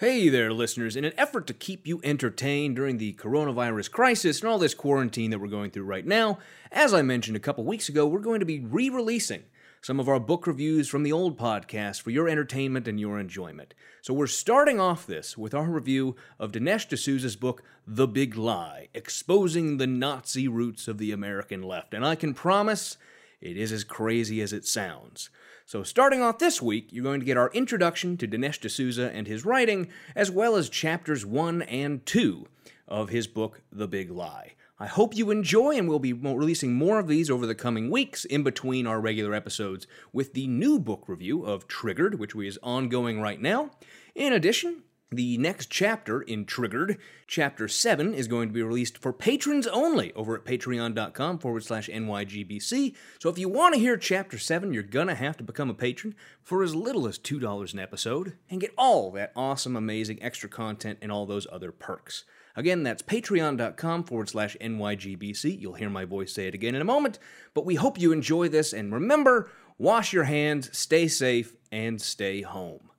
Hey there, listeners. In an effort to keep you entertained during the coronavirus crisis and all this quarantine that we're going through right now, as I mentioned a couple weeks ago, we're going to be re releasing some of our book reviews from the old podcast for your entertainment and your enjoyment. So we're starting off this with our review of Dinesh D'Souza's book, The Big Lie Exposing the Nazi Roots of the American Left. And I can promise it is as crazy as it sounds. So, starting off this week, you're going to get our introduction to Dinesh D'Souza and his writing, as well as chapters 1 and 2 of his book, The Big Lie. I hope you enjoy, and we'll be releasing more of these over the coming weeks in between our regular episodes with the new book review of Triggered, which is ongoing right now. In addition, the next chapter in Triggered, Chapter 7, is going to be released for patrons only over at patreon.com forward slash NYGBC. So if you want to hear Chapter 7, you're going to have to become a patron for as little as $2 an episode and get all that awesome, amazing extra content and all those other perks. Again, that's patreon.com forward slash NYGBC. You'll hear my voice say it again in a moment, but we hope you enjoy this and remember wash your hands, stay safe, and stay home.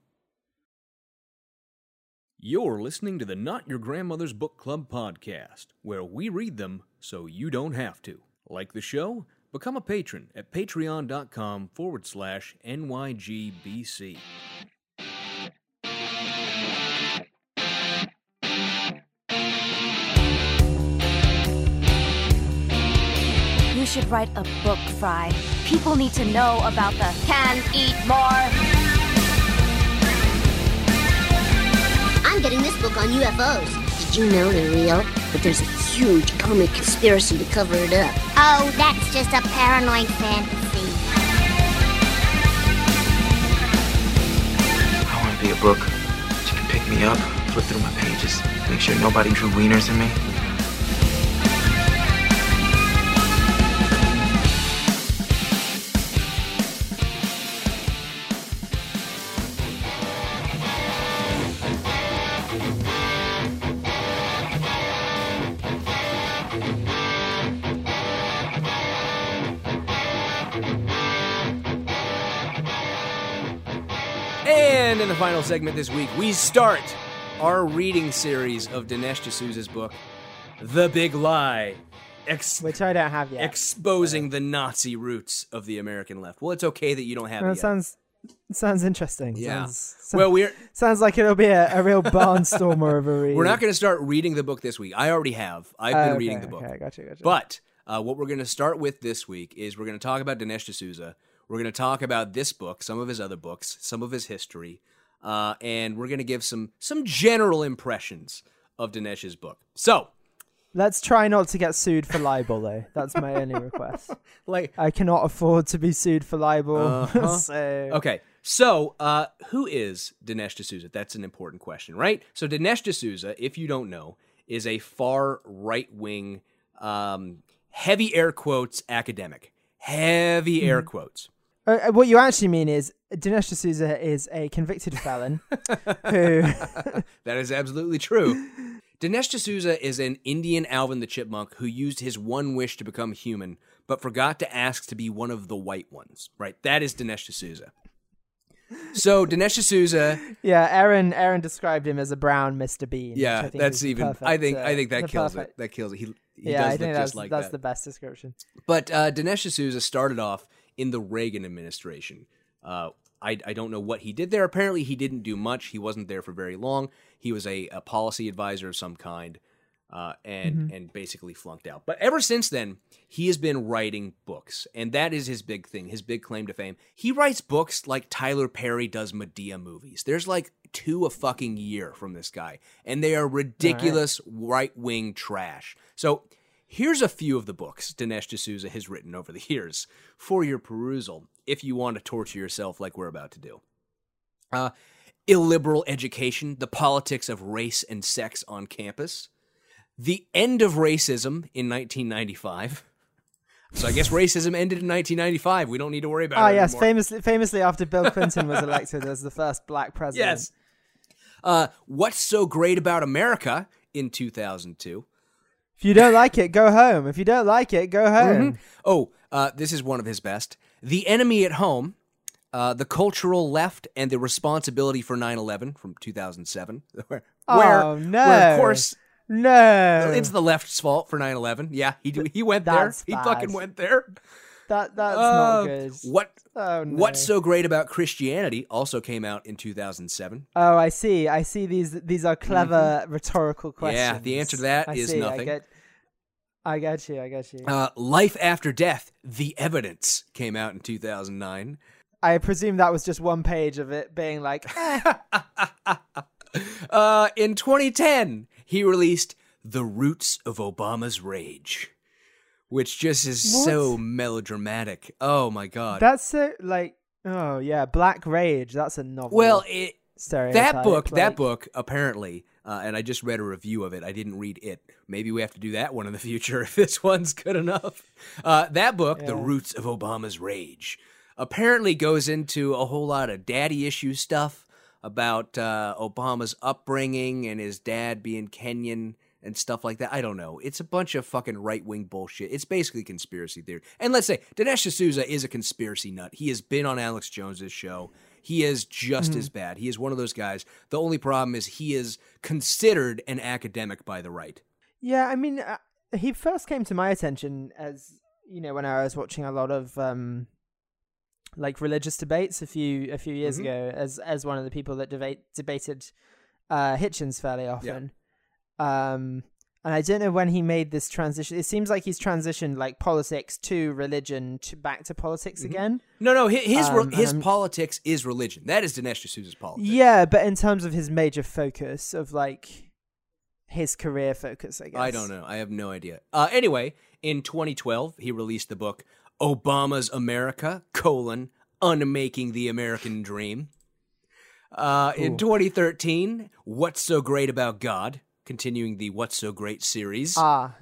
You're listening to the Not Your Grandmother's Book Club podcast, where we read them so you don't have to. Like the show? Become a patron at patreon.com forward slash NYGBC. You should write a book, Fry. People need to know about the can eat more. I'm getting this book on UFOs. Did you know they're real? But there's a huge comic conspiracy to cover it up. Oh, that's just a paranoid fantasy. I want to be a book. You can pick me up, flip through my pages, make sure nobody drew wieners in me. Final segment this week, we start our reading series of Dinesh D'Souza's book, The Big Lie. Ex- Which I don't have yet. exposing the Nazi roots of the American left. Well, it's okay that you don't have Well, it yet. sounds sounds interesting. Yeah. Sounds, well, we're sounds like it'll be a, a real barnstormer of a read. we're not going to start reading the book this week. I already have. I've been Oh, reading the book. Okay, gotcha, gotcha. But uh, what we're going to start with this week is we're going to talk about Dinesh D'Souza. We're going to talk about this book, some of his other books, some of his history, uh, and we're going to give some some general impressions of Dinesh's book. So, Let's try not to get sued for libel, though. That's my only request. like, I cannot afford to be sued for libel. Uh-huh. so okay, so uh, who is Dinesh D'Souza? That's an important question, right? So Dinesh D'Souza, if you don't know, is a far right wing, um, heavy air quotes academic. Heavy air quotes. Uh, uh, what you actually mean is Dinesh D'Souza is a convicted felon who. That is absolutely true. Dinesh D'Souza is an Indian Alvin the Chipmunk who used his one wish to become human, but forgot to ask to be one of the white ones. Right? That is Dinesh D'Souza. So Dinesh D'Souza, yeah, Aaron. Aaron described him as a brown Mr. Bean. yeah, think that's even. perfect, I think. uh, I think that kills perfect- it. That kills it. He, he Yeah, does I look think just that's like that's that. the best description. But uh, Dinesh D'Souza started off in the Reagan administration. Uh, I, I don't know what he did there. Apparently, he didn't do much. He wasn't there for very long. He was a, a policy advisor of some kind, uh, and and basically flunked out. But ever since then, he has been writing books, and that is his big thing, his big claim to fame. He writes books like Tyler Perry does Madea movies. There's like two a fucking year from this guy, and they are ridiculous right wing trash. So Here's a few of the books Dinesh D'Souza has written over the years for your perusal if you want to torture yourself like we're about to do. Uh, Illiberal Education, The Politics of Race and Sex on Campus. The End of Racism in 1995. So I guess racism ended in 1995. We don't need to worry about Ah, it Oh yes, anymore. famously, famously after Bill Clinton was elected as the first black president. Yes. Uh, What's So Great About America in 2002. If you don't like it, go home. If you don't like it, go home. Oh, uh, this is one of his best. The Enemy at Home, uh, The Cultural Left and the Responsibility for 9 11 from 2007. Where, Oh, where, no. where, of course, No, it's the left's fault for 9 11. Yeah, he, he went there. That's He bad. fucking went there. that that's Uh, not good. What? Oh, no. What's so great about Christianity also came out in 2007. Oh, I see. I see. These these are clever rhetorical questions. Mm-hmm. Yeah, the answer to that I is see, nothing. I get, I get you. I get you. Uh, Life After Death, The Evidence came out in 2009. I presume that was just one page of it being like, eh, Uh, in 2010, he released The Roots of Obama's Rage, which just is What? so melodramatic. Oh my god. that's so like, oh yeah, Black Rage. That's a novel. well, it, that book, that book, apparently, uh, and I just read a review of it. I didn't read it. Maybe we have to do that one in the future if this one's good enough. Uh, that book, The Roots of Obama's Rage, apparently goes into a whole lot of daddy issue stuff about uh, Obama's upbringing and his dad being Kenyan and stuff like that. I don't know. It's a bunch of fucking right wing bullshit. It's basically conspiracy theory. And let's say Dinesh D'Souza is a conspiracy nut. He has been on Alex Jones's show. He is just Mm-hmm. as bad. He is one of those guys. The only problem is he is considered an academic by the right. Yeah, I mean, uh, he first came to my attention as you know when I was watching a lot of um, like religious debates a few a few years Mhm. ago as as one of the people that debate debated uh, Hitchens fairly often. Um, and I don't know when he made this transition. It seems like he's transitioned like politics to religion to back to politics again. No, no, his his, Um, his politics is religion. That is Dinesh D'Souza's politics. Yeah, but in terms of his major focus of like his career focus, I guess. I don't know. I have no idea. Uh, anyway, in 2012, he released the book Obama's America: colon Unmaking the American Dream. Uh, in 2013, What's So Great About God? Continuing the What's So Great series. Ah,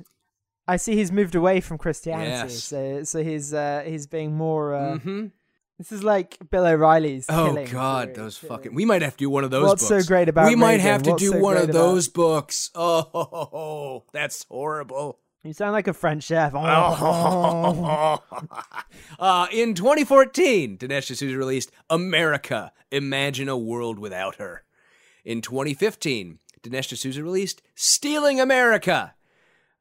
I see. He's moved away from Christianity, Yes. so so he's uh, he's being more. Uh, hmm This is like Bill O'Reilly's. Oh God, those fucking. We might have to do one of those. What's so books. great about We might have to What's do so one of great about- those books. Oh, that's horrible. You sound like a French chef. uh, in 2014, Dinesh D'Souza released America, Imagine a World Without Her. In 2015, Dinesh D'Souza released Stealing America,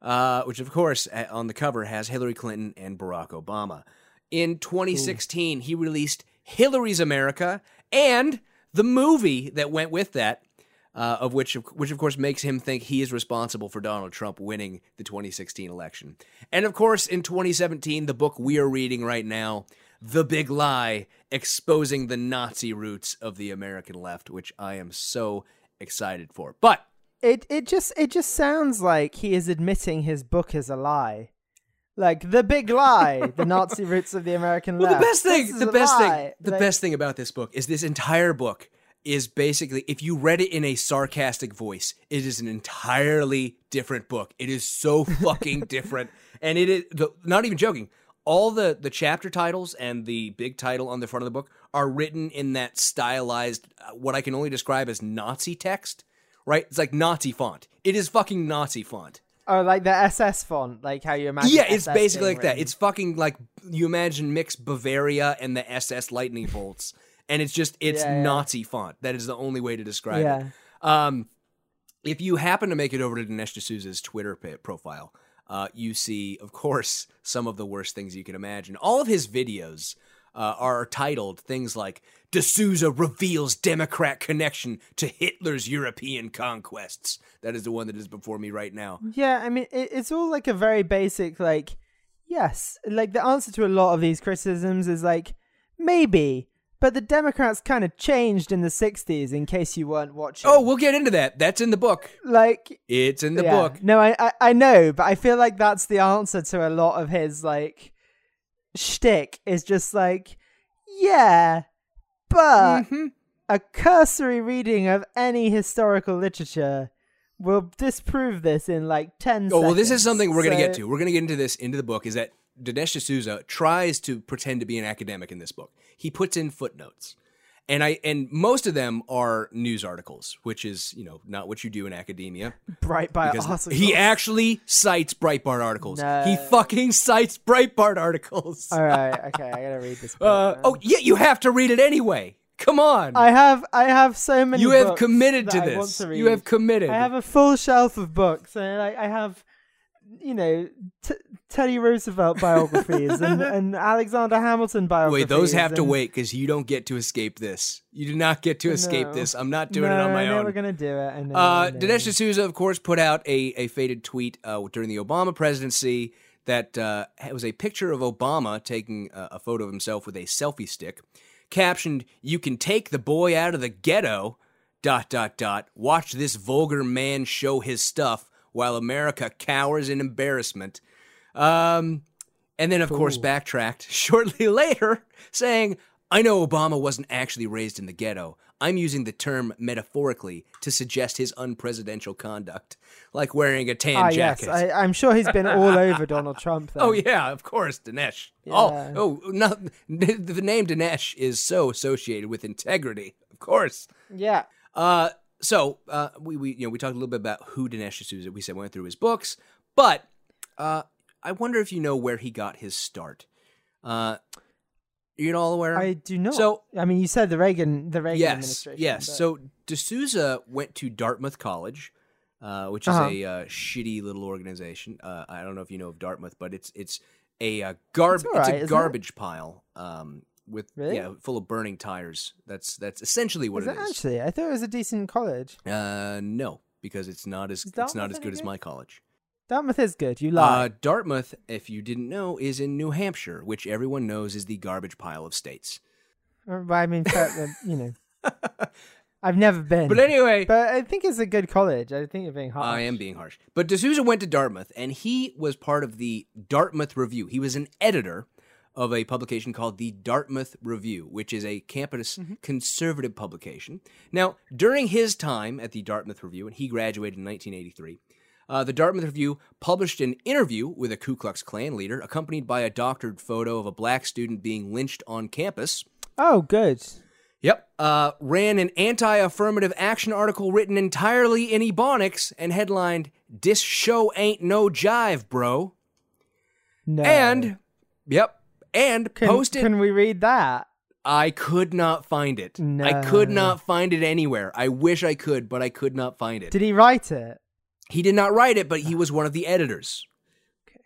uh, which of course uh, on the cover has Hillary Clinton and Barack Obama. In 2016, he released Hillary's America and the movie that went with that, uh, of which, which of course makes him think he is responsible for Donald Trump winning the 2016 election. And of course, in 2017, the book we are reading right now, The Big Lie, exposing the Nazi roots of the American left, which I am so excited for. But it it just it just sounds like he is admitting his book is a lie. Like the big lie, the Nazi roots of the American Well, left. the best thing, the best lie. thing, the Like, best thing about this book is this entire book is basically, if you read it in a sarcastic voice, it is an entirely different book. It is so fucking different, and it is the, not even joking. All the the chapter titles and the big title on the front of the book are written in that stylized, uh, what I can only describe as Nazi text. Right? It's like Nazi font. It is fucking Nazi font. Oh, like the SS font, like how you imagine. Yeah, it's SS basically like that. It's fucking like you imagine mix Bavaria and the SS lightning bolts, and it's just it's Yeah, yeah. Nazi font. That is the only way to describe Yeah. it. Um, if you happen to make it over to Dinesh D'Souza's Twitter profile, uh, you see, of course, some of the worst things you can imagine. All of his videos uh, are titled things like D'Souza reveals Democrat connection to Hitler's European conquests. That is the one that is before me right now. Yeah, I mean, it, it's all like a very basic, like, yes, like the answer to a lot of these criticisms is like, maybe, but the Democrats kind of changed in the 60s, in case you weren't watching. Oh, we'll get into that. That's in the book. like, It's in the yeah. book. No, I, I, I know, but I feel like that's the answer to a lot of his, like, shtick is just like, yeah, but Mhm. a cursory reading of any historical literature will disprove this in like 10 Oh well, this is something we're going to get to. We're going to get into this into the book. Is that Dinesh D'Souza tries to pretend to be an academic in this book? He puts in footnotes, and I and most of them are news articles, which is you know not what you do in academia. Breitbart he actually cites Breitbart articles. No. He fucking cites Breitbart articles. All right, okay, I gotta read this. Book, Uh, oh yeah, you have to read it anyway. Come on. I have I have so many. you have committed to this. to you have committed. I have a full shelf of books, and like I have, you know, t- Teddy Roosevelt biographies and, and Alexander Hamilton biographies. Wait, those have to wait because you don't get to escape this. You do not get to escape No. this. I'm not doing no, it on my I own. We're gonna do it. Know, Uh, Dinesh D'Souza, of course, put out a, a faded tweet uh, during the Obama presidency that uh, was a picture of Obama taking uh, a photo of himself with a selfie stick, captioned, "You can take the boy out of the ghetto." Dot dot dot. Watch this vulgar man show his stuff while America cowers in embarrassment. Um, and then, of course, backtracked shortly later, saying, I know Obama wasn't actually raised in the ghetto. I'm using the term metaphorically to suggest his unpresidential conduct, like wearing a tan Ah, yes, jacket. I, I'm sure he's been all over Donald Trump. Then. Oh yeah, of course, Dinesh. Yeah. Oh, oh, no, the name Dinesh is so associated with integrity. Of course. yeah. Uh, so uh, we, we you know we talked a little bit about who Dinesh D'Souza. We said went through his books, but uh, I wonder if you know where he got his start. Uh, you're all aware? I do not. So- I mean, you said the Reagan, the Reagan yes, administration. yes. but- So D'Souza went to Dartmouth College, uh, which is Uh-huh. a uh, shitty little organization. Uh, I don't know if you know of Dartmouth, but it's it's a uh, garb It's it's, a isn't it? garbage pile um, with Really? yeah full of burning tires. That's that's essentially what is it is. actually? I thought it was a decent college. Uh, no, because it's not as it's not as good as my college. Dartmouth is good. You Uh, lie. Dartmouth, if you didn't know, is in New Hampshire, which everyone knows is the garbage pile of states. Uh, but I mean, uh, you know, I've never been. But anyway, But I think it's a good college. I think you're being harsh. I am being harsh. But D'Souza went to Dartmouth, and he was part of the Dartmouth Review. He was an editor of a publication called the Dartmouth Review, which is a campus conservative publication. Now, during his time at the Dartmouth Review, and he graduated in 1983, uh, the Dartmouth Review published an interview with a Ku Klux Klan leader, accompanied by a doctored photo of a black student being lynched on campus. Oh, good. Yep. Uh, ran an anti affirmative action article written entirely in Ebonics and headlined, This show ain't no jive, bro. No. And, yep. And can, posted. Can we read that? I could not find it. No. I could not find it anywhere. I wish I could, but I could not find it. Did he write it? He did not write it, but he was one of the editors,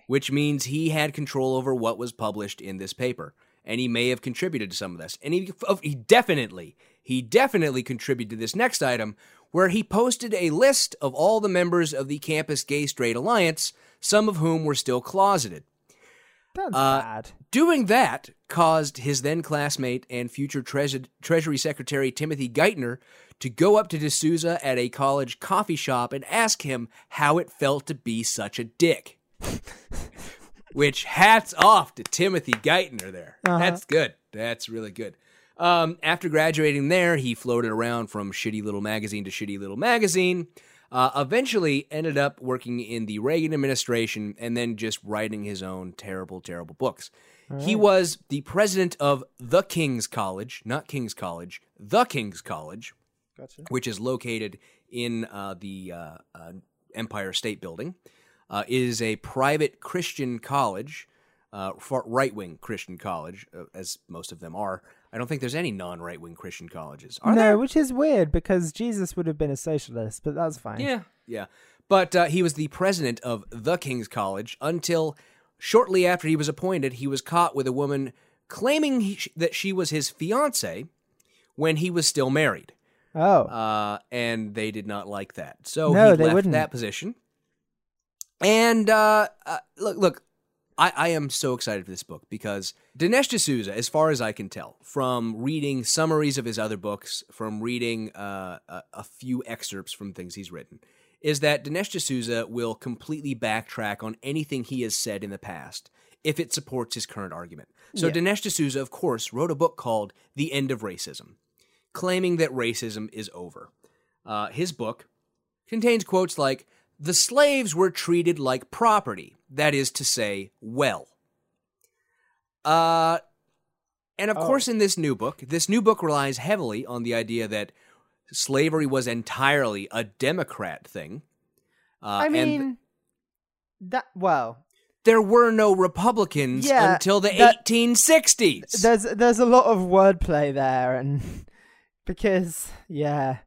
which means he had control over what was published in this paper, and he may have contributed to some of this. And he, he definitely, he definitely contributed to this next item, where he posted a list of all the members of the Campus Gay Straight Alliance, some of whom were still closeted. That's Uh, bad. Doing that caused his then classmate and future Treas- Treasury Secretary Timothy Geithner to go up to D'Souza at a college coffee shop and ask him how it felt to be such a dick. Which hats off to Timothy Geithner there. That's good. That's really good. Um, after graduating there, he floated around from shitty little magazine to shitty little magazine. Uh, eventually, ended up working in the Reagan administration and then just writing his own terrible, terrible books. He was the president of the King's College, not King's College, the King's College, Gotcha. which is located in uh, the uh, uh, Empire State Building. Uh, is a private Christian college, uh, right wing Christian college, uh, as most of them are. I don't think there's any non right wing Christian colleges. Are no, there? which is weird because Jesus would have been a socialist, but that's fine. Yeah, yeah. But uh, he was the president of the King's College until shortly after he was appointed, he was caught with a woman claiming he, that she was his fiance when he was still married. Oh, Uh, and they did not like that. So No, he they left wouldn't. that position. And uh, uh, look, look, I, I am so excited for this book because Dinesh D'Souza, as far as I can tell, from reading summaries of his other books, from reading uh, a, a few excerpts from things he's written, is that Dinesh D'Souza will completely backtrack on anything he has said in the past if it supports his current argument. So Yeah. Dinesh D'Souza, of course, wrote a book called The End of Racism, claiming that racism is over. Uh, his book contains quotes like, The slaves were treated like property, that is to say, well. Uh, And of course, in this new book, this new book relies heavily on the idea that slavery was entirely a Democrat thing. Uh, I mean, that well, there were no Republicans Yeah, until the that- 1860s. there's there's a lot of wordplay there, and because yeah,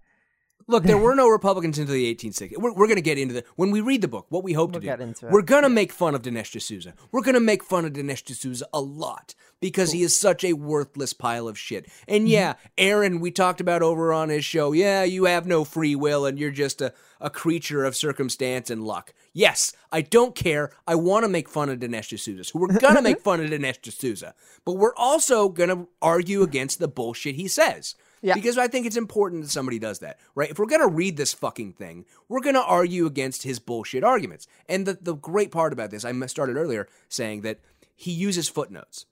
Look, there were no Republicans until the 1860s. We're, we're going to get into the when we read the book. What we hope We'll to do, into we're going to make fun of Dinesh D'Souza. We're going to make fun of Dinesh D'Souza a lot because he is such a worthless pile of shit. Mm-hmm. And yeah, Aaron, we talked about over on his show. Yeah, you have no free will and you're just a, a creature of circumstance and luck. Yes, I don't care. I want to make fun of Dinesh D'Souza. So we're going to make fun of Dinesh D'Souza, but we're also going to argue against the bullshit he says. Yeah. Because I think it's important that somebody does that, right? If we're going to read this fucking thing, we're going to argue against his bullshit arguments. And the, the great part about this, I started earlier saying that he uses footnotes.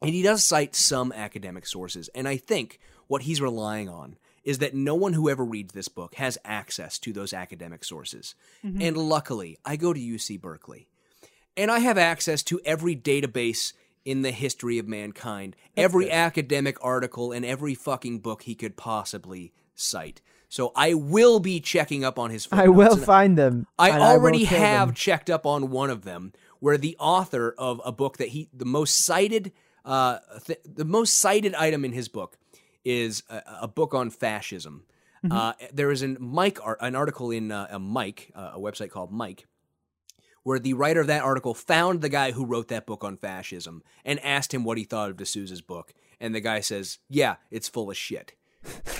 And he does cite some academic sources. And I think what he's relying on is that no one who ever reads this book has access to those academic sources. Mm-hmm. And luckily, I go to UC Berkeley. And I have access to every database in the history of mankind, every academic article, and every fucking book he could possibly cite. So I will be checking up on his I will find them. I already kill have them. checked up on one of them, where the author of a book that he, the most cited, uh, th- the most cited item in his book is a, a book on fascism. Mm-hmm. Uh, there is an Mic, an article in uh, a Mic, uh, a website called Mic, where the writer of that article found the guy who wrote that book on fascism and asked him what he thought of D'Souza's book, and the guy says, "Yeah, it's full of shit."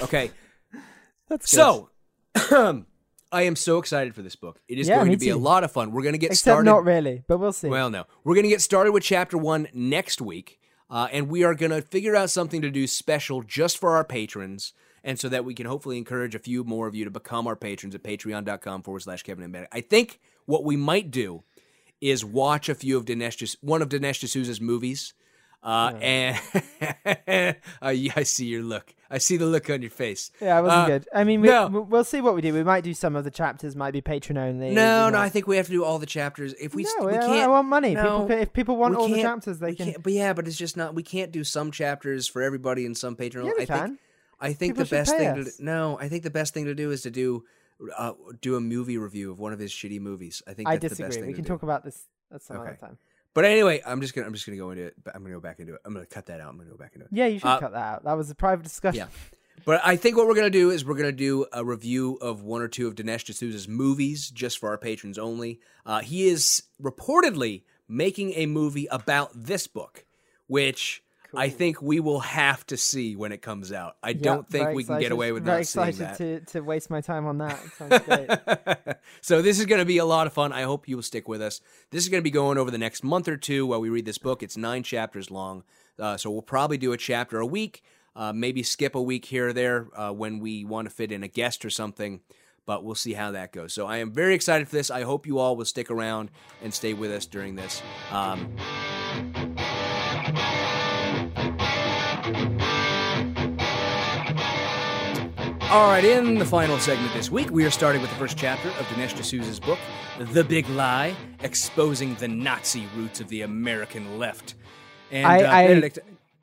Okay, That's good. so, I am so excited for this book. It is Yeah, going to be a lot of fun. We're going to get except started. not really, but we'll see. Well, no, we're going to get started with chapter one next week, uh, and we are going to figure out something to do special just for our patrons, and so that we can hopefully encourage a few more of you to become our patrons at patreon.com forward slash Kevin and Bennett. I think what we might do is watch a few of Dinesh, one of Dinesh D'Souza's movies. Uh, and uh, I see your look. I see the look on your face. yeah, it wasn't Uh, good. I mean, we, no. we- we'll see what we do. We might do some of the chapters, might be patron only. No, no, I think we have to do all the chapters. If we, No, we can't, I want money. No, People can, if people want all the chapters, they can. but yeah, but it's just not. We can't do some chapters for everybody and some patron. Yeah, we I can. think. I think People the best thing to do, no, I think the best thing to do is to do uh, do a movie review of one of his shitty movies. I think I that's the best disagree. thing We can do. talk about this at some Okay. other time. But anyway, I'm just gonna I'm just gonna go into it. but I'm gonna go back into it. I'm gonna cut that out. I'm gonna go back into it. Yeah, you should Uh, cut that out. That was a private discussion. Yeah. But I think what we're going to do is we're going to do a review of one or two of Dinesh D'Souza's movies just for our patrons only. Uh, he is reportedly making a movie about this book, which I think we will have to see when it comes out. I Yeah, don't think we can get away with very not seeing excited that. to to waste my time on that. So this is going to be a lot of fun. I hope you will stick with us. This is going to be going over the next month or two while we read this book. It's nine chapters long, uh, so we'll probably do a chapter a week. Uh, maybe skip a week here or there uh, when we want to fit in a guest or something. But we'll see how that goes. So I am very excited for this. I hope you all will stick around and stay with us during this. Um, All right, in the final segment this week, we are starting with the first chapter of Dinesh D'Souza's book, The Big Lie Exposing the Nazi Roots of the American Left. And I- uh, I- Benedict,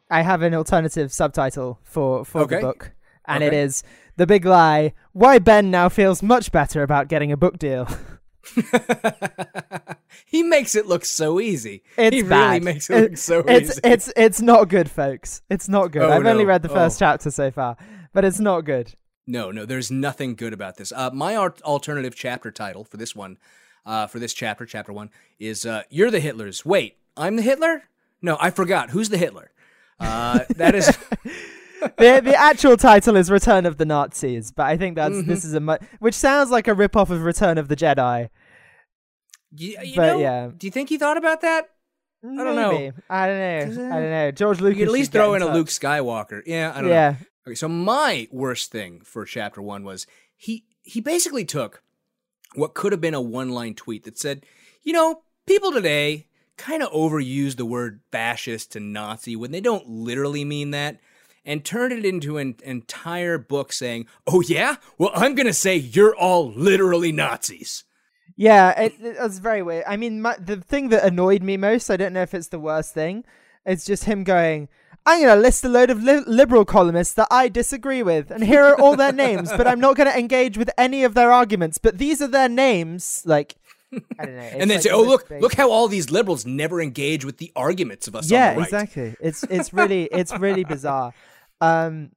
I have an alternative subtitle for for Okay. the book, and it Okay. is "The Big Lie: Why Ben Now Feels Much Better About Getting a Book Deal." he makes it look so easy. It's he bad. really makes it look so it's easy. it's it's not good, folks. It's not good. Oh, I've only read the first Oh. chapter so far, but it's not good. No, no, there's nothing good about this. Uh, my alternative chapter title for this one, uh, for this chapter, chapter one, is uh, "You're the Hitlers." Wait, I'm the Hitler? No, I forgot. Who's the Hitler? Uh, that is. the the actual title is Return of the Nazis, but I think that's Mm-hmm. this is a mu- which sounds like a rip off of Return of the Jedi. You But, know, yeah. Do you think he thought about that? I don't know. I don't know. I don't know. George Lucas. You at least throw in a. Luke Skywalker. Yeah, I don't know. Okay, so my worst thing for chapter one was he he basically took what could have been a one line tweet that said, you know, people today kind of overuse the word fascist and Nazi when they don't literally mean that. And turned it into an entire book saying, "Oh yeah, well I'm gonna say you're all literally Nazis." Yeah, it, it was very weird. I mean, my, the thing that annoyed me most, I don't know if it's the worst thing, it's just him going, I'm going to list a load of li- liberal columnists that I disagree with, and here are all their names, but I'm not going to engage with any of their arguments. But these are their names. Like, I don't know. and then like say, "Oh, look, big- look how all these liberals never engage with the arguments of us." yeah, on the right. exactly. It's it's really it's really bizarre. Um.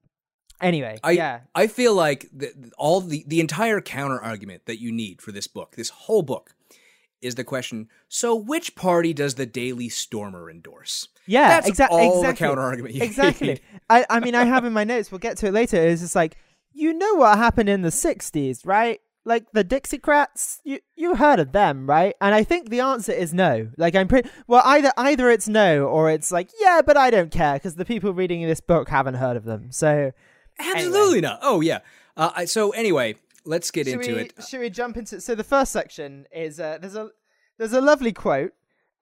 Anyway, I yeah, I feel like the, all the the entire counter argument that you need for this book, this whole book, is the question. So, which party does the Daily Stormer endorse? yeah, That's exac- all the exactly. counter argument. Exactly. need. I I mean, I have in my notes. We'll get to it later. It's just like you know what happened in the '60s, right? Like the Dixiecrats, you you heard of them, right? And I think the answer is no. Like I'm pretty well. Either either it's no or it's like yeah, but I don't care because the people reading this book haven't heard of them. So Absolutely not. Oh yeah. Uh, so anyway, let's get should into we it. should we jump into so the first section is uh, there's a there's a lovely quote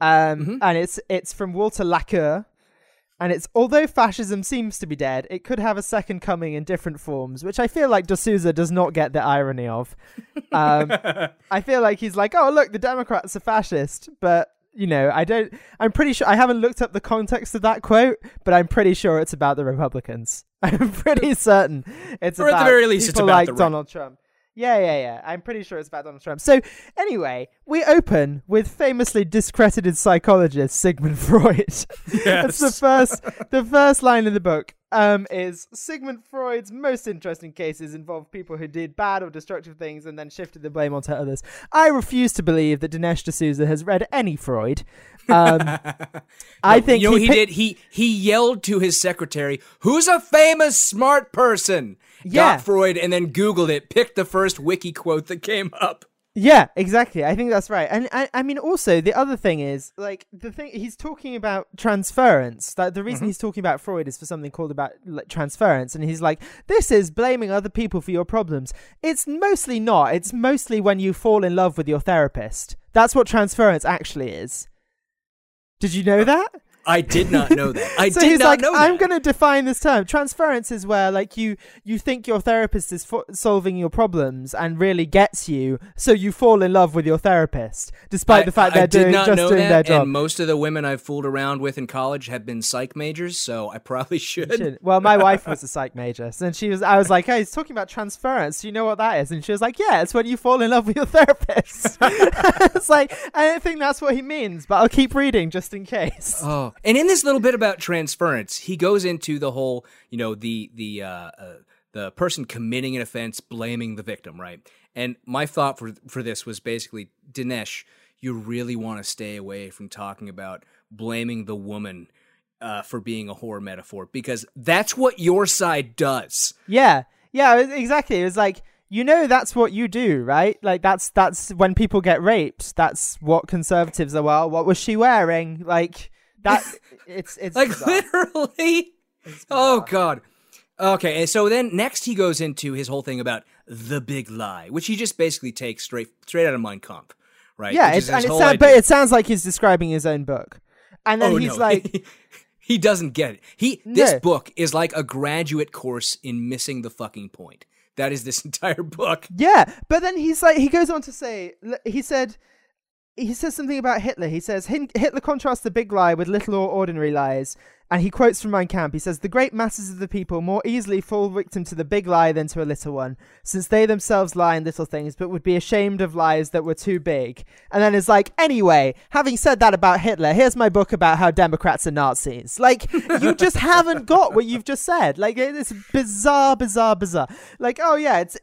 um Mm-hmm. and it's it's from Walter Laqueur and it's although fascism seems to be dead it could have a second coming in different forms which I feel like D'Souza does not get the irony of um I feel like he's like oh look the Democrats are fascist but you know, I don't. I'm pretty sure. I haven't looked up the context of that quote, but I'm pretty sure it's about the Republicans. I'm pretty certain it's Or at the very least, it's about like. Donald Trump. Yeah, yeah, yeah. I'm pretty sure it's about Donald Trump. So, anyway, we open with famously discredited psychologist Sigmund Freud. That's the first the first line in the book. Um, is Sigmund Freud's most interesting cases involve people who did bad or destructive things and then shifted the blame onto others. I refuse to believe that Dinesh D'Souza has read any Freud. Um, I think you know he picked- did? He he yelled to his secretary, "Who's a famous smart person?" Yeah. Got Freud and then Googled it, picked the first wiki quote that came up. Yeah, exactly. I think that's right. And I, I mean, also the other thing is like the thing he's talking about transference. That the reason mm-hmm. he's talking about Freud is for something called about like, transference, and he's like, this is blaming other people for your problems. It's mostly not. It's mostly when you fall in love with your therapist. That's what transference actually is. Did you know that? I did not know that. I so did he's not like, know I'm going to define this term. Transference is where like you you think your therapist is fo- solving your problems and really gets you, so you fall in love with your therapist, despite I- the fact I they're did doing just doing that, their job. And most of the women I've fooled around with in college have been psych majors, so I probably should. Well, my wife was a psych major, and she was. I was like, "Hey, he's talking about transference. Do you know what that is?" And she was like, "Yeah, it's when you fall in love with your therapist." it's like I don't think that's what he means, but I'll keep reading just in case. Oh, and in this little bit about transference, he goes into the whole, you know, the the uh, uh, the person committing an offense blaming the victim, right? And my thought for for this was basically, Dinesh, you really want to stay away from talking about blaming the woman uh, for being a whore metaphor because that's what your side does. Yeah, yeah, exactly. It was like you know that's what you do, right? Like that's that's when people get raped. That's what conservatives are. Well, what was she wearing? Like that. It's it's like bizarre. literally. Oh god. Okay, and so then next he goes into his whole thing about the big lie, which he just basically takes straight straight out of Mein Kampf, right? yeah, it's, and it sound, but it sounds like he's describing his own book, and then oh, he's no. like. he doesn't get it. He this No. book is like a graduate course in missing the fucking point. That is this entire book. Yeah, but then he's like, he goes on to say, he said, he says something about Hitler. He says Hitler contrasts the big lie with little or ordinary lies, and he quotes from Mein Kampf. He says, "The great masses of the people more easily fall victim to the big lie than to a little one, since they themselves lie in little things, but would be ashamed of lies that were too big." And then it's like, anyway, having said that about Hitler, here's my book about how Democrats are Nazis. Like, you just haven't got what you've just said. Like, it's bizarre, bizarre, bizarre. Like, oh yeah, it's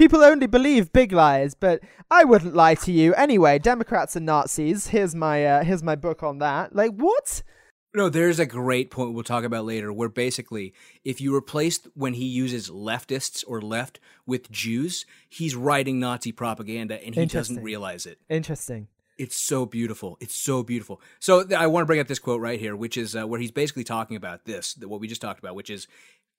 People only believe big lies, but I wouldn't lie to you anyway. Democrats are Nazis. Here's my uh, here's my book on that. Like what? No, there's a great point we'll talk about later where basically if you replace when he uses leftists or left with Jews, he's writing Nazi propaganda and he doesn't realize it. Interesting. It's so beautiful. It's so beautiful. So I want to bring up this quote right here, which is uh, where he's basically talking about this, what we just talked about, which is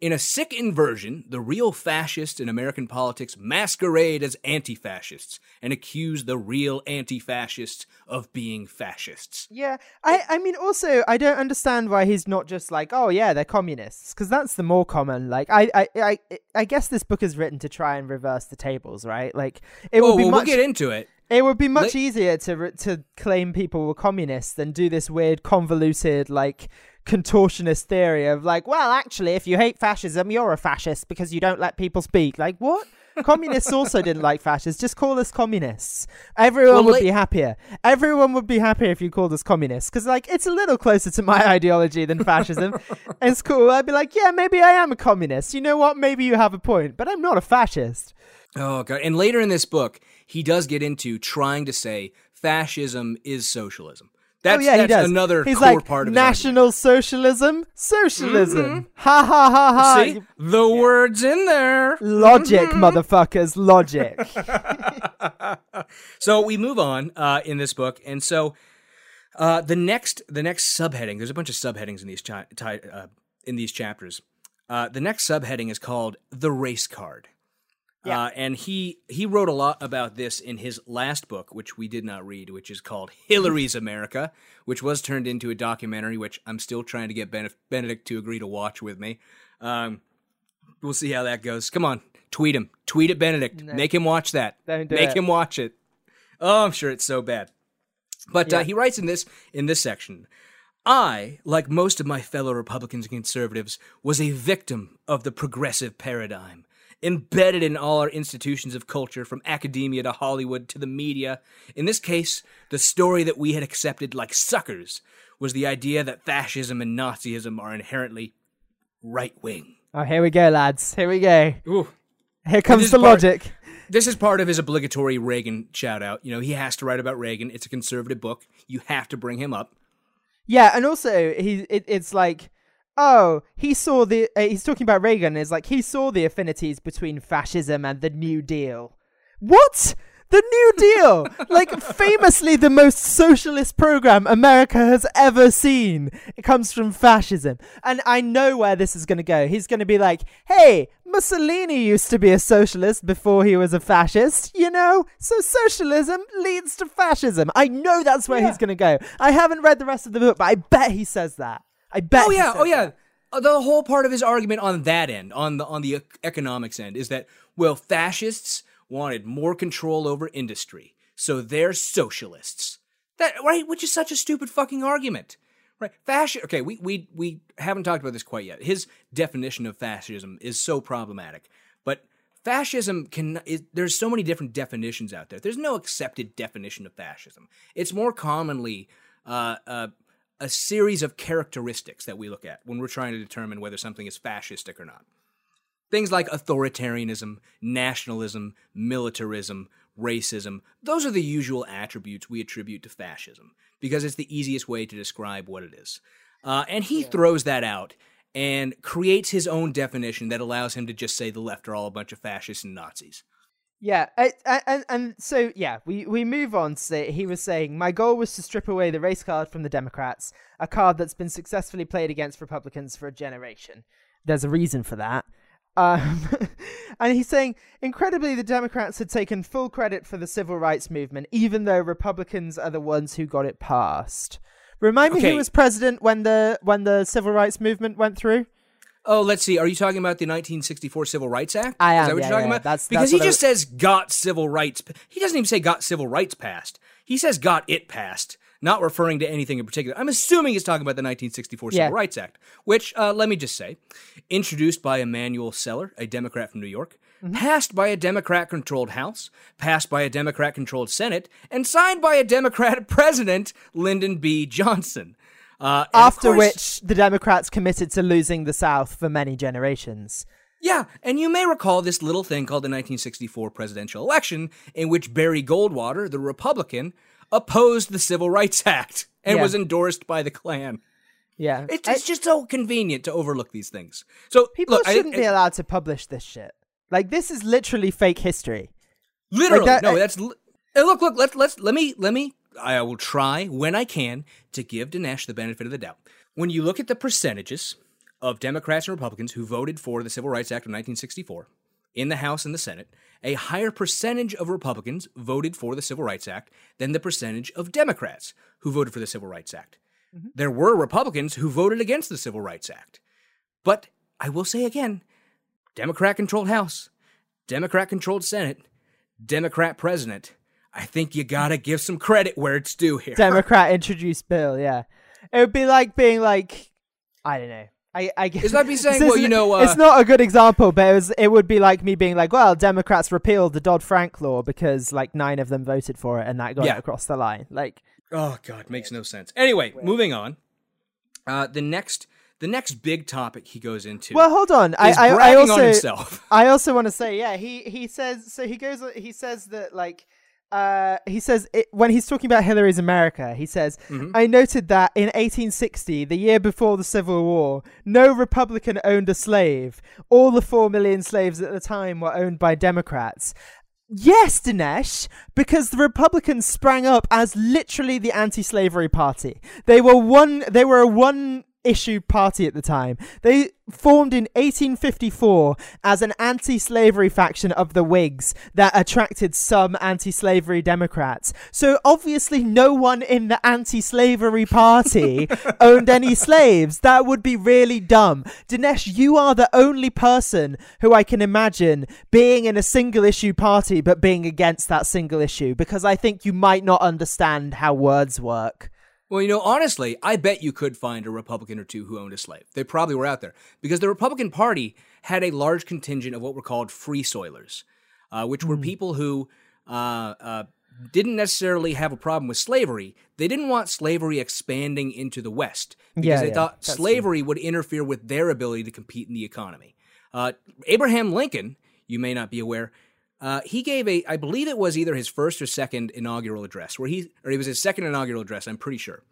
in a sick inversion, the real fascists in American politics masquerade as anti fascists and accuse the real anti fascists of being fascists. Yeah, I I mean also I don't understand why he's not just like oh yeah they're communists because that's the more common. Like I, I I I guess this book is written to try and reverse the tables, right? Like it would be well, much we'll get into it. It would be much easier to to claim people were communists than do this weird convoluted like contortionist theory of like, well, actually, if you hate fascism, you're a fascist because you don't let people speak. Like, what? Communists also didn't like fascists. Just call us communists. Everyone Well, would la- be happier. Everyone would be happier if you called us communists because, like, it's a little closer to my ideology than fascism. it's cool. I'd be like, yeah, maybe I am a communist. You know what? Maybe you have a point, but I'm not a fascist. Oh god! And later in this book, he does get into trying to say fascism is socialism. That's, oh yeah, that's he does. another He's core like part of national socialism, socialism. Ha ha ha ha. See the words in there. Logic, motherfuckers, logic. So we move on uh, in this book, and so uh, the next the next subheading. There's a bunch of subheadings in these cha- ti- uh, in these chapters. Uh, the next subheading is called the race card. Uh, and he he wrote a lot about this in his last book, which we did not read, which is called Hillary's America, which was turned into a documentary, which I'm still trying to get ben- Benedict to agree to watch with me. Um, we'll see how that goes. Come on, tweet him, tweet at Benedict, make him watch that, make it. him watch it. Oh, I'm sure it's so bad. But uh, he writes in this in this section. I, like most of my fellow Republicans and conservatives, was a victim of the progressive paradigm. Embedded in all our institutions of culture, from academia to Hollywood to the media. In this case, the story that we had accepted like suckers was the idea that fascism and Nazism are inherently right wing. oh, here we go, lads. Here we go. Ooh. Here comes the part- logic. This is part of his obligatory Reagan shout out. You know, he has to write about Reagan. It's a conservative book. You have to bring him up. Yeah, and also he it, it's like oh, he saw the uh, he's talking about Reagan Is like he saw the affinities between fascism and the New Deal. What? The New Deal, like famously the most socialist program America has ever seen. It comes from fascism. And I know where this is going to go. He's going to be like, hey, Mussolini used to be a socialist before he was a fascist, you know? So socialism leads to fascism. I know that's where he's going to go. I haven't read the rest of the book, but I bet he says that. I bet. Oh yeah, oh yeah. that. Uh, The whole part of his argument on that end, on the on the economics end, is that well, fascists wanted more control over industry, so they're socialists. That right, which is such a stupid fucking argument. Right, fascism. Okay, we we we haven't talked about this quite yet. His definition of fascism is so problematic, but fascism can. Is, there's so many different definitions out there. There's no accepted definition of fascism. It's more commonly. Uh, uh, a series of characteristics that we look at when we're trying to determine whether something is fascistic or not. Things like authoritarianism, nationalism, militarism, racism, those are the usual attributes we attribute to fascism because it's the easiest way to describe what it is. Uh, and he throws that out and creates his own definition that allows him to just say the left are all a bunch of fascists and Nazis. Yeah, I- I- and and so yeah, we we move on. To he was saying my goal was to strip away the race card from the Democrats, a card that's been successfully played against Republicans for a generation. There's a reason for that. Um, and he's saying, incredibly, the Democrats had taken full credit for the civil rights movement, even though Republicans are the ones who got it passed. Remind me who was president when the when the civil rights movement went through? Oh, let's see. Are you talking about the 1964 Civil Rights Act? I Is that what yeah, you're talking yeah, about? that's- because that's he what I just says got civil rights. He doesn't even say got civil rights passed. He says got it passed, not referring to anything in particular. I'm assuming he's talking about the 1964 Yeah. Civil Rights Act, which, uh, let me just say, introduced by Emanuel Celler, a Democrat from New York, Mm-hmm. passed by a Democrat-controlled House, passed by a Democrat-controlled Senate, and signed by a Democrat president, Lyndon B. Johnson. Uh, After course- which the Democrats committed to losing the South for many generations. Yeah, and you may recall this little thing called the 1964 presidential election, in which Barry Goldwater, the Republican, opposed the Civil Rights Act and Yeah. was endorsed by the Klan. Yeah, It's, I- it's just so convenient to overlook these things. So people look, shouldn't I- be allowed to publish this shit. Like this is literally fake history. Literally, that- no. That's li- look, look. Let's let's let me let me. I will try when I can to give Dinesh the benefit of the doubt. When you look at the percentages of Democrats and Republicans who voted for the Civil Rights Act of 1964 in the House and the Senate, a higher percentage of Republicans voted for the Civil Rights Act than the percentage of Democrats who voted for the Civil Rights Act. Mm-hmm. There were Republicans who voted against the Civil Rights Act. But I will say again Democrat controlled House, Democrat controlled Senate, Democrat president. I think you gotta give some credit where it's due here. Democrat introduced bill. Yeah, it would be like being like I don't know. I, I guess Is that me saying, well, you know, uh, it's not a good example, but it, was, it would be like me being like, well, Democrats repealed the Dodd Frank law because like nine of them voted for it, and that got Yeah. across the line. Like, Oh God, makes no sense. Anyway, moving on. Uh, the next, the next big topic he goes into. well, hold on. I, is I, I bragging also, on himself. I also want to say, yeah, he he says so. He goes. He says that like. Uh, he says it, when he's talking about Hillary's America, he says, Mm-hmm. "I noted that in 1860, the year before the Civil War, no Republican owned a slave. All the four million slaves at the time were owned by Democrats." Yes, Dinesh, because the Republicans sprang up as literally the anti-slavery party. They were one. They were a one issue party at the time. They formed in 1854 as an anti-slavery faction of the Whigs that attracted some anti-slavery Democrats. So obviously no one in the anti-slavery party owned any slaves. That would be really dumb. Dinesh, you are the only person who I can imagine being in a single issue party but being against that single issue because I think you might not understand how words work. Well, you know, honestly, I bet you could find a Republican or two who owned a slave. They probably were out there because the Republican Party had a large contingent of what were called free soilers, uh, which Hmm. were people who uh, uh, didn't necessarily have a problem with slavery. They didn't want slavery expanding into the West because Yeah, they yeah, thought slavery would interfere with their ability to compete in the economy. Uh, Abraham Lincoln, you may not be aware, uh, he gave a, I believe it was either his first or second inaugural address, where he, or it was his second inaugural address, I'm pretty sure,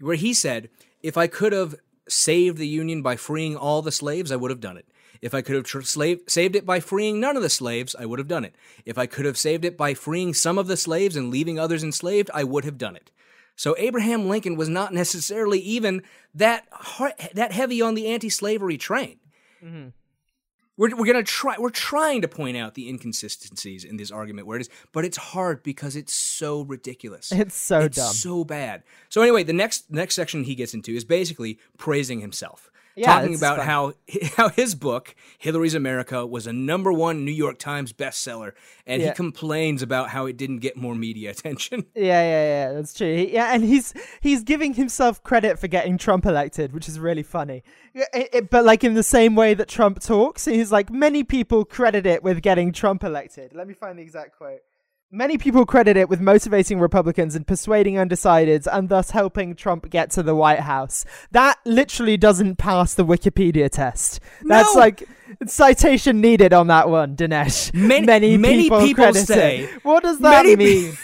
where he said, if I could have saved the Union by freeing all the slaves, I would have done it. If I could have slave, saved it by freeing none of the slaves, I would have done it. If I could have saved it by freeing some of the slaves and leaving others enslaved, I would have done it. So Abraham Lincoln was not necessarily even that har- that heavy on the anti-slavery train. We're, we're gonna try. We're trying to point out the inconsistencies in this argument where it is, but it's hard because it's so ridiculous. It's so it's dumb. so bad. So anyway, the next next section he gets into is basically praising himself, Yeah, talking about fun. how how his book Hillary's America was a number one New York Times bestseller, and he complains about how it didn't get more media attention. Yeah, yeah, yeah, that's true. He, yeah, and he's he's giving himself credit for getting Trump elected, which is really funny. It- it- but like in the same way that Trump talks, he's like many people credit it with getting Trump elected. Let me find the exact quote. Many people credit it with motivating Republicans and persuading undecideds and thus helping Trump get to the White House. That literally doesn't pass the Wikipedia test. That's No! like citation needed on that one, Dinesh. Many- many people, people credit say- it. What does that Many pe- mean?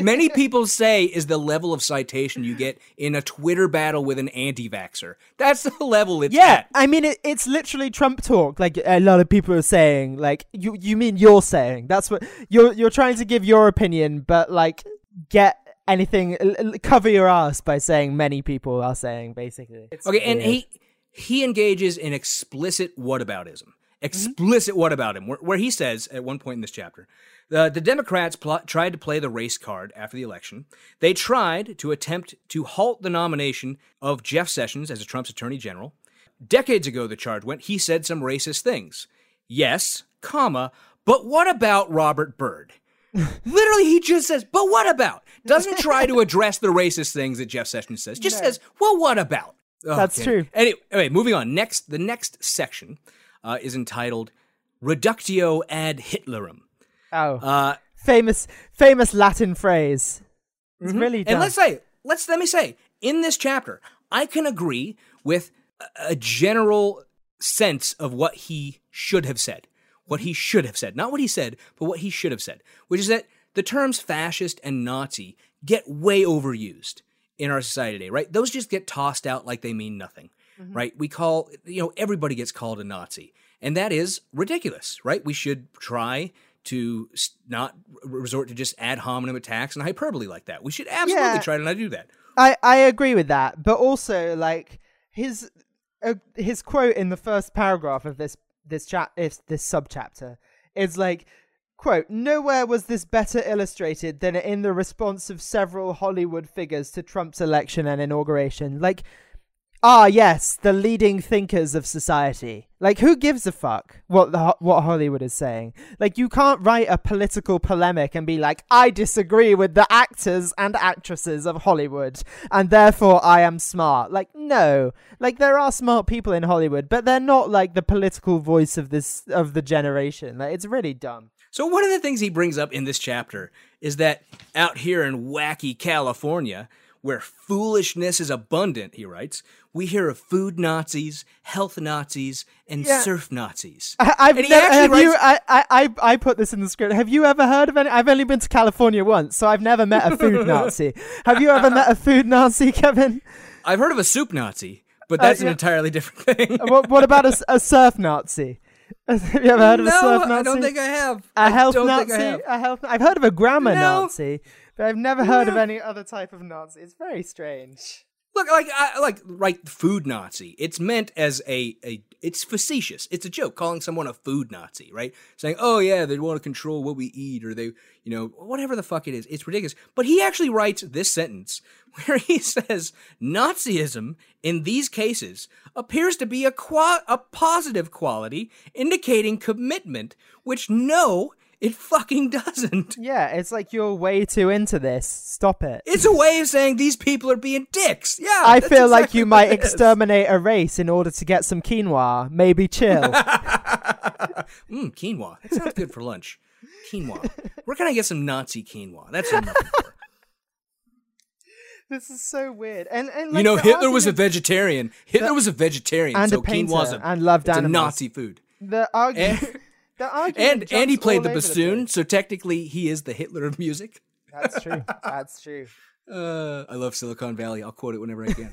Many people say is the level of citation you get in a Twitter battle with an anti-vaxer. That's the level it's Yeah, at. I mean it, it's literally Trump talk. Like a lot of people are saying, like you you mean you're saying. That's what you're you're trying to give your opinion, but like get anything cover your ass by saying many people are saying basically. It's Okay, and he he engages in explicit whataboutism. Mm-hmm. Explicit whataboutism, where, where he says at one point in this chapter, the, the Democrats pl- tried to play the race card after the election. They tried to attempt to halt the nomination of Jeff Sessions as a Trump's attorney general. Decades ago, the charge went, he said some racist things. Yes, comma, but what about Robert Byrd? Literally, he just says, but what about? Doesn't try to address the racist things that Jeff Sessions says. Just says, well, what about? That's true. Anyway, anyway, moving on. Next, the next section uh, is entitled Reductio ad Hitlerum. Oh Uh, famous famous Latin phrase. It's really dumb. and let's say, let's let me say, in this chapter, I can agree with a, a general sense of what he should have said. What he should have said. Not what he said, but what he should have said. Which is that the terms fascist and Nazi get way overused in our society today, right? Those just get tossed out like they mean nothing, right? We call, you know, everybody gets called a Nazi. And that is ridiculous, right? We should try to not resort to just ad hominem attacks and hyperbole like that. We should absolutely Yeah. try to not do that. I I agree with that, but also like his uh, his quote in the first paragraph of this this chat is this subchapter is like quote nowhere was this better illustrated than in the response of several Hollywood figures to Trump's election and inauguration like Ah, yes, the leading thinkers of society. Like, who gives a fuck what the, what Hollywood is saying? Like, you can't write a political polemic and be like, I disagree with the actors and actresses of Hollywood, and therefore I am smart. Like, no. Like, there are smart people in Hollywood, but they're not like the political voice of this of the generation. Like, it's really dumb. So one of the things he brings up in this chapter is that out here in wacky California, where foolishness is abundant, he writes, we hear of food Nazis, health Nazis, and Yeah. surf Nazis. I, I've And he have you, writes- I, I, I, I put this in the script. Have you ever heard of any? I've only been to California once, so I've never met a food Nazi. Have you ever met a food Nazi, Kevin? I've heard of a soup Nazi, but that's an yeah. entirely different thing. Uh, what, what about a surf Nazi? Have you ever heard of a surf Nazi? I don't think I have. a I health Nazi. I have. A health. I've heard of a grammar No. Nazi, but I've never heard of any other type of Nazi. It's very strange. Look, like, I, like, right, food Nazi. It's meant as a, a, it's facetious. It's a joke, calling someone a food Nazi, right? Saying, oh yeah, they want to control what we eat, or they, you know, whatever the fuck it is. It's ridiculous. But he actually writes this sentence where he says, Nazism in these cases appears to be a qua- a positive quality, indicating commitment, which no, it fucking doesn't. Yeah, it's like you're way too into this. Stop it. It's a way of saying these people are being dicks. Yeah, I feel like you might exterminate a race in order to get some quinoa. Maybe chill. Mmm, quinoa. That sounds good for lunch. Quinoa. Where can I get some Nazi quinoa? That's what I'm looking for. this is so weird. And, and you know, Hitler was a vegetarian. Hitler was a vegetarian, and so a painter quinoa's a, and loved it's a. Nazi food. The argument. Eh? And the argument and, and he played the bassoon, place. so technically he is the Hitler of music. That's true. That's true. Uh, I love Silicon Valley. I'll quote it whenever I can.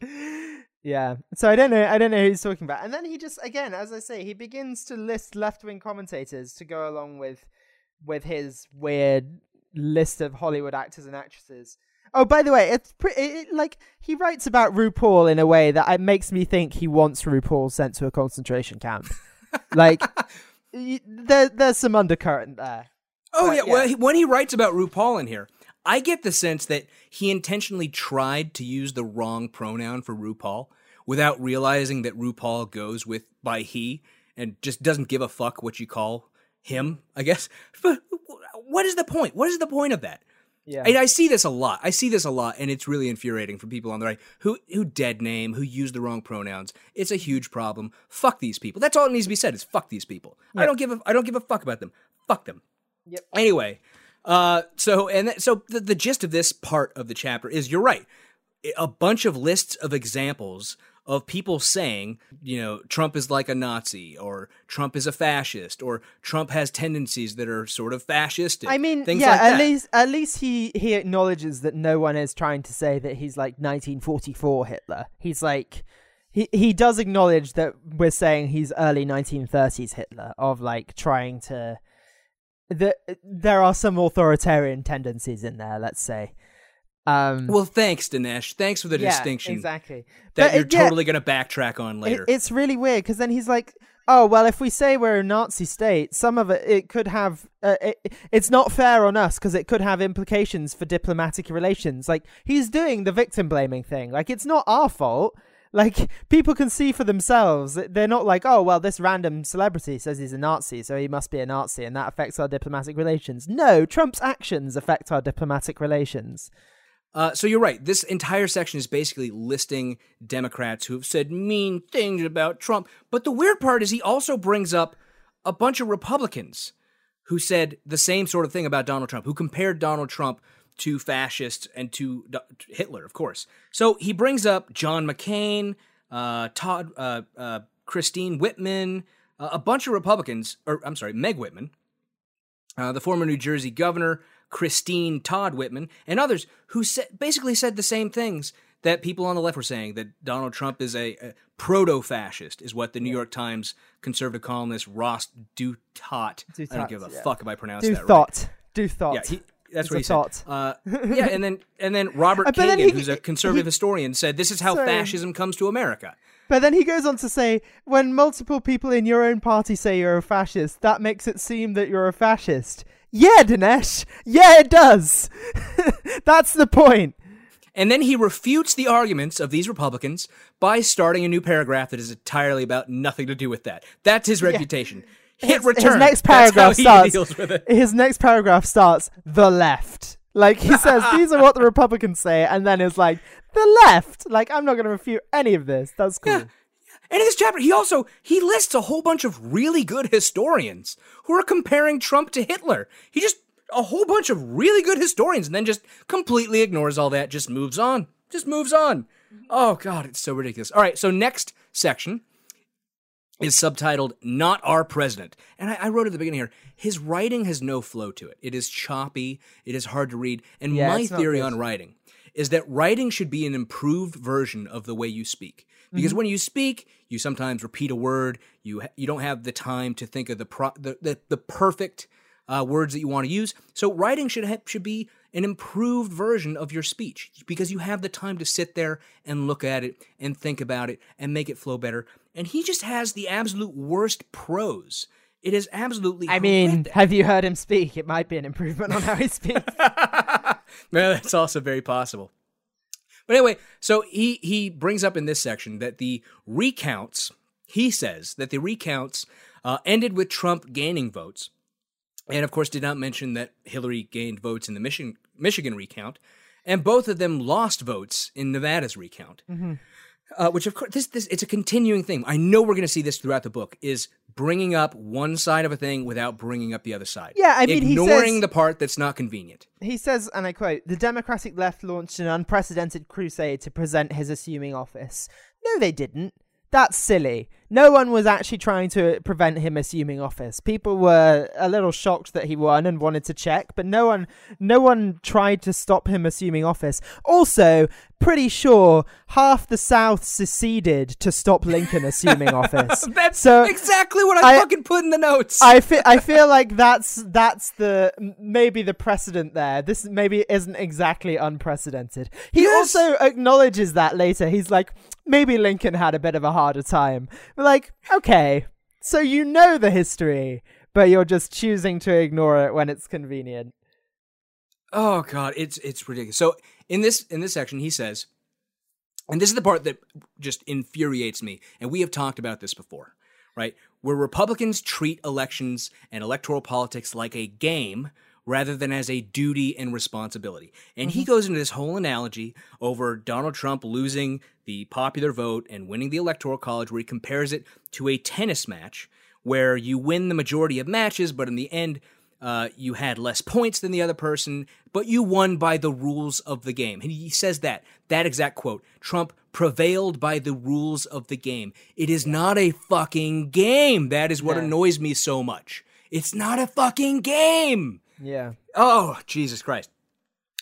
Yeah. So I don't know. I don't know who he's talking about. And then he just, again, as I say, he begins to list left-wing commentators to go along with, with his weird list of Hollywood actors and actresses. Oh, by the way, it's pretty it, like he writes about RuPaul in a way that it makes me think he wants RuPaul sent to a concentration camp. like, y- there, there's some undercurrent there. Oh But, yeah, well, he, when he writes about RuPaul in here, I get the sense that he intentionally tried to use the wrong pronoun for RuPaul without realizing that RuPaul goes with by he and just doesn't give a fuck what you call him. I guess. But what is the point? What is the point of that? Yeah. And I see this a lot. I see this a lot, and it's really infuriating for people on the right who who dead name, who use the wrong pronouns. It's a huge problem. Fuck these people. That's all it needs to be said. Is fuck these people. I don't give a I don't give a fuck about them. Fuck them. Yep. Anyway, uh, so and th- so the, the gist of this part of the chapter is you're right. A bunch of lists of examples of people saying, you know, Trump is like a Nazi, or Trump is a fascist, or Trump has tendencies that are sort of fascistic. I mean, things yeah, like at that. least at least he he acknowledges that no one is trying to say that he's like 1944 Hitler. He's like he he does acknowledge that we're saying he's early 1930s Hitler of like trying to that there are some authoritarian tendencies in there, let's say. Um Well, thanks, Dinesh. Thanks for the yeah, distinction exactly. that But, you're yeah, totally going to backtrack on it- later. it's really weird because then he's like, "Oh well, if we say we're a Nazi state, some of it it could have. Uh, it, it's not fair on us because it could have implications for diplomatic relations." Like he's doing the victim blaming thing. Like it's not our fault. Like people can see for themselves. They're not like, "Oh well, this random celebrity says he's a Nazi, so he must be a Nazi, and that affects our diplomatic relations." No, Trump's actions affect our diplomatic relations. Uh, so you're right. This entire section is basically listing Democrats who have said mean things about Trump. But the weird part is he also brings up a bunch of Republicans who said the same sort of thing about Donald Trump, who compared Donald Trump to fascists and to, Hitler, of course. So he brings up John McCain, uh, Todd, uh, uh, Christine Whitman, uh, a bunch of Republicans, or I'm sorry, Meg Whitman, uh, the former New Jersey governor, Christine Todd Whitman, and others who sa- basically said the same things that people on the left were saying that Donald Trump is a, a proto fascist, is what the New York Times conservative columnist Ross Douthat. I Douthat, don't give a yeah. fuck if I pronounce Do that right. Do. Yeah, he, that's It's what he thought. Uh, yeah, and then and then Robert but then Kagan, he- who's a conservative he- historian, said this is how Sorry. fascism comes to America. But then he goes on to say, when multiple people in your own party say you're a fascist, that makes it seem that you're a fascist. Yeah, Dinesh. Yeah, it does. That's the point. And then he refutes the arguments of these Republicans by starting a new paragraph that is entirely about nothing to do with that. That's his reputation. Hit his, return. his next paragraph starts. deals with it. His next paragraph starts the left. Like he says, these are what the Republicans say, and then it's like the left. Like I'm not going to refute any of this. That's cool. Yeah. And in this chapter, he also he lists a whole bunch of really good historians who are comparing Trump to Hitler. He just a whole bunch of really good historians, and then just completely ignores all that. Just moves on. Just moves on. Oh God, it's so ridiculous. All right, so next section is subtitled "Not Our President," and I, I wrote at the beginning here. His writing has no flow to it. It is choppy. It is hard to read. And Yeah, my theory on writing is that writing should be an improved version of the way you speak. Because Mm-hmm. when you speak, you sometimes repeat a word. You you don't have the time to think of the pro- the, the, the perfect uh, words that you want to use. So writing should ha- should be an improved version of your speech because you have the time to sit there and look at it and think about it and make it flow better. And he just has the absolute worst prose. It is absolutely. I mean, have you heard him speak? It might be an improvement on how he speaks. No, that's also very possible. But anyway, so he he brings up in this section that the recounts. He says that the recounts uh, ended with Trump gaining votes, and of course did not mention that Hillary gained votes in the Michigan Michigan recount, and both of them lost votes in Nevada's recount. Uh, which of course this this it's a continuing thing. I know we're going to see this throughout the book. Is bringing up one side of a thing without bringing up the other side. Yeah, I mean, ignoring says- the part that's not convenient. He says, and I quote, the Democratic left launched an unprecedented crusade to present his assuming office. No, they didn't. That's silly. No one was actually trying to prevent him assuming office. People were a little shocked that he won and wanted to check, but no one no one tried to stop him assuming office. Also, pretty sure half the South seceded to stop Lincoln assuming office. That's so exactly what I, I- fucking put in the notes. I feel I feel like that's that's the maybe the precedent there. This maybe isn't exactly unprecedented. He Yes. also acknowledges that later. He's like, maybe Lincoln had a bit of a harder time. Like, okay, so you know the history, but you're just choosing to ignore it when it's convenient. oh god, it's it's ridiculous. So in this in this section, he says, and this is the part that just infuriates me. And we have talked about this before, right? Where Republicans treat elections and electoral politics like a game rather than as a duty and responsibility. And he goes into this whole analogy over Donald Trump losing the popular vote and winning the electoral college, where he compares it to a tennis match where you win the majority of matches, but in the end, uh, you had less points than the other person, but you won by the rules of the game. And he says that, that exact quote Trump prevailed by the rules of the game. It is not a fucking game. That is what No. annoys me so much. It's not a fucking game. Yeah. Oh, Jesus Christ.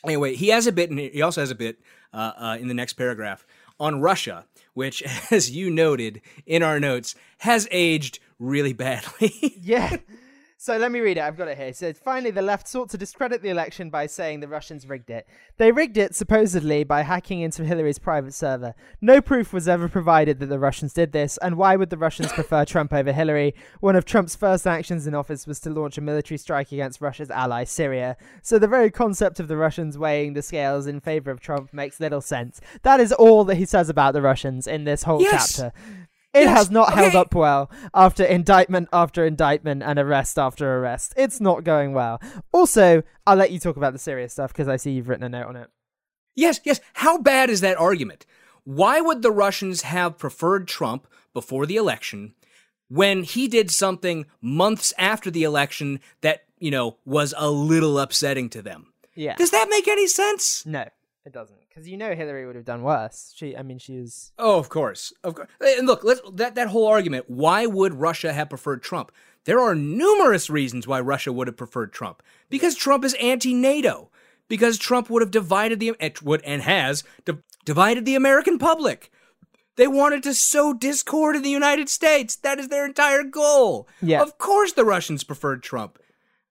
Anyway, he has a bit, and he also has a bit uh, uh, in the next paragraph on Russia, which, as you noted in our notes, has aged really badly. Yeah. So let me read it. I've got it here. It says, finally, the left sought to discredit the election by saying the Russians rigged it. They rigged it, supposedly, by hacking into Hillary's private server. No proof was ever provided that the Russians did this, and why would the Russians prefer Trump over Hillary? One of Trump's first actions in office was to launch a military strike against Russia's ally, Syria. So the very concept of the Russians weighing the scales in favor of Trump makes little sense. That is all that he says about the Russians in this whole Yes. chapter. It has not held okay. up well after indictment after indictment and arrest after arrest. It's not going well. Also, I'll let you talk about the serious stuff because I see you've written a note on it. Yes, yes. How bad is that argument? Why would the Russians have preferred Trump before the election when he did something months after the election that, you know, was a little upsetting to them? Yeah. Does that make any sense? no, it doesn't. Because you know Hillary would have done worse. She, I mean, she was. Oh, of course. Of course. And look, let's, that, that whole argument, why would Russia have preferred Trump? There are numerous reasons why Russia would have preferred Trump. Because Trump is anti-NATO. Because Trump would have divided the would and has di- divided the American public. They wanted to sow discord in the United States. That is their entire goal. Yeah. Of course the Russians preferred Trump.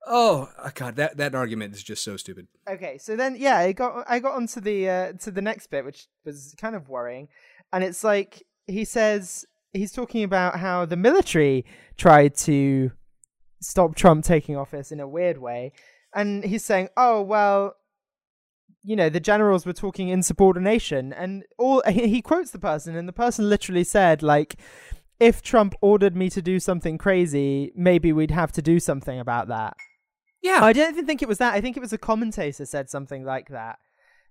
Oh, uh, god, that, that argument is just so stupid. Okay, so then yeah, I got I got onto the uh, to the next bit, which was kind of worrying, and it's like he says he's talking about how the military tried to stop Trump taking office in a weird way, and he's saying, oh well, you know the generals were talking insubordination, and all he, he quotes the person, and the person literally said like. If Trump ordered me to do something crazy, maybe we'd have to do something about that. Yeah. I don't even think it was that. I think it was a commentator said something like that.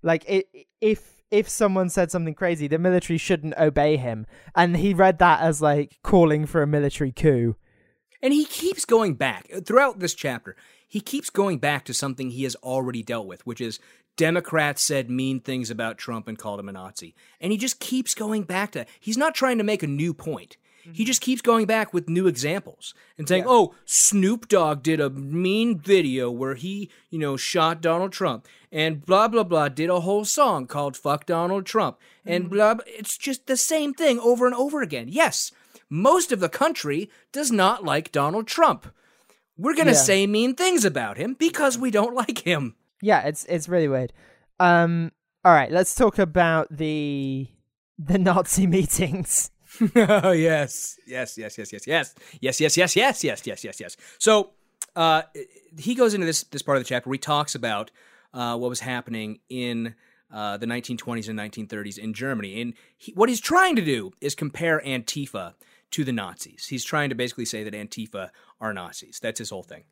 Like it, if if someone said something crazy, the military shouldn't obey him, and he read that as like calling for a military coup. And he keeps going back uh, throughout this chapter. He keeps going back to something he has already dealt with, which is Democrats said mean things about Trump and called him a Nazi. And he just keeps going back to He's not trying to make a new point. He just keeps going back with new examples and saying, "Oh, Snoop Dogg did a mean video where he, you know, shot Donald Trump, and blah blah blah did a whole song called "Fuck Donald Trump," and blah. blah. It's just the same thing over and over again. Yes, most of the country does not like Donald Trump. We're gonna Yeah. say mean things about him because we don't like him. Yeah, it's it's really weird. Um, all right, let's talk about the the Nazi meetings. Oh yes, yes, yes, yes, yes, yes, yes, yes, yes, yes, yes, yes, yes, yes. So uh, he goes into this this part of the chapter where he talks about uh, what was happening in uh, the 1920s and 1930s in Germany, and he, what he's trying to do is compare Antifa to the Nazis. He's trying to basically say that Antifa are Nazis. That's his whole thing.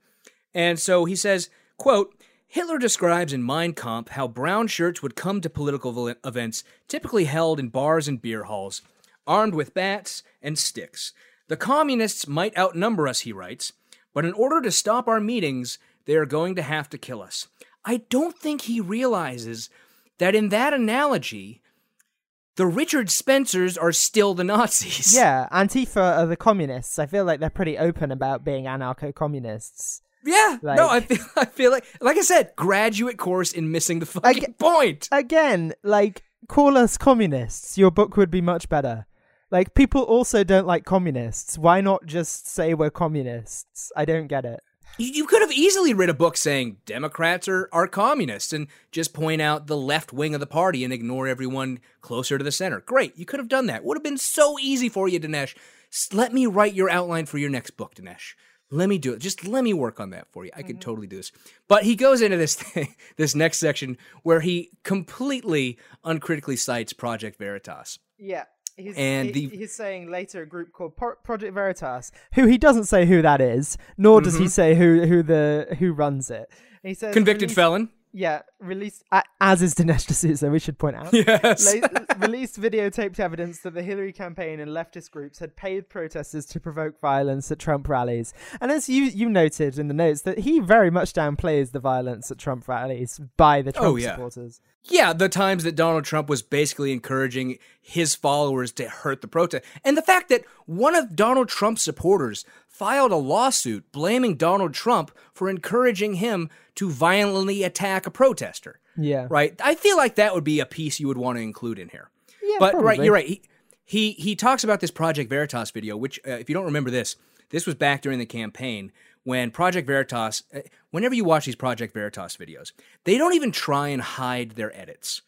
And so he says, quote, Hitler describes in Mein Kampf how brown shirts would come to political events typically held in bars and beer halls, armed with bats and sticks. The communists might outnumber us, he writes, but in order to stop our meetings, they are going to have to kill us. I don't think he realizes that in that analogy, the Richard Spencers are still the Nazis. Yeah, Antifa are the communists. I feel like they're pretty open about being anarcho-communists. Yeah, Like- no, I feel, I feel like, like I said, graduate course in missing the fucking get- point. Again, like call us communists. Your book would be much better. Like people also don't like communists. Why not just say we're communists? I don't get it. You, you could have easily written a book saying Democrats are, are communists and just point out the left wing of the party and ignore everyone closer to the center. Great, you could have done that. Would have been so easy for you, Dinesh. Let me write your outline for your next book, Dinesh. Let me do it. Just let me work on that for you. I could mm. totally do this. But he goes into this thing, this next section where he completely uncritically cites Project Veritas. Yeah. He's, And he- the- he's saying later a group called Pro- Project Veritas, who he doesn't say who that is, nor does Mm-hmm. he say who who the who runs it. He says Convicted felon. Yeah, released a- as is Dinesh D'Souza. We should point out. Yes. La- released videotaped evidence that the Hillary campaign and leftist groups had paid protesters to provoke violence at Trump rallies. And as you you noted in the notes, that he very much downplays the violence at Trump rallies by the oh, Trump Oh, yeah. supporters. Yeah, the times that Donald Trump was basically encouraging his followers to hurt the protest. And the fact that one of Donald Trump's supporters filed a lawsuit blaming Donald Trump for encouraging him to violently attack a protester. Yeah. Right? I feel like that would be a piece you would want to include in here. Yeah, but right, you're right. He he he talks about this Project Veritas video, which uh, if you don't remember this, this was back during the campaign when Project Veritas. Uh, whenever you watch these Project Veritas videos, they don't even try and hide their edits,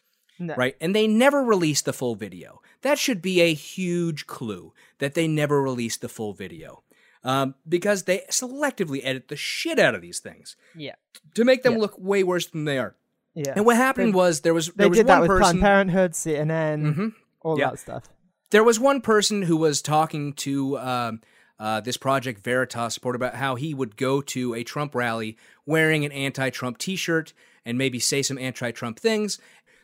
right? And they never release the full video. That should be a huge clue that they never released the full video. Um, because they selectively edit the shit out of these things Yeah. to make them Yeah. look way worse than they are. Yeah. And what happened They- was there was They there was did one that with person Planned Parenthood, CNN, all Yeah. that stuff. there was one person who was talking to um, uh, this Project Veritas supporter about how he would go to a Trump rally wearing an anti-Trump T-shirt and maybe say some anti-Trump things.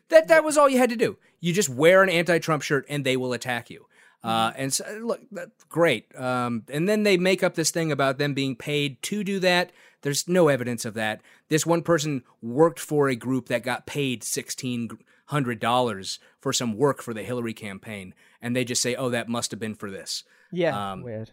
That that was all you had to do. You just wear an anti-Trump shirt and they will attack you. Uh, and so, look, great. Um, and then they make up this thing about them being paid to do that. There's no evidence of that. This one person worked for a group that got paid sixteen hundred dollars for some work for the Hillary campaign, and they just say, "Oh, that must have been for this." Yeah. Um, weird.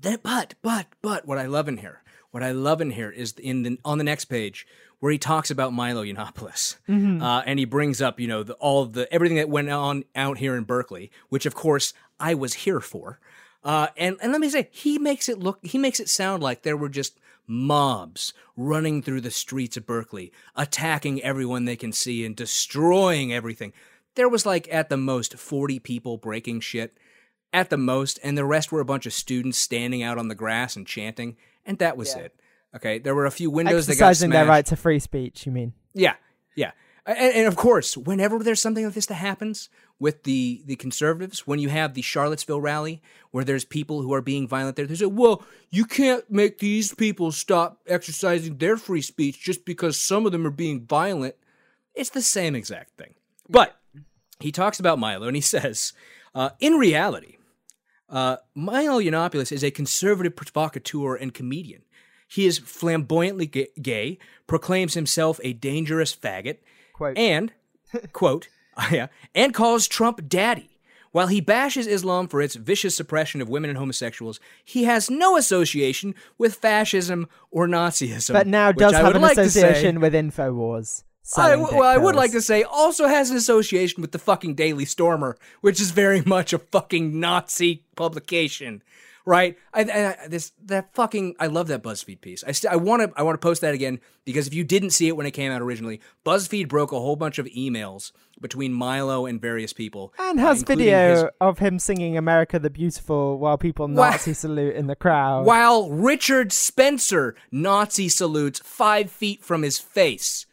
That, but, but, but, what I love in here, what I love in here is in the on the next page where he talks about Milo Yiannopoulos, uh, and he brings up, you know, the, all the everything that went on out here in Berkeley, which of course I was here for. Uh, and and let me say, he makes it look, he makes it sound like there were just mobs running through the streets of Berkeley, attacking everyone they can see and destroying everything. There was like at the most forty people breaking shit at the most, and the rest were a bunch of students standing out on the grass and chanting, and that was it. Okay, there were a few windows that got Exercising smashed. their right to free speech, you mean? Yeah, yeah. And, and of course, whenever there's something like this that happens with the the conservatives, when you have the Charlottesville rally where there's people who are being violent there, they say, "Well, you can't make these people stop exercising their free speech just because some of them are being violent." It's the same exact thing. But he talks about Milo and he says, uh, in reality, uh, Milo Yiannopoulos is a conservative provocateur and comedian. He is flamboyantly gay, proclaims himself a dangerous faggot, Quote. and quote, yeah, and calls Trump daddy. While he bashes Islam for its vicious suppression of women and homosexuals, he has no association with fascism or Nazism. But now does have an like to say- association with Infowars. I, w- well, I would like to say also has an association with the fucking Daily Stormer, which is very much a fucking Nazi publication, right? I, I, this that fucking I love that BuzzFeed piece. I st- I want to I want to post that again because if you didn't see it when it came out originally, BuzzFeed broke a whole bunch of emails between Milo and various people, And uh, has including video his- of him singing America the Beautiful while people Nazi salute in the crowd. while Richard Spencer Nazi salutes five feet from his face.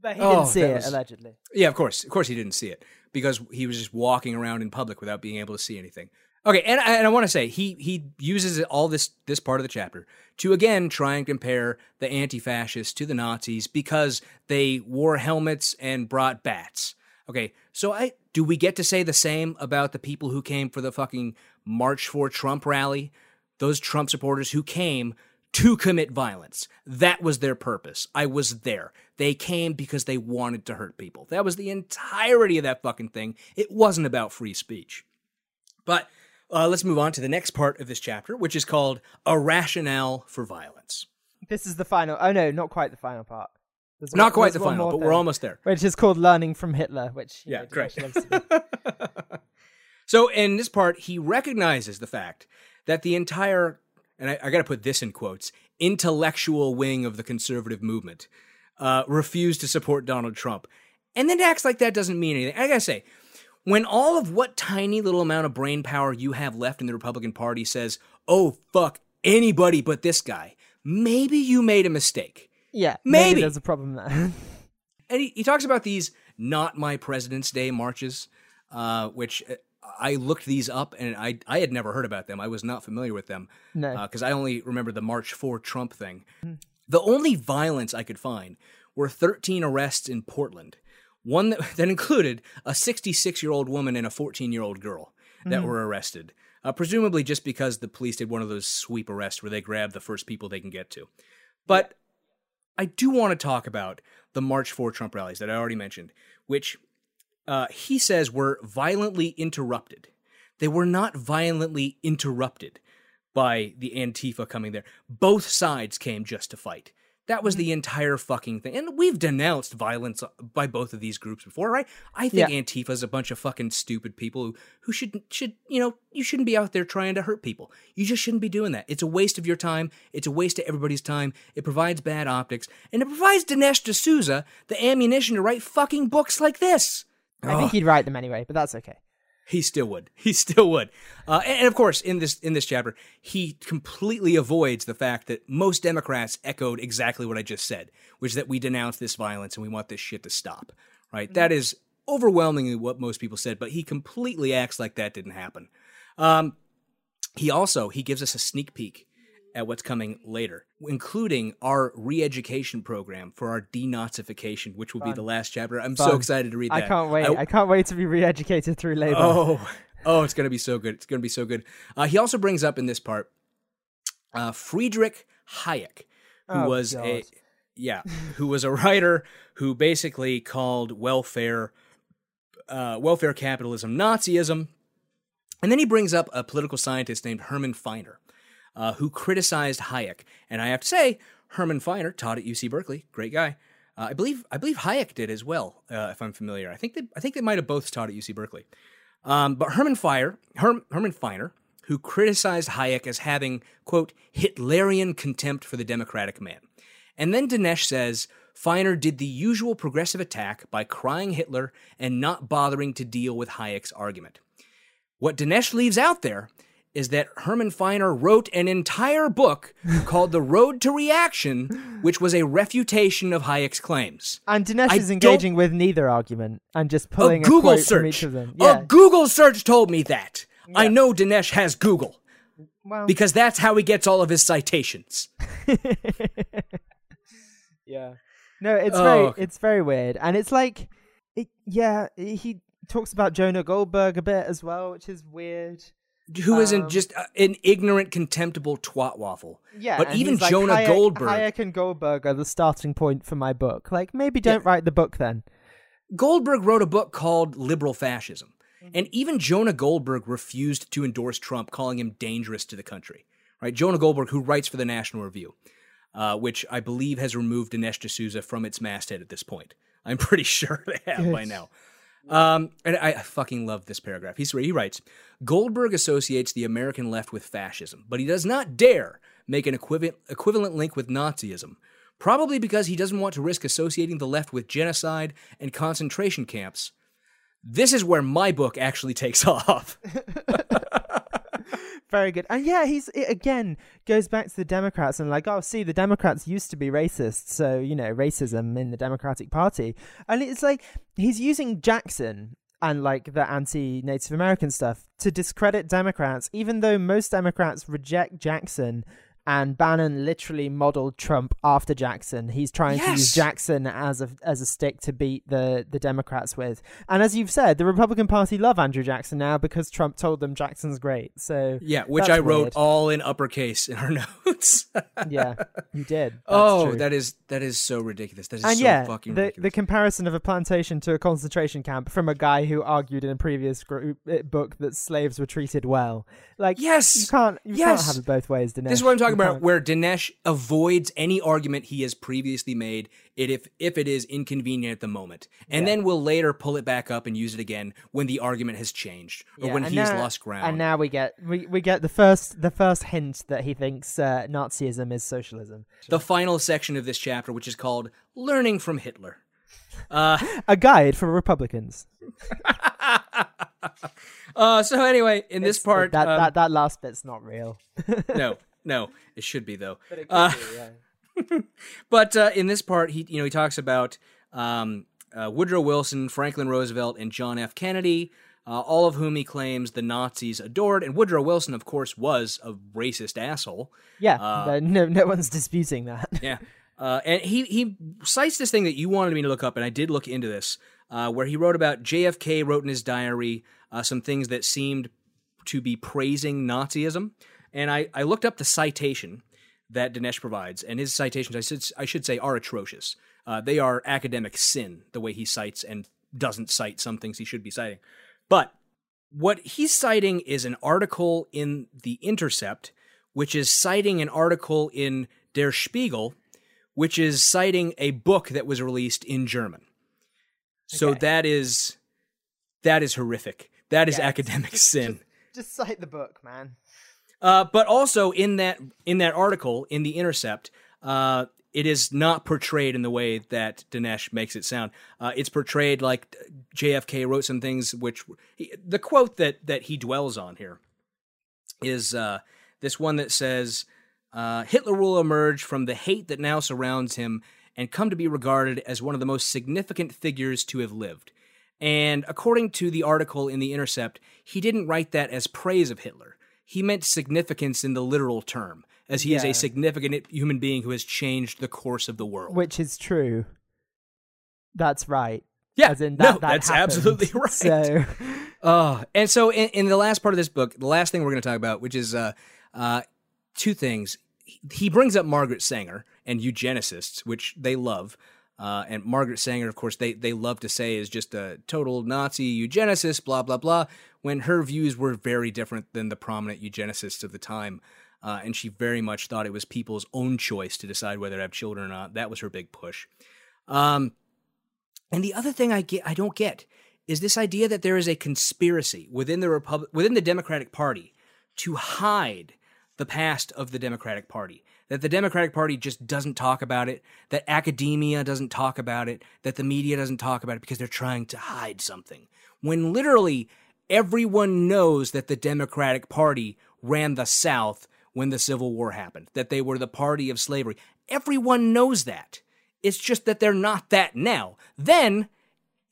But he Oh, didn't see it, was- allegedly. Yeah, of course. Of course, he didn't see it because he was just walking around in public without being able to see anything. Okay, and, and I want to say he he uses all this this part of the chapter to again try and compare the anti-fascists to the Nazis because they wore helmets and brought bats. Okay, so I do we get to say the same about the people who came for the fucking March for Trump rally? Those Trump supporters who came to commit violence. That was their purpose. I was there. They came because they wanted to hurt people. That was the entirety of that fucking thing. It wasn't about free speech. But uh, let's move on to the next part of this chapter, which is called A Rationale for Violence. This is the final. Oh no, not quite the final part. There's Not one- quite the final, but we're almost there. Which is called learning from Hitler. Which Yeah, know, great. To. So in this part, he recognizes the fact that the entire, and I, I got to put this in quotes, intellectual wing of the conservative movement uh, refused to support Donald Trump, and then acts like that doesn't mean anything. I gotta say, when all of what tiny little amount of brain power you have left in the Republican Party says, "Oh fuck anybody but this guy," maybe you made a mistake. yeah, Maybe. there's a problem there. and he, he talks about these not my president's day marches uh, which uh, i looked these up and I, I had never heard about them i was not familiar with them No. because i only remember the march for trump thing the only violence i could find were 13 arrests in portland one that, that included a 66 year old woman and a 14 year old girl that were arrested uh, presumably just because the police did one of those sweep arrests where they grab the first people they can get to but I do want to talk about the March for Trump rallies that I already mentioned, which uh, he says were violently interrupted. They were not violently interrupted by the Antifa coming there. Both sides came just to fight. That was the mm-hmm. entire fucking thing. And we've denounced violence uh, by both of these groups before, right? I think Yeah. Antifa's a bunch of fucking stupid people who, who should should you know, you shouldn't be out there trying to hurt people. You just shouldn't be doing that. It's a waste of your time. It's a waste of everybody's time. It provides bad optics. And it provides Dinesh D'Souza the ammunition to write fucking books like this. I think he'd write them anyway, but that's okay. He still would. He still would. Uh, and, and of course, in this in this chapter, he completely avoids the fact that most Democrats echoed exactly what I just said, which is that we denounce this violence and we want this shit to stop. Right? That is overwhelmingly what most people said, but he completely acts like that didn't happen. Um, he also he gives us a sneak peek at what's coming later, including our re-education program for our denazification, which will be the last chapter. I'm so excited to read that. I can't wait. I, can't wait to be re-educated through labor. Oh, oh, it's gonna be so good. It's gonna be so good. Uh, he also brings up in this part uh, Friedrich Hayek, who Oh, was a yeah, who was a writer who basically called welfare uh, welfare capitalism Nazism, and then he brings up a political scientist named Herman Finer, uh, who criticized Hayek. And I have to say, Herman Finer taught at UC Berkeley, great guy. Uh, I believe I believe Hayek did as well, uh, if I'm familiar. I think they I think they might have both taught at UC Berkeley. Um, but Herman Fire, Herm, Herman Finer, who criticized Hayek as having, quote, Hitlerian contempt for the democratic man. And then Dinesh says Finer did the usual progressive attack by crying Hitler and not bothering to deal with Hayek's argument. What Dinesh leaves out there is that Herman Finer wrote an entire book called The Road to Reaction, which was a refutation of Hayek's claims. And Dinesh is engaging with neither argument and just pulling a Google quote search. from each of them. Yeah. A Google search told me that. I know Dinesh has Google well, because that's how he gets all of his citations. yeah. No, it's Oh, very it's very weird, and it's like, it, yeah, he talks about Jonah Goldberg a bit as well, which is weird. Who isn't Um, just uh, an ignorant, contemptible twat waffle. Yeah, But even like, Jonah Hayek, Goldberg. Hayek and Goldberg are the starting point for my book. Like, maybe don't write the book then. Goldberg wrote a book called Liberal Fascism, and even Jonah Goldberg refused to endorse Trump, calling him dangerous to the country. Right, Jonah Goldberg, who writes for the National Review, uh, which I believe has removed Dinesh D'Souza from its masthead at this point. I'm pretty sure they have by now. Um, and I, fucking love this paragraph. He's, he writes Goldberg associates the American left with fascism, but he does not dare make an equivalent, equivalent link with Nazism, probably because he doesn't want to risk associating the left with genocide and concentration camps. This is where my book actually takes off. Very good. And yeah, he's it again goes back to the Democrats and like, oh, see, the Democrats used to be racist, so you know, racism in the Democratic Party. And it's like he's using Jackson and like the anti-Native American stuff to discredit Democrats, even though most Democrats reject Jackson. And Bannon literally modeled Trump after Jackson. He's trying to use Jackson as a as a stick to beat the the Democrats with. And as you've said, the Republican Party love Andrew Jackson now because Trump told them Jackson's great. So yeah, which I wrote weird. all in uppercase in our notes. yeah, you did. That's oh, true. that is that is so ridiculous. That is and so yeah, fucking the ridiculous. the comparison of a plantation to a concentration camp from a guy who argued in a previous group, uh, book that slaves were treated well. Like, Yes! you can't you Yes! can't have it both ways. Dinesh. This is what I'm talking You about, where Dinesh avoids any argument he has previously made, it if if it is inconvenient at the moment, and then will later pull it back up and use it again when the argument has changed or Yeah, when and he has now- lost ground. And now we get we, we get the first the first hint that he thinks uh, Nazism is socialism. the final section of this chapter, which is called "Learning from Hitler." Uh, A guide for Republicans. uh, so anyway, in this part, that, um, that that last bit's not real. no, no, it should be though. Uh, But uh, in this part, he you know he talks about um, uh, Woodrow Wilson, Franklin Roosevelt, and John F. Kennedy, uh, all of whom he claims the Nazis adored. And Woodrow Wilson, of course, was a racist asshole. Yeah, Uh, no no one's disputing that. Yeah. Uh, and he, he cites this thing that you wanted me to look up, and I did look into this, uh, where he wrote about JFK wrote in his diary uh, some things that seemed to be praising Nazism. And I, I looked up the citation that Dinesh provides, and his citations, I should, I should say, are atrocious. Uh, they are academic sin, the way he cites and doesn't cite some things he should be citing. But what he's citing is an article in The Intercept, which is citing an article in Der Spiegel, which is citing a book that was released in German. So Okay. that is that is horrific. That is Yeah, academic sin. Just cite the book, man. Uh, but also in that in that article in the Intercept, uh, it is not portrayed in the way that Dinesh makes it sound. Uh, it's portrayed like JFK wrote some things which he, the quote that that he dwells on here is uh, this one that says uh, Hitler will emerge from the hate that now surrounds him and come to be regarded as one of the most significant figures to have lived. And according to the article in The Intercept, he didn't write that as praise of Hitler. He meant significance in the literal term, as he is a significant human being who has changed the course of the world. Which is true. That's right. yeah, As in no, that, that that's happened. absolutely right. So Oh, and so in, in the last part of this book, the last thing we're going to talk about, which is uh, uh, two things. He- He brings up Margaret Sanger and eugenicists, which they love. Uh, and Margaret Sanger, of course, they, they love to say is just a total Nazi eugenicist, blah, blah, blah, when her views were very different than the prominent eugenicists of the time. Uh, and she very much thought it was people's own choice to decide whether to have children or not. That was her big push. Um, and the other thing I get, I don't get, is this idea that there is a conspiracy within the Republic, within the Democratic Party, to hide the past of the Democratic Party. That the Democratic Party just doesn't talk about it. That academia doesn't talk about it. That the media doesn't talk about it because they're trying to hide something. When literally everyone knows that the Democratic Party ran the South when the Civil War happened, that they were the party of slavery. Everyone knows that. It's just that they're not that now. Then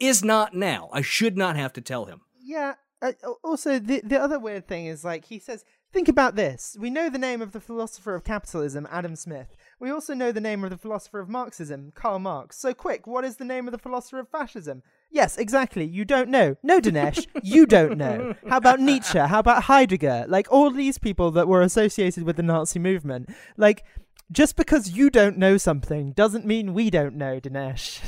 is not now. I should not have to tell him. Yeah. Uh, also, the the other weird thing is like he says, think about this. We know the name of the philosopher of capitalism, Adam Smith. We also know the name of the philosopher of Marxism, Karl Marx. So quick, what is the name of the philosopher of fascism? Yes, exactly. You don't know. No, Dinesh, you don't know. How about Nietzsche? How about Heidegger? Like all these people that were associated with the Nazi movement. Like, just because you don't know something doesn't mean we don't know, Dinesh.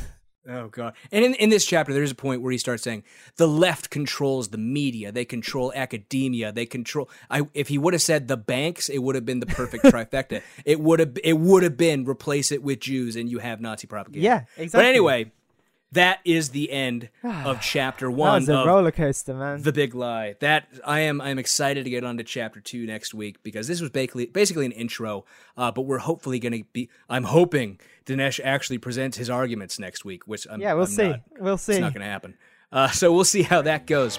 Oh god. And in, in this chapter there's a point where he starts saying the left controls the media, they control academia, they control I if he would have said the banks, it would have been the perfect trifecta. It would have it would have been replace it with Jews and you have Nazi propaganda. Yeah, exactly. But anyway, that is the end of chapter That 1 was a of roller coaster, man. The Big Lie. That I am I am excited to get on to chapter 2 next week because this was basically basically an intro, uh, but we're hopefully going to be I'm hoping Dinesh actually presents his arguments next week, which I'm, yeah, we'll I'm see. not- We'll see. it's not going to happen. Uh, so we'll see how that goes.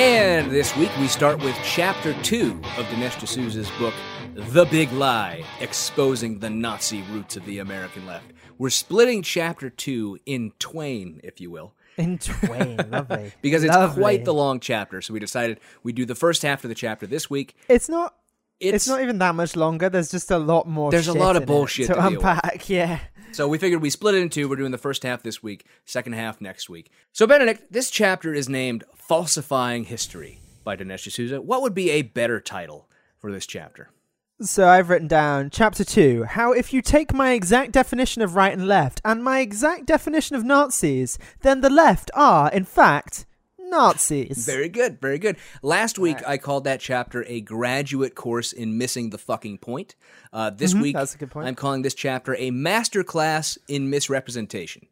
And this week we start with chapter two of Dinesh D'Souza's book, The Big Lie Exposing the Nazi Roots of the American Left. We're splitting chapter two in twain, if you will In twain, lovely. because it's Lovely. quite the long chapter. So we decided we'd do the first half of the chapter this week. It's not. It's, It's, not even that much longer. There's just a lot more. There's a lot of bullshit to, to unpack. Yeah. So we figured we split it in two. We're doing the first half this week, second half next week. So Benedict, this chapter is named "Falsifying History" by Dinesh D'Souza. What would be a better title for this chapter? So I've written down chapter two. How if you take my exact definition of right and left and my exact definition of Nazis, then the left are in fact Nazis. Very good, very good. Last week I called that chapter a graduate course in missing the fucking point. Uh, this week Mm-hmm, that's a good point. I'm calling this chapter a master class in misrepresentation.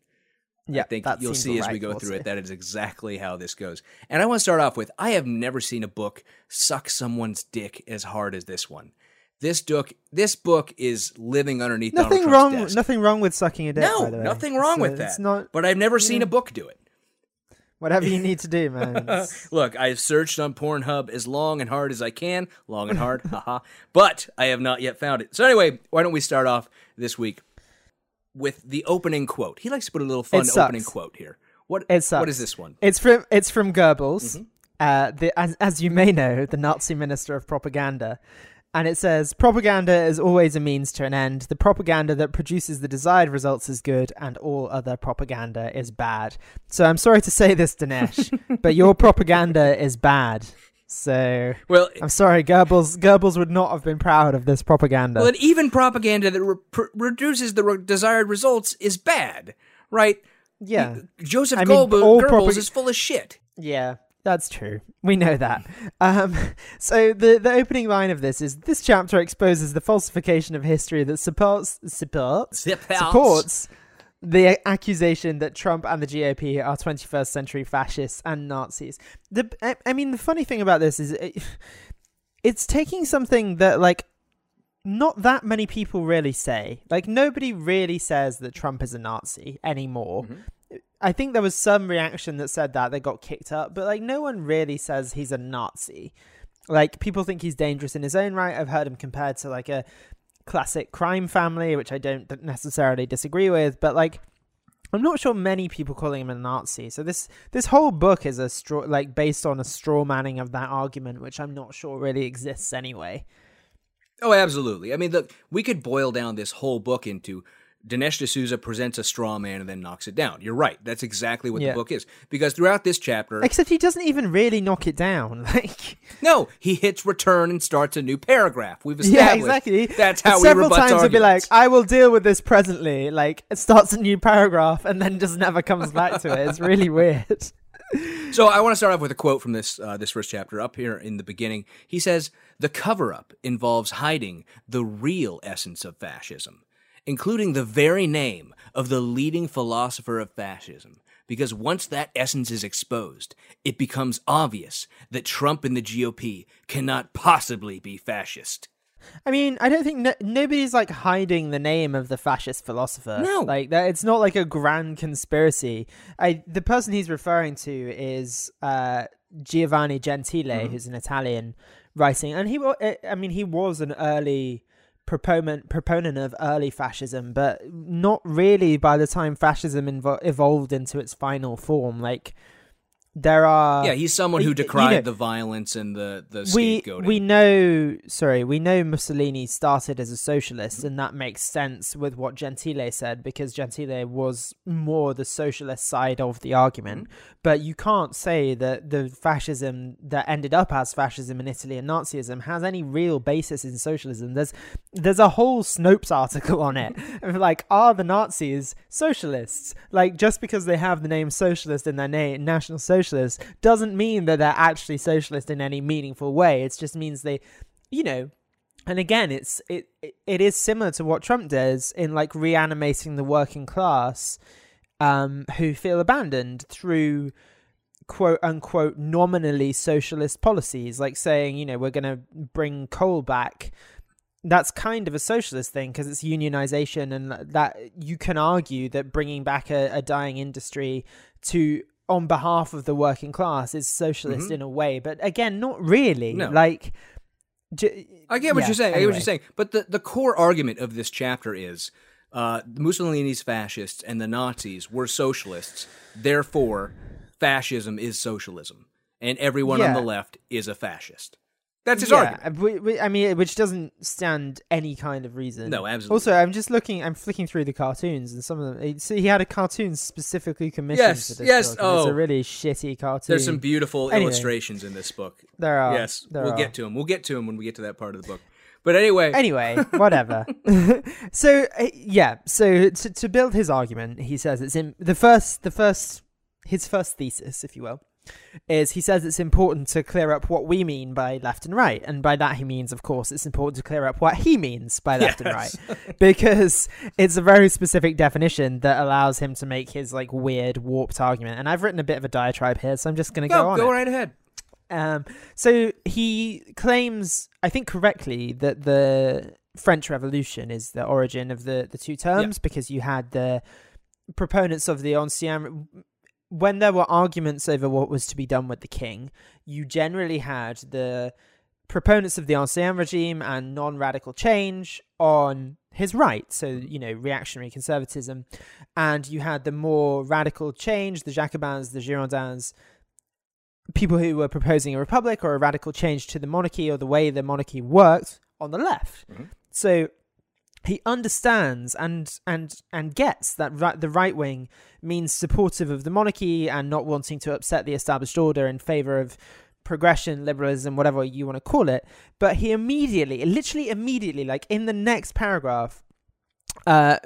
yeah, I think that you'll see as right we go through also. it that is exactly how this goes. And I want to start off with I have never seen a book suck someone's dick as hard as this one. This book, this book is living underneath Nothing wrong. Desk. Nothing wrong with sucking a dick. no, by the way. nothing wrong So with that. It's not but I've never seen a book do it. Whatever you need to do, man. Look, I've searched on Pornhub as long and hard as I can, long and hard, haha. But I have not yet found it. So anyway, why don't we start off this week with the opening quote? He likes to put a little fun opening quote here. What? It sucks. What is this one? It's from it's from Goebbels, Mm-hmm. uh, the, as as you may know, the Nazi minister of propaganda, and it says propaganda is always a means to an end. The propaganda that produces the desired results is good, and all other propaganda is bad. So I'm sorry to say this, Dinesh, but your propaganda is bad. So Well, I'm sorry, Goebbels. Goebbels would not have been proud of this propaganda. well, and even propaganda that re- reduces the re- desired results is bad, right? yeah, Joseph I mean, Goebbels, all Goebbels propag- is full of shit. Yeah, that's true. We know that. Um, so the the opening line of this is this chapter exposes the falsification of history that supports supports Supports. supports the accusation that Trump and the GOP are 21st century fascists and Nazis. The I, I mean, the funny thing about this is it, it's taking something that like not that many people really say. Like nobody really says that Trump is a Nazi anymore. I think there was some reaction that said that they got kicked up, but like no one really says he's a Nazi. Like people think he's dangerous in his own right. I've heard him compared to like a classic crime family, which I don't necessarily disagree with, but like I'm not sure many people calling him a Nazi. So this this whole book is a straw like based on a straw manning of that argument, which I'm not sure really exists anyway. Oh, absolutely. I mean, look, we could boil down this whole book into Dinesh D'Souza presents a straw man and then knocks it down. You're right. That's exactly what Yeah. the book is. Because throughout this chapter, Except he doesn't even really knock it down. Like no, he hits return and starts a new paragraph. We've established. Yeah, exactly. that's how Several times he'll be like, "I will deal with this presently." Like it starts a new paragraph and then just never comes back to it. It's really weird. So I want to start off with a quote from this uh, this first chapter up here in the beginning. He says, "The cover-up involves hiding the real essence of fascism, including the very name of the leading philosopher of fascism." Because once that essence is exposed, it becomes obvious that Trump and the GOP cannot possibly be fascist. I mean, I don't think no- nobody's like hiding the name of the fascist philosopher. No. like that. It's not like a grand conspiracy. I the person he's referring to is uh, Giovanni Gentile, Mm-hmm. who's an Italian writing, and he. uh, I mean, he was an early proponent proponent of early fascism, but not really by the time fascism invo- evolved into its final form. Like there are yeah, he's someone who you decried know, the violence and the the we scapegoating. we know sorry we know Mussolini started as a socialist and that makes sense with what Gentile said because Gentile was more the socialist side of the argument. But you can't say that the fascism that ended up as fascism in Italy and Nazism has any real basis in socialism. There's there's a whole Snopes article on it. Like are the Nazis socialists? Like just because they have the name socialist in their name national socialist doesn't mean that they're actually socialist in any meaningful way. It just means they you know and again it's it it- it is similar to what Trump does in like reanimating the working class um who feel abandoned through quote unquote nominally socialist policies like saying you know we're going to bring coal back. That's kind of a socialist thing because it's unionization and that you can argue that bringing back a, a dying industry to on behalf of the working class is socialist Mhm. in a way but again not really No. like j- I get what yeah, you're saying. I get what you're saying. But the, the core argument of this chapter is uh, Mussolini's fascists and the Nazis were socialists. Therefore, fascism is socialism. And everyone on the left is a fascist. That's his yeah, argument. w- I mean, which doesn't stand any kind of reason. No, absolutely. Also, I'm just looking. I'm flicking through the cartoons, and some of them. So he had a cartoon specifically commissioned Yes, for this yes, book, and It's oh. a really shitty cartoon. There's some beautiful Anyway. illustrations in this book. There are. yes, there we'll are. get to them. We'll get to them when we get to that part of the book. But anyway, Anyway, whatever. so uh, yeah, so to, to build his argument, he says it's in the first, the first, his first thesis, if you will, is he says it's important to clear up what we mean by left and right, and by that he means, of course, it's important to clear up what he means by left and right, because it's a very specific definition that allows him to make his like weird, warped argument. And I've written a bit of a diatribe here, so I'm just going to go go, on. go it. right ahead. Um, so he claims, I think correctly, that the French Revolution is the origin of the, the two terms because you had the proponents of the Ancien. When there were arguments over what was to be done with the king, you generally had the proponents of the Ancien regime and non radical change on his right, so, you know, reactionary conservatism. And you had the more radical change, the Jacobins, the Girondins, people who were proposing a republic or a radical change to the monarchy or the way the monarchy worked on the left. Mhm. So he understands and and and gets that the right wing means supportive of the monarchy and not wanting to upset the established order in favor of progression, liberalism, whatever you want to call it. But he immediately, literally immediately, like in the next paragraph, uh,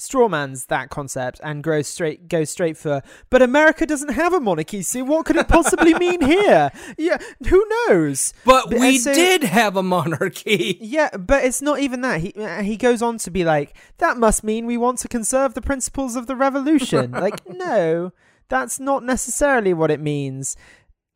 strawmans that concept and goes straight goes straight for. But America doesn't have a monarchy, so what could it possibly mean here? Yeah, who knows? But But- we so- did have a monarchy. Yeah, but it's not even that. He uh, he goes on to be like, that must mean we want to conserve the principles of the revolution. like, no, that's not necessarily what it means.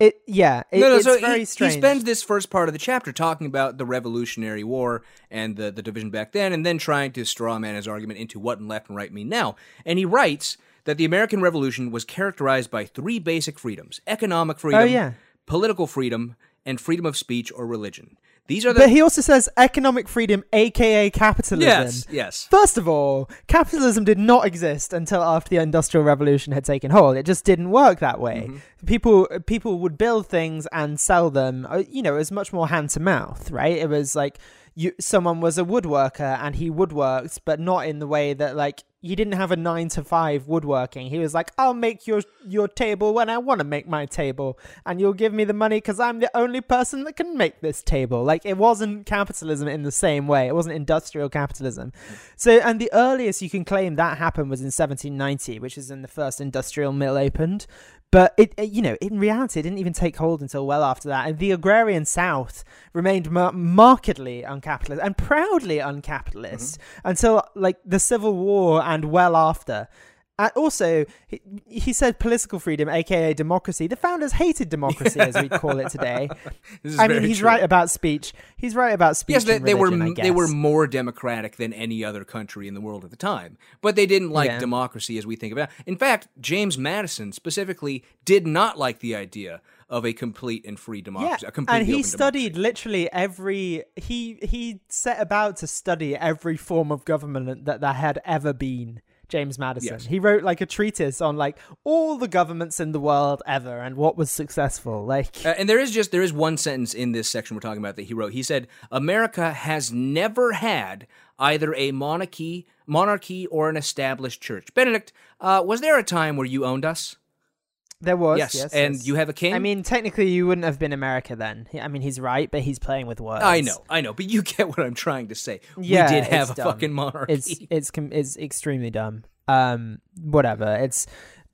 It yeah, it, no, no, it's so very he, strange. he spends this first part of the chapter talking about the Revolutionary War and the, the division back then, and then trying to straw man his argument into what and left and right mean now. And he writes that the American Revolution was characterized by three basic freedoms economic freedom, Oh, yeah. political freedom, and freedom of speech or religion. These are the. but he also says economic freedom, aka capitalism. yes, yes. First of all, capitalism did not exist until after the Industrial Revolution had taken hold. It just didn't work that way. Mm-hmm. People people would build things and sell them. uh, You know, it was much more hand to mouth, right? It was like you someone was a woodworker and he woodworked, but not in the way that like he didn't have a nine to five woodworking. He was like, "I'll make your your table when I want to make my table, and you'll give me the money because I'm the only person that can make this table." Like it wasn't capitalism in the same way. It wasn't industrial capitalism. So, and the earliest you can claim that happened was in 1790, which is when the first industrial mill opened. But it, you know, in reality, it didn't even take hold until well after that. And the agrarian South remained mar- markedly uncapitalist and proudly uncapitalist mm-hmm. until like the Civil War and well after. And also, he, he said political freedom, aka democracy. The founders hated democracy, as we call it today. I mean, he's true. right about speech. He's right about speech. Yes, they, and they were they were more democratic than any other country in the world at the time, but they didn't like Yeah. democracy as we think about. it. In fact, James Madison specifically did not like the idea of a complete and free Yeah, democracy. a completely and he studied democracy. literally every. He he set about to study every form of government that there had ever been. James Madison. Yes. He wrote like a treatise on like all the governments in the world ever and what was successful. Like Uh, and there is just there is one sentence in this section we're talking about that he wrote. He said, "America has never had either a monarchy, monarchy or an established church." Benedict, uh, was there a time where you owned us? There was Yes, yes, and yes. you have a king. I mean, technically, you wouldn't have been America then. I mean, he's right, but he's playing with words. I know, I know, but you get what I'm trying to say. Yeah, we did have a dumb. fucking monarchy. It's it's it's extremely dumb. Um, whatever. It's,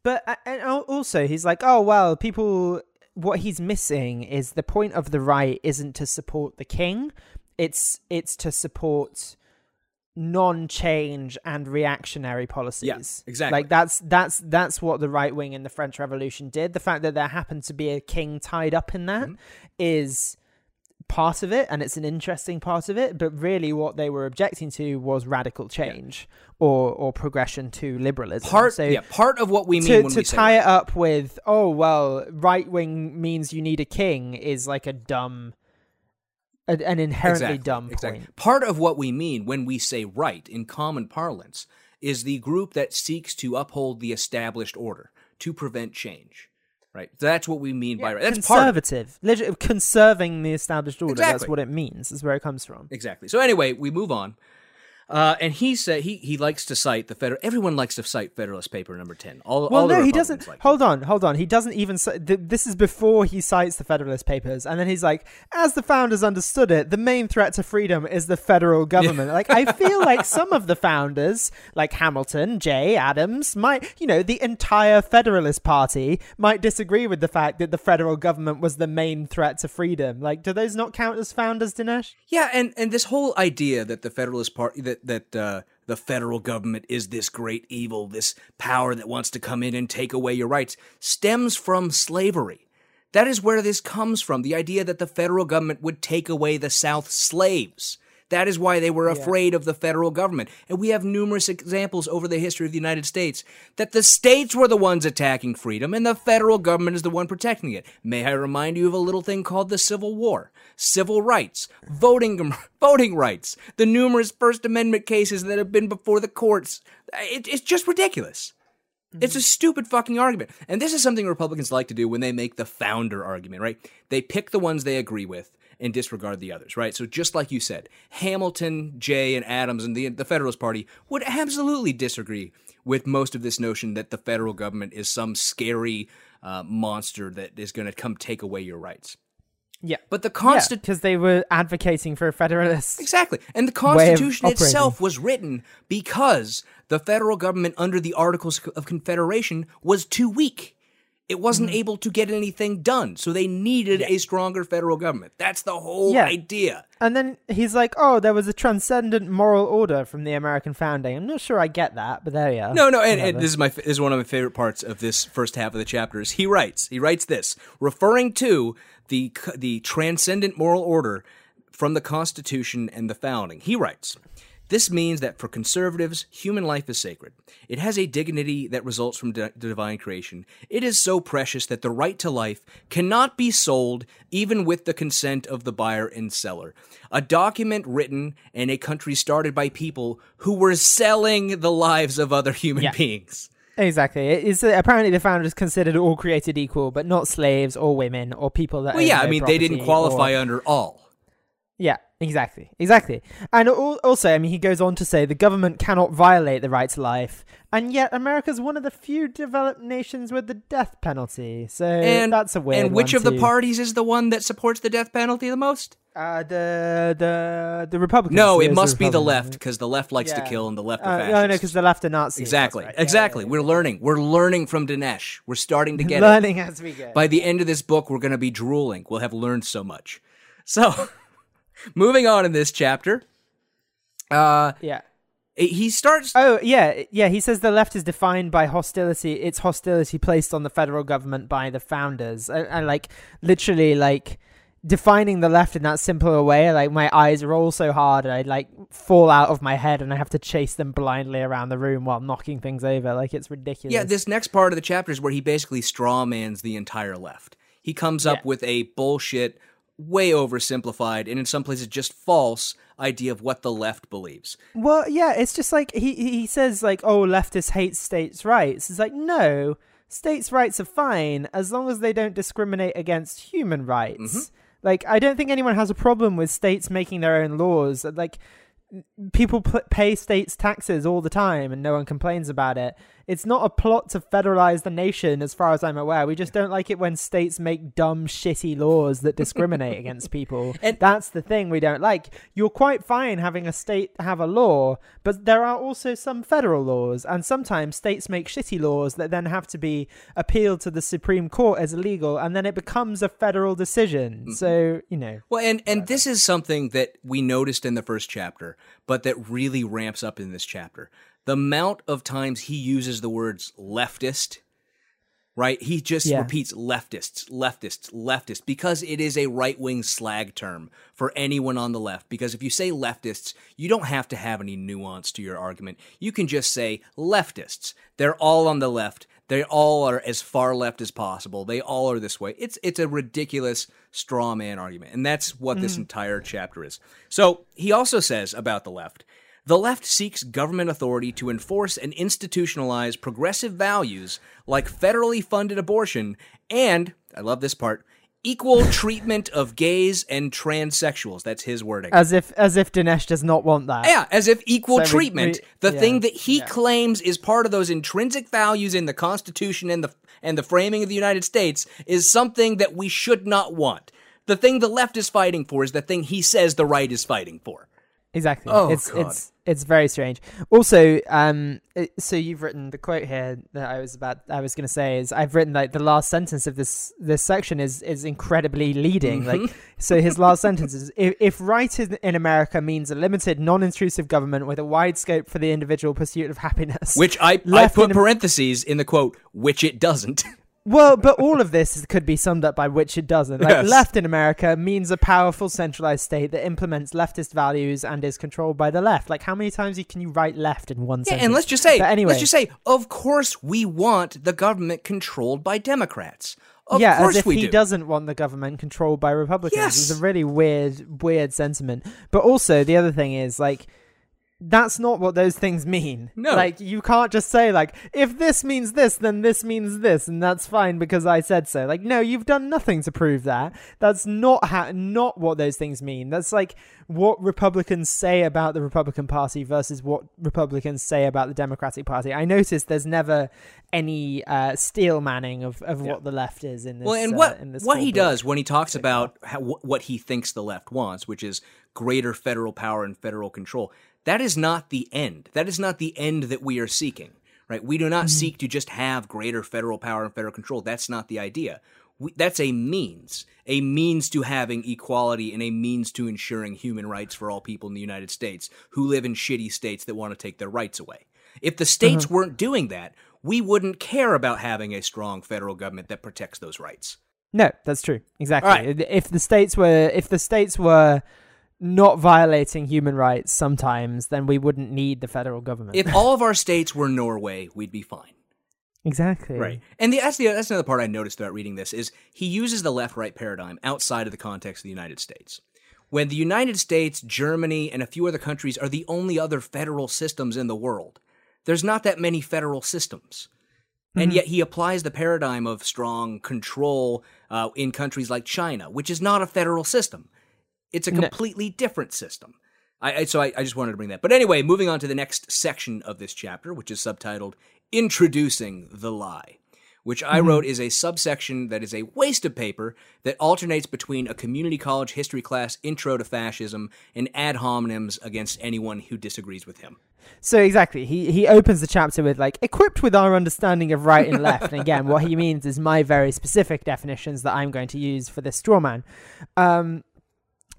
but and also he's like, oh well, people. What he's missing is the point of the right isn't to support the king. It's it's to support non-change and reactionary policies. Yeah, exactly. Like that's that's that's what the right wing in the French Revolution did. The fact that there happened to be a king tied up in that is Mm-hmm. part of it and it's an interesting part of it but really what they were objecting to was radical change or or progression to liberalism part so yeah part of what we mean to, when to we tie it up with oh well right wing means you need a king is like a dumb an inherently Exactly, dumb exactly. point Part of what we mean when we say right in common parlance is the group that seeks to uphold the established order to prevent change. Right. That's what we mean by right. That's part of conservative conserving the established order that's what it means Is where it comes from Exactly. So anyway, we move on. Uh, and he said he, he likes to cite the federal. Everyone likes to cite Federalist Paper number ten. All, Well, all no, he doesn't. Like hold on, hold on. He doesn't even. th- This is before he cites the Federalist Papers, and then he's like, "As the founders understood it, the main threat to freedom is the federal government." Like, I feel like some of the founders, like Hamilton, Jay, Adams, might, you know, the entire Federalist Party might disagree with the fact that the federal government was the main threat to freedom. Like, do those not count as founders, Dinesh? Yeah, and and this whole idea that the Federalist Party that that uh, the federal government is this great evil, this power that wants to come in and take away your rights, stems from slavery. That is where this comes from. The idea that the federal government would take away the South slaves. That is why they were afraid of the federal government. And we have numerous examples over the history of the United States that the states were the ones attacking freedom and the federal government is the one protecting it. May I remind you of a little thing called the Civil War? Civil rights, voting voting rights, the numerous First Amendment cases that have been before the courts. It, it's just ridiculous. It's a mm-hmm. stupid fucking argument. And this is something Republicans like to do when they make the founder argument, right? They pick the ones they agree with and disregard the others, right? So just like you said, Hamilton, Jay, and Adams and the the Federalist Party would absolutely disagree with most of this notion that the federal government is some scary uh, monster that is going to come take away your rights. Yeah. But the Yeah, Constitution because they were advocating for a federalist. Exactly. And the Constitution itself was written because the federal government under the Articles of Confederation was too weak. It wasn't Mm-hmm. able to get anything done. So they needed a stronger federal government. That's the whole Yeah. idea. And then he's like, "Oh, there was a transcendent moral order from the American founding." I'm not sure I get that, but there you are. No, no, and, and this is my this is one of my favorite parts of this first half of the chapters. He writes, he writes this, referring to the the transcendent moral order from the Constitution and the founding. He writes, "This means that for conservatives, human life is sacred. It has a dignity that results from di- divine creation. It is so precious that the right to life cannot be sold even with the consent of the buyer and seller. A document written in a country started by people who were selling the lives of other human Yeah. beings." exactly. It is apparently the founders considered all created equal, but not slaves or women or people that. Well, yeah, I mean, they didn't qualify or- under all. Yeah, exactly, exactly. And also, I mean, he goes on to say the government cannot violate the right to life, and yet America's one of the few developed nations with the death penalty. So And that's a weird. And which of the parties is the one that supports the death penalty the most? Uh, the the the Republicans. No, it must be the left because the left likes to kill and the left Uh, are no, fascists. no, because the left are Nazis. exactly, right. Exactly. yeah, yeah. We're learning. We're learning from Dinesh. We're starting to get learning it. as we go. By the end of this book, we're going to be drooling. We'll have learned so much. So, moving on in this chapter, uh, yeah. He starts. Oh yeah, yeah. He says the left is defined by hostility. It's hostility placed on the federal government by the founders, and, and like literally like defining the left in that simpler way. Like my eyes roll so hard, and I like fall out of my head, and I have to chase them blindly around the room while knocking things over. Like it's ridiculous. Yeah, this next part of the chapter is where he basically strawmans the entire left. He comes up Yeah. with a bullshit, way oversimplified, and in some places just false idea of what the left believes. Well, yeah, it's just like he he says like, oh, leftists hate states' rights. It's like no, states' rights are fine as long as they don't discriminate against human rights. Mm-hmm. Like, I don't think anyone has a problem with states making their own laws. Like, people p- pay states taxes all the time and no one complains about it. It's not a plot to federalize the nation, as far as I'm aware. We just don't like it when states make dumb, shitty laws that discriminate against people. And- That's the thing we don't like. You're quite fine having a state have a law, but there are also some federal laws, and sometimes states make shitty laws that then have to be appealed to the Supreme Court as illegal, and then it becomes a federal decision. Mm-hmm. So, you know. Well, and and this is something that we noticed in the first chapter, but that really ramps up in this chapter. The amount of times he uses the words leftist, right? He just Yeah. repeats leftists, leftists, leftists because it is a right-wing slag term for anyone on the left because if you say leftists, you don't have to have any nuance to your argument. You can just say leftists. They're all on the left. They all are as far left as possible. They all are this way. It's it's a ridiculous straw man argument, and that's what this mm. entire chapter is. So he also says about the left. The left seeks government authority to enforce and institutionalize progressive values like federally funded abortion and, I love this part, equal treatment of gays and transsexuals. That's his wording. As if as if Dinesh does not want that. Yeah, as if equal So treatment, we- the yeah, thing that he claims is part of those intrinsic values in the Constitution and the and the framing of the United States, is something that we should not want. The thing the left is fighting for is the thing he says the right is fighting for. Exactly. Oh, it's God. it's it's very strange. Also, um, it- so you've written the quote here that I was about. I was going to say is I've written like the last sentence of this this section is is incredibly leading. Mm-hmm. Like, so his last sentence is if, if right in, in America means a limited, non-intrusive government with a wide scope for the individual pursuit of happiness, Which I, I put in- parentheses in the quote, which it doesn't. Well, but all of this is- could be summed up by which it doesn't. Like Yes. left in America means a powerful centralized state that implements leftist values and is controlled by the left. Like how many times can you write left in one Yeah, sentence? and let's just say, But anyway, let's just say, of course we want the government controlled by Democrats. Of yeah, as if he do. doesn't want the government controlled by Republicans. Yes. It's a really weird, weird sentiment. But also the other thing is like that's not what those things mean. No. Like you can't just say like if this means this then this means this and that's fine because I said so. Like no, you've done nothing to prove that. That's not ha- not what those things mean. That's like what Republicans say about the Republican Party versus what Republicans say about the Democratic Party. I noticed there's never any uh, steel manning of, of what the left is in this. Well, and uh, what this what he book. does when he talks about how, what he thinks the left wants, which is greater federal power and federal control, that is not the end. That is not the end that we are seeking. Right? We do Mm-hmm. not seek to just have greater federal power and federal control. That's not the idea. We, that's a means, a means to having equality and a means to ensuring human rights for all people in the United States who live in shitty states that want to take their rights away. If the states Mm-hmm. weren't doing that, we wouldn't care about having a strong federal government that protects those rights. No, that's true. Exactly. Right. If the states were if the states were not violating human rights sometimes, then we wouldn't need the federal government. If all of our states were Norway, we'd be fine. exactly. Right. And the, that's the that's another part I noticed about reading this is he uses the left-right paradigm outside of the context of the United States. When the United States, Germany, and a few other countries are the only other federal systems in the world, there's not that many federal systems. And yet he applies the paradigm of strong control uh, in countries like China, which is not a federal system. It's a No. completely different system. I, I so I, I just wanted to bring that. But anyway, moving on to the next section of this chapter, which is subtitled "Introducing the Lie," which I wrote is a subsection that is a waste of paper that alternates between a community college history class intro to fascism and ad hominems against anyone who disagrees with him. So exactly, he he opens the chapter with like equipped with our understanding of right and left, and again, what he means is my very specific definitions that I'm going to use for this straw man. Um,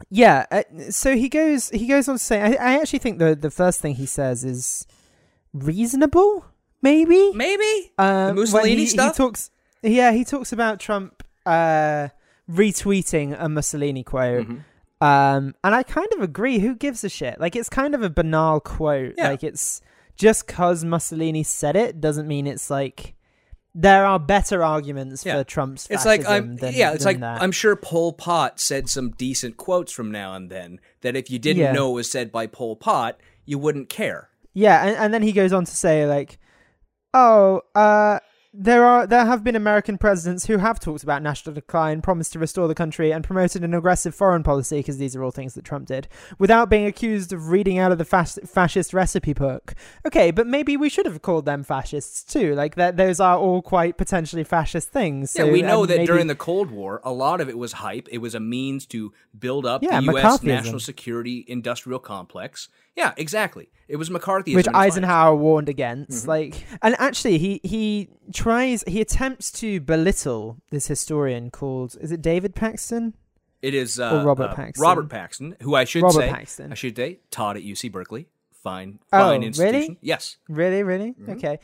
Yeah, uh, so he goes he goes on to say I, I actually think the the first thing he says is reasonable, maybe. Maybe Um, the Mussolini he, stuff. He talks yeah, he talks about Trump uh retweeting a Mussolini quote. Mhm. Um and I kind of agree, who gives a shit? Like it's kind of a banal quote. Yeah. Like it's just cuz Mussolini said it doesn't mean it's like there are better arguments Yeah. for Trump's It's like fascism I'm than, yeah, it's like that. I'm sure Pol Pot said some decent quotes from now and then that if you didn't Yeah. know it was said by Pol Pot, you wouldn't care. Yeah, and, and then he goes on to say like, "Oh, uh, there are there have been American presidents who have talked about national decline, promised to restore the country, and promoted an aggressive foreign policy because these are all things that Trump did, without being accused of reading out of the fas- fascist recipe book. Okay, but maybe we should have called them fascists too. Like that, those are all quite potentially fascist things. yeah, we know um, that maybe- during the Cold War, a lot of it was hype. It was a means to build up Yeah, the U.S. National security industrial complex. Yeah, exactly. It was McCarthyism. which in finest. Eisenhower warned against. Mm-hmm. Like, and actually, he he tries he attempts to belittle this historian called is it David Paxton? It is uh, Or Robert uh, Paxton. Robert Paxton, who I should Robert say, Paxton. I should say, taught at UC Berkeley. Fine, Oh, fine really? institution. Yes. Really, really? Mm-hmm. Okay.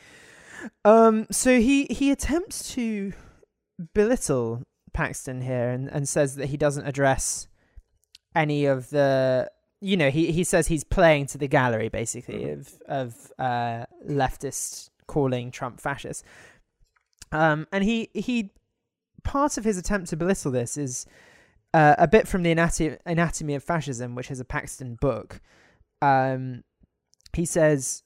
Um. So he he attempts to belittle Paxton here and and says that he doesn't address any of the. You know, he he says he's playing to the gallery basically Mm-hmm. of of uh, leftists calling Trump fascist. Um, and he he part of his attempt to belittle this is uh, a bit from the anatomy, anatomy of fascism, which is a Paxton book. Um, he says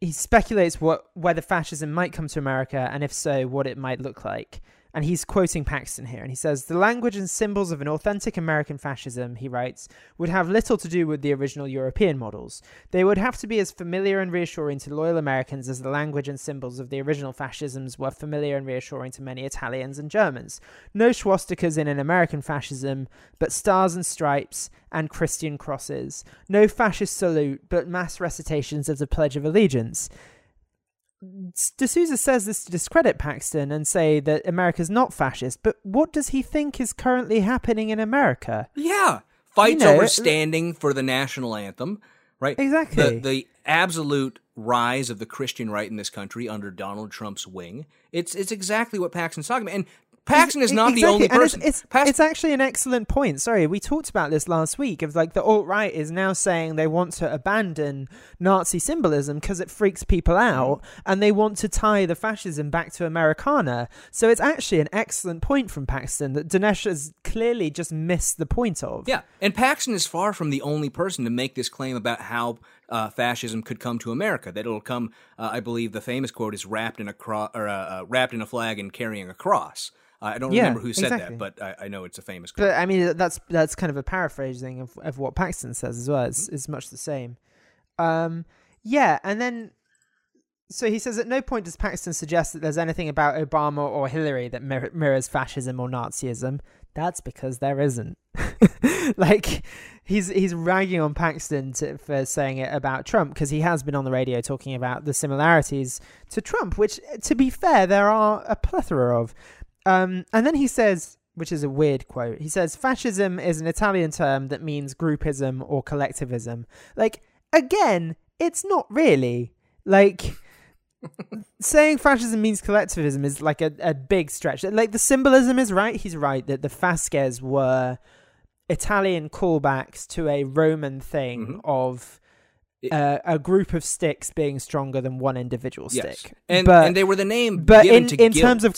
he speculates what whether fascism might come to America, and if so, what it might look like. And he's quoting Paxton here, and he says the language and symbols of an authentic American fascism, he writes, would have little to do with the original European models. They would have to be as familiar and reassuring to loyal Americans as the language and symbols of the original fascisms were familiar and reassuring to many Italians and Germans. No swastikas in an American fascism, but stars and stripes and Christian crosses. No fascist salute, but mass recitations of the Pledge of Allegiance. D'Souza says this to discredit Paxton and say that America's not fascist, but what does he think is currently happening in America? Yeah. Fights know, over standing for the national anthem, right? Exactly. The, the absolute rise of the Christian right in this country under Donald Trump's wing. It's it's exactly what Paxton's talking about. And Paxton is not the only person. It's, it's, Paxton- it's actually an excellent point. Sorry, we talked about this last week. Of like the alt right is now saying they want to abandon Nazi symbolism because it freaks people mm. out, and they want to tie the fascism back to Americana. So it's actually an excellent point from Paxton that Dinesh has clearly just missed the point of. Yeah, and Paxton is far from the only person to make this claim about how uh, fascism could come to America. That it'll come. Uh, I believe the famous quote is wrapped in a cro- or uh, uh, wrapped in a flag and carrying a cross. I don't Yeah, remember who said exactly. that, but I, I know it's a famous quote. But I mean, that's that's kind of a paraphrasing of, of what Paxton says as well. It's, it's much the same. Um, yeah, and then so he says at no point does Paxton suggest that there's anything about Obama or Hillary that mir- mirrors fascism or Nazism. That's because there isn't. like he's he's ragging on Paxton to, for saying it about Trump because he has been on the radio talking about the similarities to Trump, which to be fair there are a plethora of. Um, and then he says, which is a weird quote, he says, fascism is an Italian term that means groupism or collectivism. Like, again, it's not really. Like, saying fascism means collectivism is like a, a big stretch. Like, the symbolism is right. He's right that the Fasces were Italian callbacks to a Roman thing Mhm. of. Uh, a group of sticks being stronger than one individual yes, stick, and but and they were the name but in- in terms of-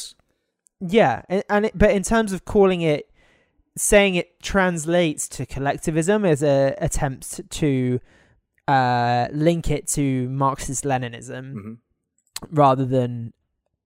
yeah, and, and it, but in terms of calling it, saying it translates to collectivism as a attempt to uh, link it to Marxist Leninism Mhm. rather than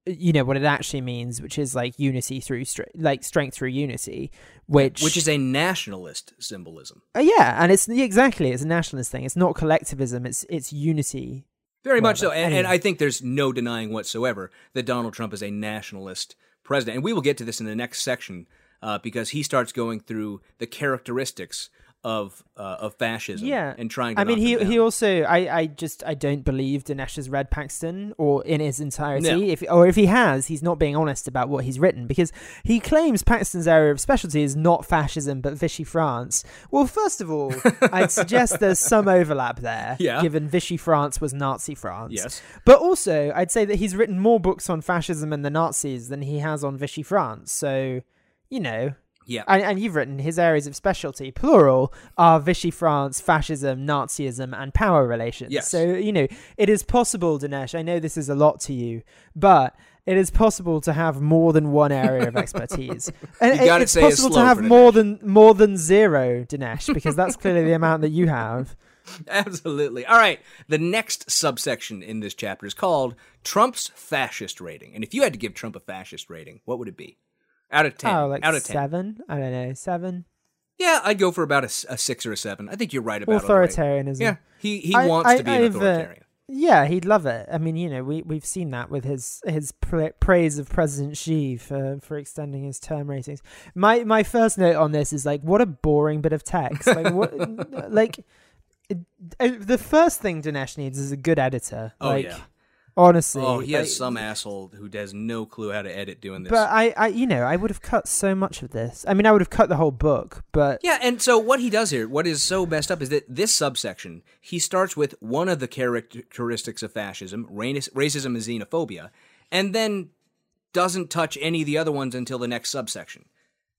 you know what it actually means, which is like unity through stre- like strength through unity, which which is a nationalist symbolism. uh, yeah, and it's exactly it's a nationalist thing. It's not collectivism. It's it's unity. Very much so, and, and. I think there's no denying whatsoever that Donald Trump is a nationalist president, and we will get to this in the next section uh, because he starts going through the characteristics of uh, of fascism. Yeah, and trying. to I mean, he he also I I just I don't believe Dinesh has read Paxton or in his entirety. No. If or if he has, he's not being honest about what he's written because he claims Paxton's area of specialty is not fascism but Vichy France. Well, first of all, I'd suggest there's some overlap there, Yeah. given Vichy France was Nazi France. Yes. But also, I'd say that he's written more books on fascism and the Nazis than he has on Vichy France. So, you know, Yeah. and, and you've written his areas of specialty, plural, are Vichy France, fascism, Nazism, and power relations. Yes. So, you know, it is possible, Dinesh, I know this is a lot to you, but it is possible to have more than one area of expertise. and You gotta it's say it possible to have more than more than zero, Dinesh, because that's clearly the amount that you have. Absolutely. All right. The next subsection in this chapter is called Trump's fascist rating. And if you had to give Trump a fascist rating, what would it be? Out of 10. Oh, like Out of 10. seven? I don't know, seven? Yeah, I'd go for about a 6 or a 7. I think you're right about it. Authoritarianism. Yeah. He he I- wants I- to be I've, uh, authoritarian. Yeah, he'd love it. I mean, you know, we we've seen that with his his pra- praise of President Xi for for extending his term ratings. My my first note on this is like, what a boring bit of text. Like what, like uh, the first thing Dinesh needs is a good editor. Oh, like, yeah. Honestly, Oh, he has like, some asshole who has no clue how to edit doing this. But I, I, you know, I would have cut so much of this. I mean, I would have cut the whole book, but Yeah, and so what he does here, what is so messed up, is that this subsection, he starts with one of the characteristics of fascism, racism and xenophobia, and then doesn't touch any of the other ones until the next subsection.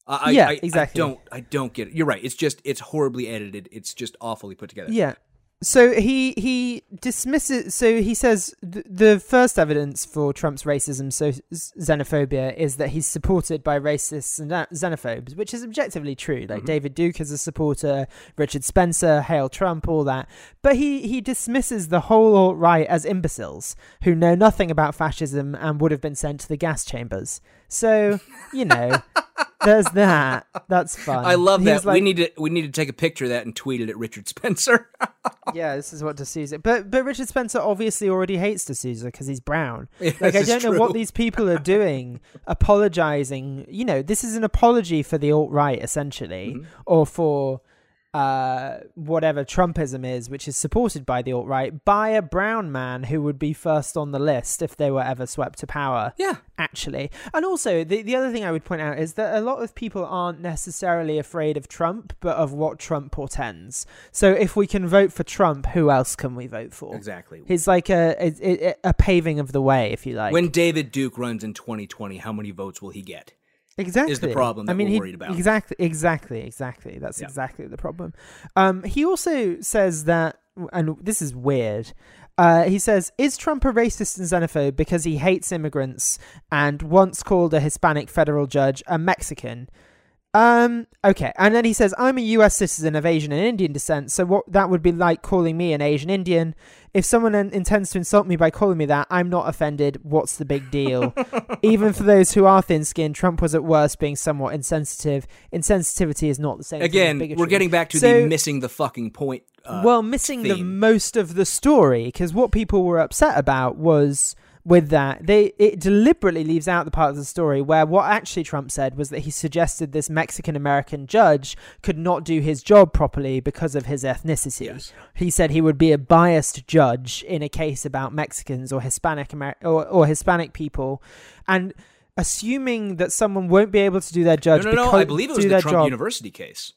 I, I- Yeah, I, exactly. I don't, I don't get it. You're right. It's just, it's horribly edited. It's just awfully put together. Yeah. So he he dismisses. So he says th- the first evidence for Trump's racism, so xenophobia, is that he's supported by racists and xenophobes, which is objectively true. Like mm-hmm. David Duke is a supporter, Richard Spencer, Hail Trump, all that. But he he dismisses the whole alt right as imbeciles who know nothing about fascism and would have been sent to the gas chambers. So you know, there's that. That's fun. I love that. He's we need to we need to take a picture of that and tweet it at Richard Spencer. yeah, this is what D'Souza. But but Richard Spencer obviously already hates D'Souza because he's brown. Yes, like I don't know what these people are doing, apologizing. You know, this is an apology for the alt right essentially, Mm-hmm. or for uh whatever Trumpism is, which is supported by the alt right by a brown man who would be first on the list if they were ever swept to power yeah. actually. And also, the, the other thing I would point out is that a lot of people aren't necessarily afraid of Trump, but of what Trump portends. So if we can vote for Trump, who else can we vote for? Exactly. He's like a, a, a- a paving of the way, if you like. when David Duke runs in 2020, how many votes will he get? Exactly is the problem that I mean, he- worried about. Exactly, exactly, exactly. That's Yeah. exactly the problem. Um, he also says that, and this is weird. Uh, he says, "Is Trump a racist and xenophobe because he hates immigrants and once called a Hispanic federal judge a Mexican?" Um. Okay. And then he says, "I'm a U.S. citizen of Asian and Indian descent, so what that would be like calling me an Asian Indian. If someone in- intends to insult me by calling me that, I'm not offended. What's the big deal? Even for those who are thin-skinned, Trump was at worst being somewhat insensitive. Insensitivity is not the same. Again, we're getting back to So- the missing the fucking point. Uh, well, missing the most of the story because what people were upset about was with that they it deliberately leaves out the part of the story where what actually Trump said was that he suggested this Mexican American judge could not do his job properly because of his ethnicity. Yes. He said he would be a biased judge in a case about Mexicans or Hispanic Amer- or, or Hispanic people, and assuming that someone won't be able to do their no, judge. no, no. because- I believe it was the Trump job, University case.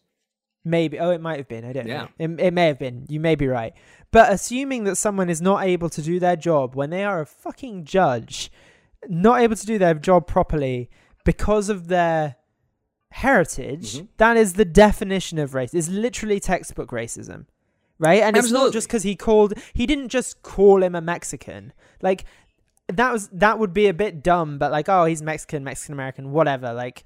Maybe. Oh, it might have been. I don't Yeah. know. It, it may have been. You may be right. But assuming that someone is not able to do their job when they are a fucking judge, not able to do their job properly because of their heritage, Mhm. that is the definition of race. It's literally textbook racism. Right? And it's not just because he called he didn't just call him a Mexican. Like that was that would be a bit dumb, but like, oh, he's Mexican, Mexican American, whatever. Like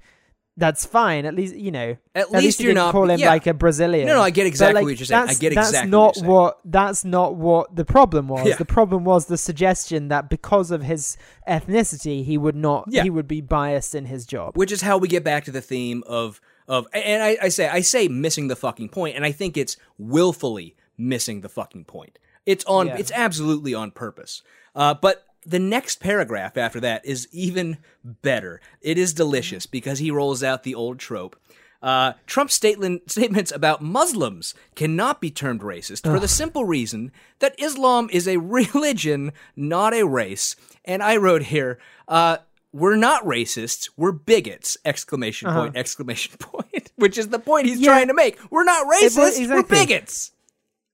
that's fine. At least you know. At, At, least, he you're didn't not call him yeah. like a Brazilian. No, no, I get exactly like, what you're saying. I that's- get that's exactly not what you're saying. what that's not what the problem was. Yeah. The problem was the suggestion that because of his ethnicity, he would not Yeah. he would be biased in his job. which is how we get back to the theme of of and I, I say I say missing the fucking point, and I think it's willfully missing the fucking point. It's on it's absolutely on purpose. Uh, but the next paragraph after that is even better. It is delicious because he rolls out the old trope. Uh, Trump's statement, statements about Muslims cannot be termed racist for the simple reason that Islam is a religion, not a race. And I wrote here, uh, we're not racists, we're bigots! Exclamation point! Exclamation point! Which is the point he's Uh-huh. Yeah. trying to make. We're not racist, we're bigots.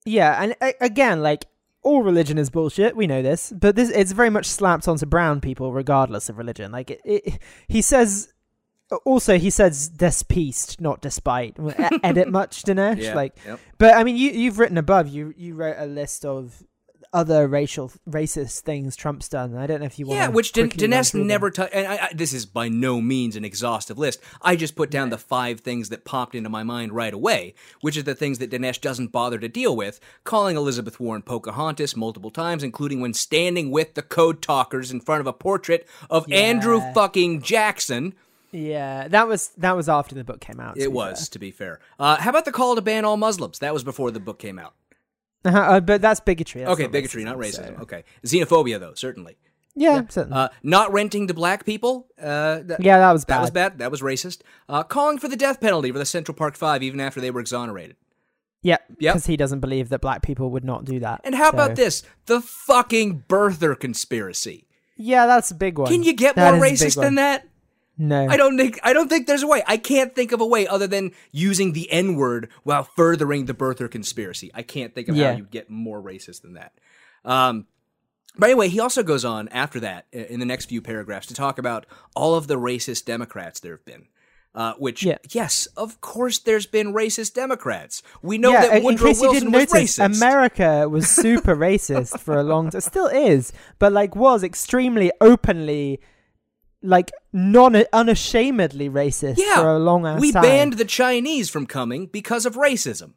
Yeah, and a- again, like all religion is bullshit. We know this, but this it's very much slapped onto brown people, regardless of religion. Like it, it, he says. Also, he says despiste, not despite. Edit much, Dinesh. Yeah, Like, yep. but I mean, you you've written above. You you wrote a list of other racial racist things Trump's done. I don't know if you want. Yeah, which Dinesh never touched. And I, I, this is by no means an exhaustive list. I just put down the five things that popped into my mind right away, which is the things that Dinesh doesn't bother to deal with, calling Elizabeth Warren Pocahontas multiple times, including when standing with the code talkers in front of a portrait of Andrew fucking Jackson. Yeah, that was that was after the book came out. It was, to be fair. Uh, how about the call to ban all Muslims? That was before the book came out. Fair. Uh-huh, uh, but that's bigotry. That's okay, not bigotry, racism, not racism. so- Okay, xenophobia though, certainly. Yeah, certainly. Uh, not renting to black people. Uh, that, yeah, that was bad. That was bad. That was racist. Uh, calling for the death penalty for the Central Park Five even after they were exonerated. Yeah, Yep. because he doesn't believe that black people would not do that. And how So- about this? The fucking birther conspiracy. Yeah, that's a big one. Can you get That more is a big racist than that? No. I don't think I don't think there's a way. I can't think of a way other than using the N word while furthering the birther conspiracy. I can't think of Yeah. how you get more racist than that. Um, but anyway, he also goes on after that in the next few paragraphs to talk about all of the racist Democrats there have been. Uh, which, Yeah. yes, of course, there's been racist Democrats. We know yeah, that Woodrow Wilson didn't was notice, racist. America was super racist for a long time. Still is, but like was extremely openly, like non unashamedly racist yeah, for a long ass we time. banned the Chinese from coming because of racism.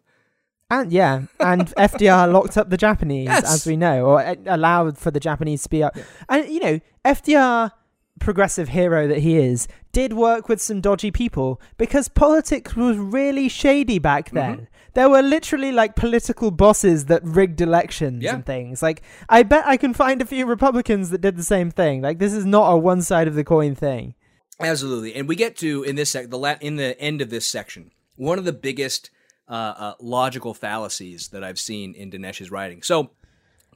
And yeah, and FDR locked up the Japanese, Yes. as we know, or uh, allowed for the Japanese to be up. And you know, FDR, progressive hero that he is, did work with some dodgy people because politics was really shady back then. Mm-hmm. There were literally like political bosses that rigged elections Yeah. and things. Like, I bet I can find a few Republicans that did the same thing. Like, this is not a one side of the coin thing. Absolutely, and we get to in this sec- the la- in the end of this section one of the biggest uh, uh, logical fallacies that I've seen in Dinesh's writing. So,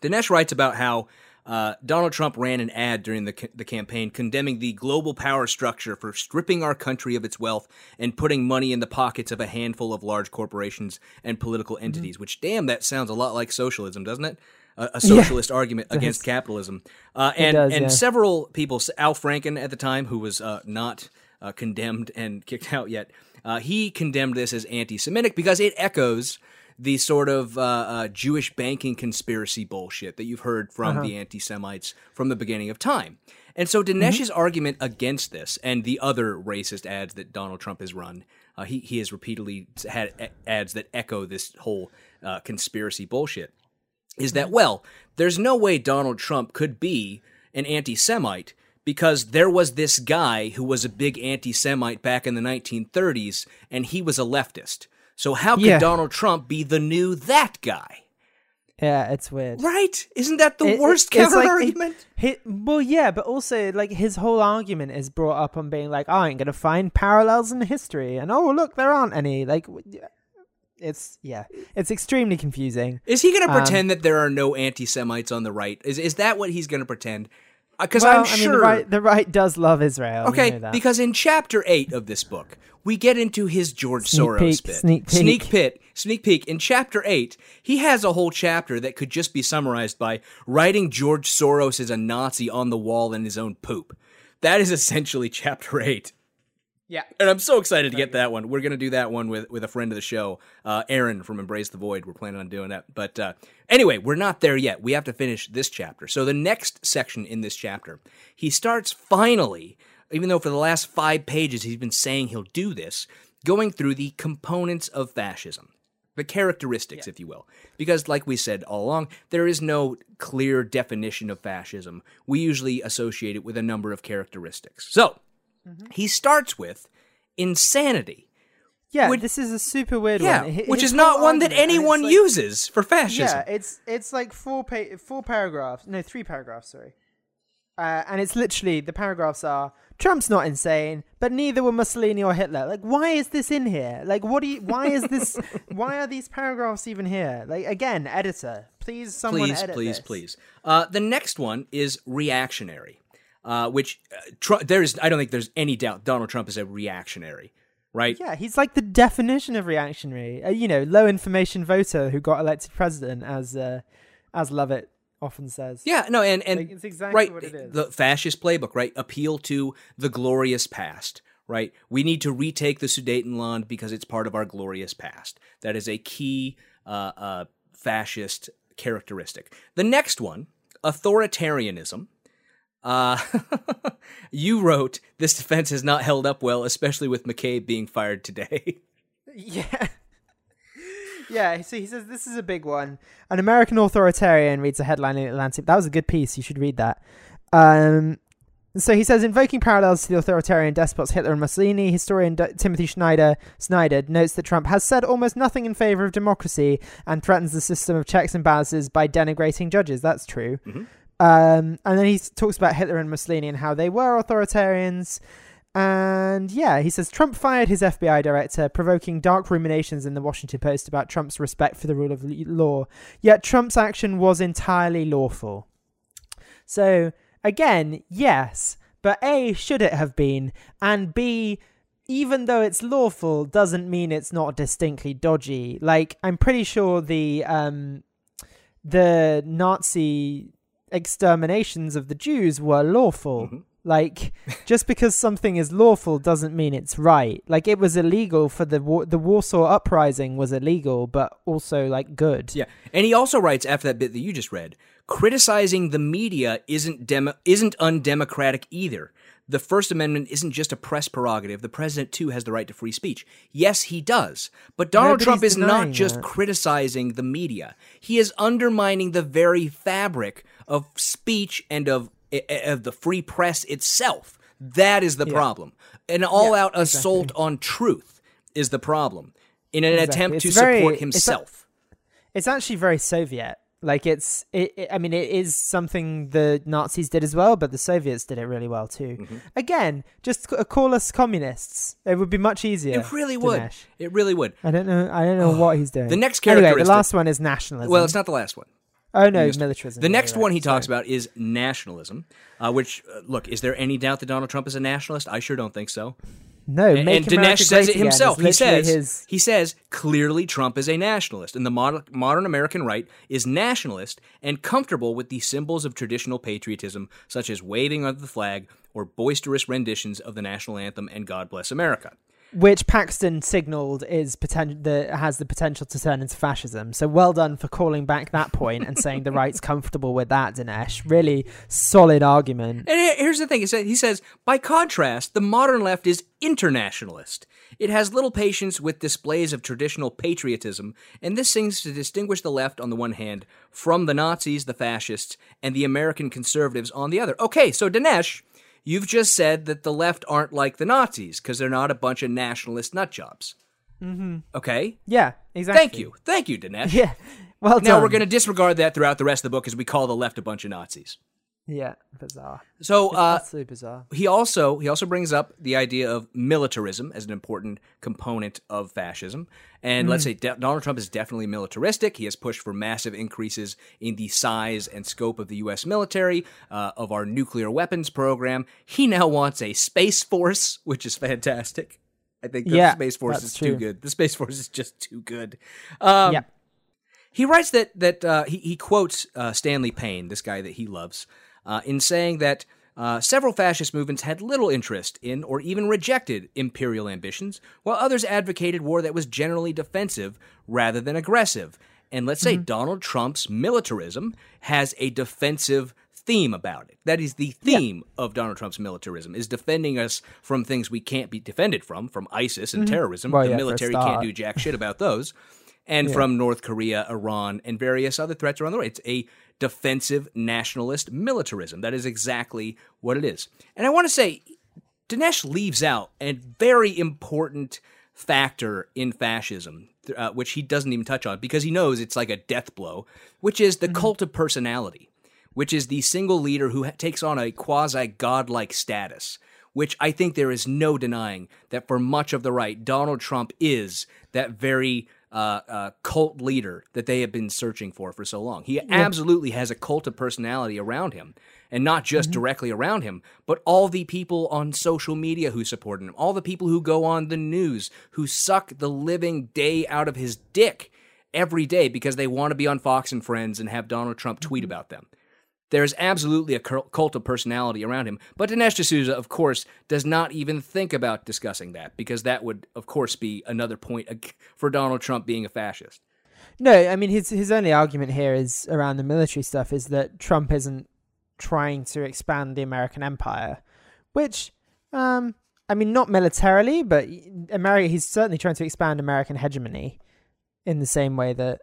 Dinesh writes about how uh, Donald Trump ran an ad during the the campaign condemning the global power structure for stripping our country of its wealth and putting money in the pockets of a handful of large corporations and political Mm-hmm. entities. Which, damn, that sounds a lot like socialism, doesn't it? A, a socialist argument against capitalism. Uh, and does, and yeah. several people, Al Franken at the time, who was uh, not uh, condemned and kicked out yet, uh, he condemned this as anti-Semitic because it echoes the sort of uh, uh, Jewish banking conspiracy bullshit that you've heard from the anti-Semites from the beginning of time. And so Dinesh's argument against this and the other racist ads that Donald Trump has run, uh, he he has repeatedly had ads that echo this whole uh, conspiracy bullshit is that well, there's no way Donald Trump could be an anti-Semite because there was this guy who was a big anti-Semite back in the 1930s, and he was a leftist. So how could Yeah. Donald Trump be the new that guy? Yeah, it's weird. Right? Isn't that the It- worst it's like- counter argument? Hi well, yeah, but also like his whole argument is brought up on being like, "Oh, I ain't gonna find parallels in history, and oh, look, there aren't any. Like, it's yeah, it's extremely confusing. Is he going to Um, pretend that there are no anti-Semites on the right? Is is that what he's going to pretend? Because well, I'm I mean, sure the right, the right does love Israel. Okay, know because in chapter eight of this book, we get into his George Sneak Soros peek, bit. sneak peek. Sneak pit, sneak peek. In chapter eight, he has a whole chapter that could just be summarized by writing George Soros as a Nazi on the wall in his own poop. That is essentially chapter eight. yeah, And I'm so excited to get that one. We're going to do that one with, with a friend of the show, uh, Aaron from Embrace the Void. We're planning on doing that. But uh, anyway, we're not there yet. We have to finish this chapter. So the next section in this chapter, he starts finally, even though for the last five pages he's been saying he'll do this, going through the components of fascism. The characteristics, if you will. Because, like we said all along, there is no clear definition of fascism. We usually associate it with a number of characteristics. So, he starts with insanity. yeah. This is a super weird Yeah, one. Hi- which is not one that argument, and it's anyone like- uses for fascism. Yeah, it's it's like four pa- four paragraphs. No, three paragraphs. Sorry. Uh, and it's literally the paragraphs are Trump's not insane, but neither were Mussolini or Hitler. Like, why is this in here? Like, what do you? Why is this? why are these paragraphs even here? Like, again, editor, please, someone please, please, this. please. Uh, the next one is reactionary, uh, which uh, Tr- there's I don't think there's any doubt Donald Trump is a reactionary, right? Yeah, he's like the definition of reactionary. Uh, you know, low information voter who got elected president, as uh, as Lovett often says. Yeah, no, and and Like, it's exactly right, what it is. the fascist playbook, right? Appeal to the glorious past, right? We need to retake the Sudetenland because it's part of our glorious past. That is a key uh, uh, fascist characteristic. The next one, authoritarianism. Uh, you wrote this defense has not held up well, especially with McCabe being fired today. Yeah. Yeah, so he says this is a big one. An American authoritarian reads a headline in Atlantic. That was a good piece. You should read that. Um, so he says, invoking parallels to the authoritarian despots Hitler and Mussolini, historian D- Timothy Schneider Snyder notes that Trump has said almost nothing in favor of democracy and threatens the system of checks and balances by denigrating judges. That's true. Um, and then he talks about Hitler and Mussolini and how they were authoritarians. And yeah, he says Trump fired his FBI director, provoking dark ruminations in the Washington Post about Trump's respect for the rule of law. Yet Trump's action was entirely lawful. So again, yes, but A, should it have been? And B, even though it's lawful, doesn't mean it's not distinctly dodgy. Like, I'm pretty sure the um the Nazi exterminations of the Jews were lawful. Like, just because something is lawful doesn't mean it's right. Like, it was illegal for the Wa- the Warsaw Uprising was illegal, but also like good. Yeah, and he also writes after that bit that you just read, criticizing the media isn't demo- isn't undemocratic either. The First Amendment isn't just a press prerogative. The president too has the right to free speech. Yes, he does. But Donald Nobody's Trump is not just that. criticizing the media. He is undermining the very fabric of speech and of of the free press itself. That is the problem. An all-out assault on truth is the problem. In an Exactly. attempt to very- support it's a- himself. It's actually very Soviet. Like it's, it, it- I mean, it is something the Nazis did as well, but the Soviets did it really well too. Mm-hmm. Again, just call us communists. It would be much easier. It really would. It really would. I don't know. I don't know what he's doing. The next character. Anyway, the last one is nationalism. Well, it's not the last one. Oh no, militarism. The yeah, next right, one he sorry. talks about is nationalism, uh, which, uh, look, is there any doubt that Donald Trump is a nationalist? I sure don't think so. No, And, and Dinesh says it himself. He says, his. he says clearly Trump is a nationalist, and the modern, modern American right is nationalist and comfortable with the symbols of traditional patriotism, such as waving of the flag or boisterous renditions of the national anthem and God Bless America. Which Paxton signaled is poten- the, has the potential to turn into fascism. So well done for calling back that point and saying the right's comfortable with that, Dinesh. Really solid argument. And here's the thing: he says, by contrast, the modern left is internationalist. It has little patience with displays of traditional patriotism, and this seems to distinguish the left on the one hand from the Nazis, the fascists, and the American conservatives on the other. Okay, so Dinesh, you've just said that the left aren't like the Nazis because they're not a bunch of nationalist nutjobs. Mm-hmm. Okay, Yeah, exactly. thank you, thank you, Dinesh. Yeah, well Now done. we're going to disregard that throughout the rest of the book as we call the left a bunch of Nazis. Yeah, bizarre. So, uh, Absolutely bizarre. he also he also brings up the idea of militarism as an important component of fascism. And let's say De- Donald Trump is definitely militaristic. He has pushed for massive increases in the size and scope of the U.S. military, uh, of our nuclear weapons program. He now wants a space force, which is fantastic. I think the Yeah, space force is too good. The space force is just too good. Um, yeah. he writes that that uh, he, he quotes uh, Stanley Payne, this guy that he loves, uh, in saying that uh, several fascist movements had little interest in or even rejected imperial ambitions, while others advocated war that was generally defensive rather than aggressive. And let's say Donald Trump's militarism has a defensive theme about it. That is the theme of Donald Trump's militarism is defending us from things we can't be defended from, from ISIS and terrorism. Well, the yeah, military can't do jack shit about those and from North Korea, Iran, and various other threats around the world. It's a defensive nationalist militarism. That is exactly what it is. And I want to say, Dinesh leaves out a very important factor in fascism, uh, which he doesn't even touch on because he knows it's like a death blow, which is the cult of personality. which is the single leader who ha- takes on a quasi godlike status. Which I think there is no denying that for much of the right, Donald Trump is that very uh, uh, cult leader that they have been searching for for so long. He absolutely has a cult of personality around him, and not just directly around him, but all the people on social media who support him, all the people who go on the news, who suck the living day out of his dick every day because they want to be on Fox and Friends and have Donald Trump tweet about them. There's absolutely a cult of personality around him, but Dinesh D'Souza, of course, does not even think about discussing that because that would, of course, be another point for Donald Trump being a fascist. No, I mean his his only argument here is around the military stuff is that Trump isn't trying to expand the American empire, which um I mean not militarily, but America he's certainly trying to expand American hegemony in the same way that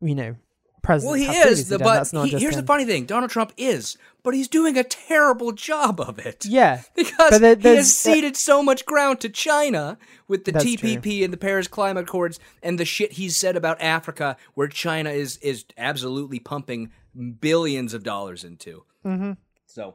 you know presidents Well, he is, done. but he- here's him. the funny thing: Donald Trump is, but he's doing a terrible job of it. Yeah, Because there- he has ceded so much ground to China with the TPP and the Paris Climate Accords and the shit he's said about Africa, where China is is absolutely pumping billions of dollars into. Mm-hmm. So.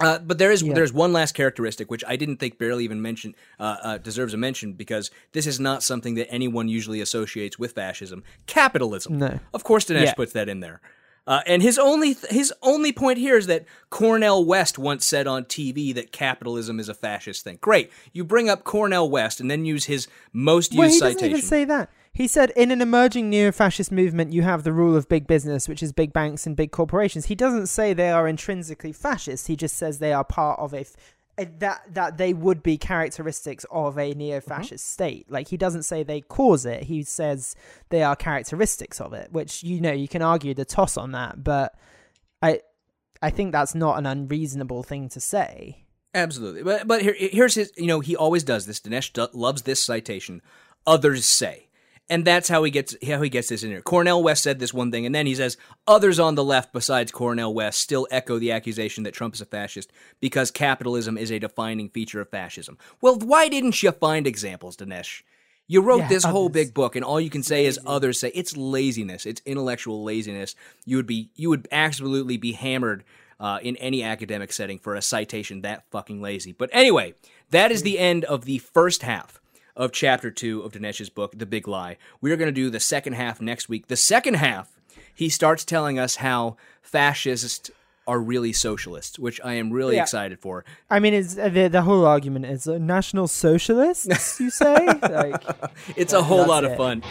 Uh, but there is Yeah. there's one last characteristic which I didn't think barely even mention uh, uh, deserves a mention because this is not something that anyone usually associates with fascism. Capitalism. No. Of course, Dinesh Yeah. puts that in there. Uh, and his only his only point here is that Cornel West once said on TV that capitalism is a fascist thing. Great, you bring up Cornel West and then use his most used well, he citation. doesn't even say that. He said, in an emerging neo-fascist movement, you have the rule of big business, which is big banks and big corporations. He doesn't say they are intrinsically fascist. He just says they are part of a, f- that that they would be characteristics of a neo-fascist mm-hmm. state. Like he doesn't say they cause it. He says they are characteristics of it. Which you know you can argue the toss on that, but I I think that's not an unreasonable thing to say. Absolutely, but but here, here's his. You know, he always does this. Dinesh loves this citation. Others say, and that's how he gets how he gets this in here. Cornel West said this one thing, and then he says others on the left besides Cornel West still echo the accusation that Trump is a fascist because capitalism is a defining feature of fascism. Well, why didn't you find examples, Dinesh? You wrote Yeah, this whole big book, and all you can say is others say it's laziness. It's intellectual laziness. You would be you would absolutely be hammered uh, in any academic setting for a citation that fucking lazy. But anyway, that is the end of the first half of chapter two of Dinesh's book, The Big Lie. We are going to do the second half next week. The second half, he starts telling us how fascists are really socialists, which I am really Yeah. excited for. I mean, it's uh, the the whole argument is uh, national socialists. You say like. It's a whole lot of it. fun.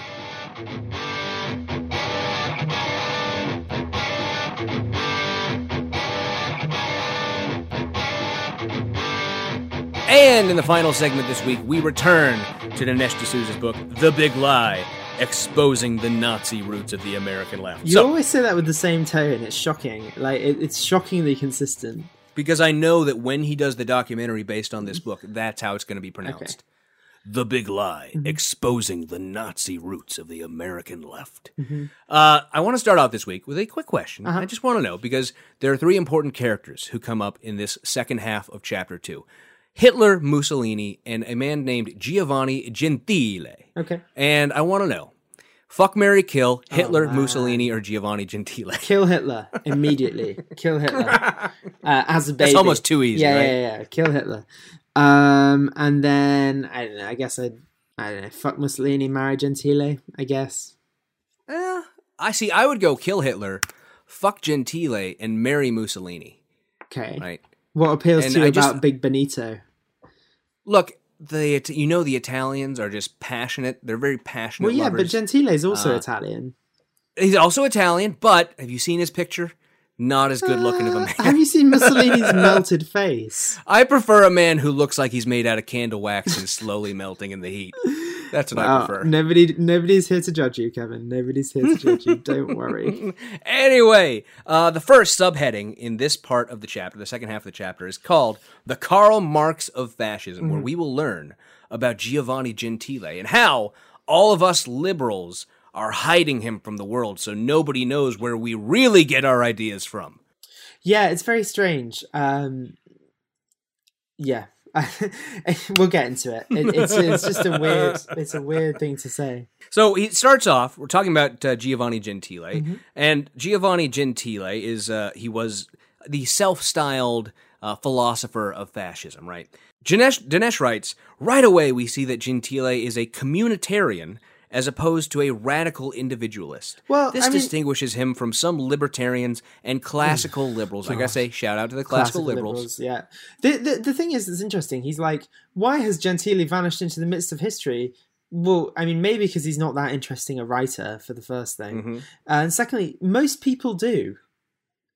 And in the final segment this week, we return to Dinesh D'Souza's book, The Big Lie, exposing the Nazi roots of the American left. You So, always say that with the same tone. It's shocking. Like it, it's shockingly consistent. because I know that when he does the documentary based on this mm-hmm. book, that's how it's going to be pronounced. The Big Lie, mm-hmm. exposing the Nazi roots of the American left. Mm-hmm. Uh, I want to start out this week with a quick question. Uh-huh. I just want to know because there are three important characters who come up in this second half of chapter two Hitler, Mussolini, and a man named Giovanni Gentile. Okay. And I want to know fuck, Mary, kill Hitler, Mussolini, or Giovanni Gentile. Kill Hitler immediately. Kill Hitler uh, as a baby. It's almost too easy, Yeah, right? yeah, yeah. Kill Hitler. Um, and then I don't know. I guess I, I don't know. Fuck Mussolini, marry Gentile. I guess. Eh, I see. I would go kill Hitler, fuck Gentile, and marry Mussolini. Okay. Right. What appeals And to you I about just- Big Benito? Look, the you know the Italians are just passionate. They're very passionate. Well, yeah, but. Gentile is also Uh, Italian. he's also Italian. But have you seen his picture? Not as good looking of a Uh, man. Have you seen Mussolini's melted face? I prefer a man who looks like he's made out of candle wax and slowly melting in the heat. That's what I prefer. nobody, nobody's here to judge you, Kevin. Nobody's here to judge you. Don't worry. Anyway, uh, the first subheading in this part of the chapter, the second half of the chapter, is called The Karl Marx of Fascism, where we will learn about Giovanni Gentile and how all of us liberals are hiding him from the world so nobody knows where we really get our ideas from. Yeah, it's very strange. Um, yeah, we'll get into it. it. It's it's just a weird it's a weird thing to say. So he starts off. We're talking about uh, Giovanni Gentile, Mm-hmm. and Giovanni Gentile is uh, he was the self-styled uh, philosopher of fascism, right? Dinesh, Dinesh writes right away. We see that Gentile is a communitarian as opposed to a radical individualist. Well, this I mean- distinguishes him from some libertarians and classical liberals. Like I say, shout out to the classical, liberals. Yeah. The, the the thing is, it's interesting. He's like, why has Gentili vanished into the midst of history? Well, I mean, maybe because he's not that interesting a writer for the first thing, Mm-hmm. and secondly, most people do.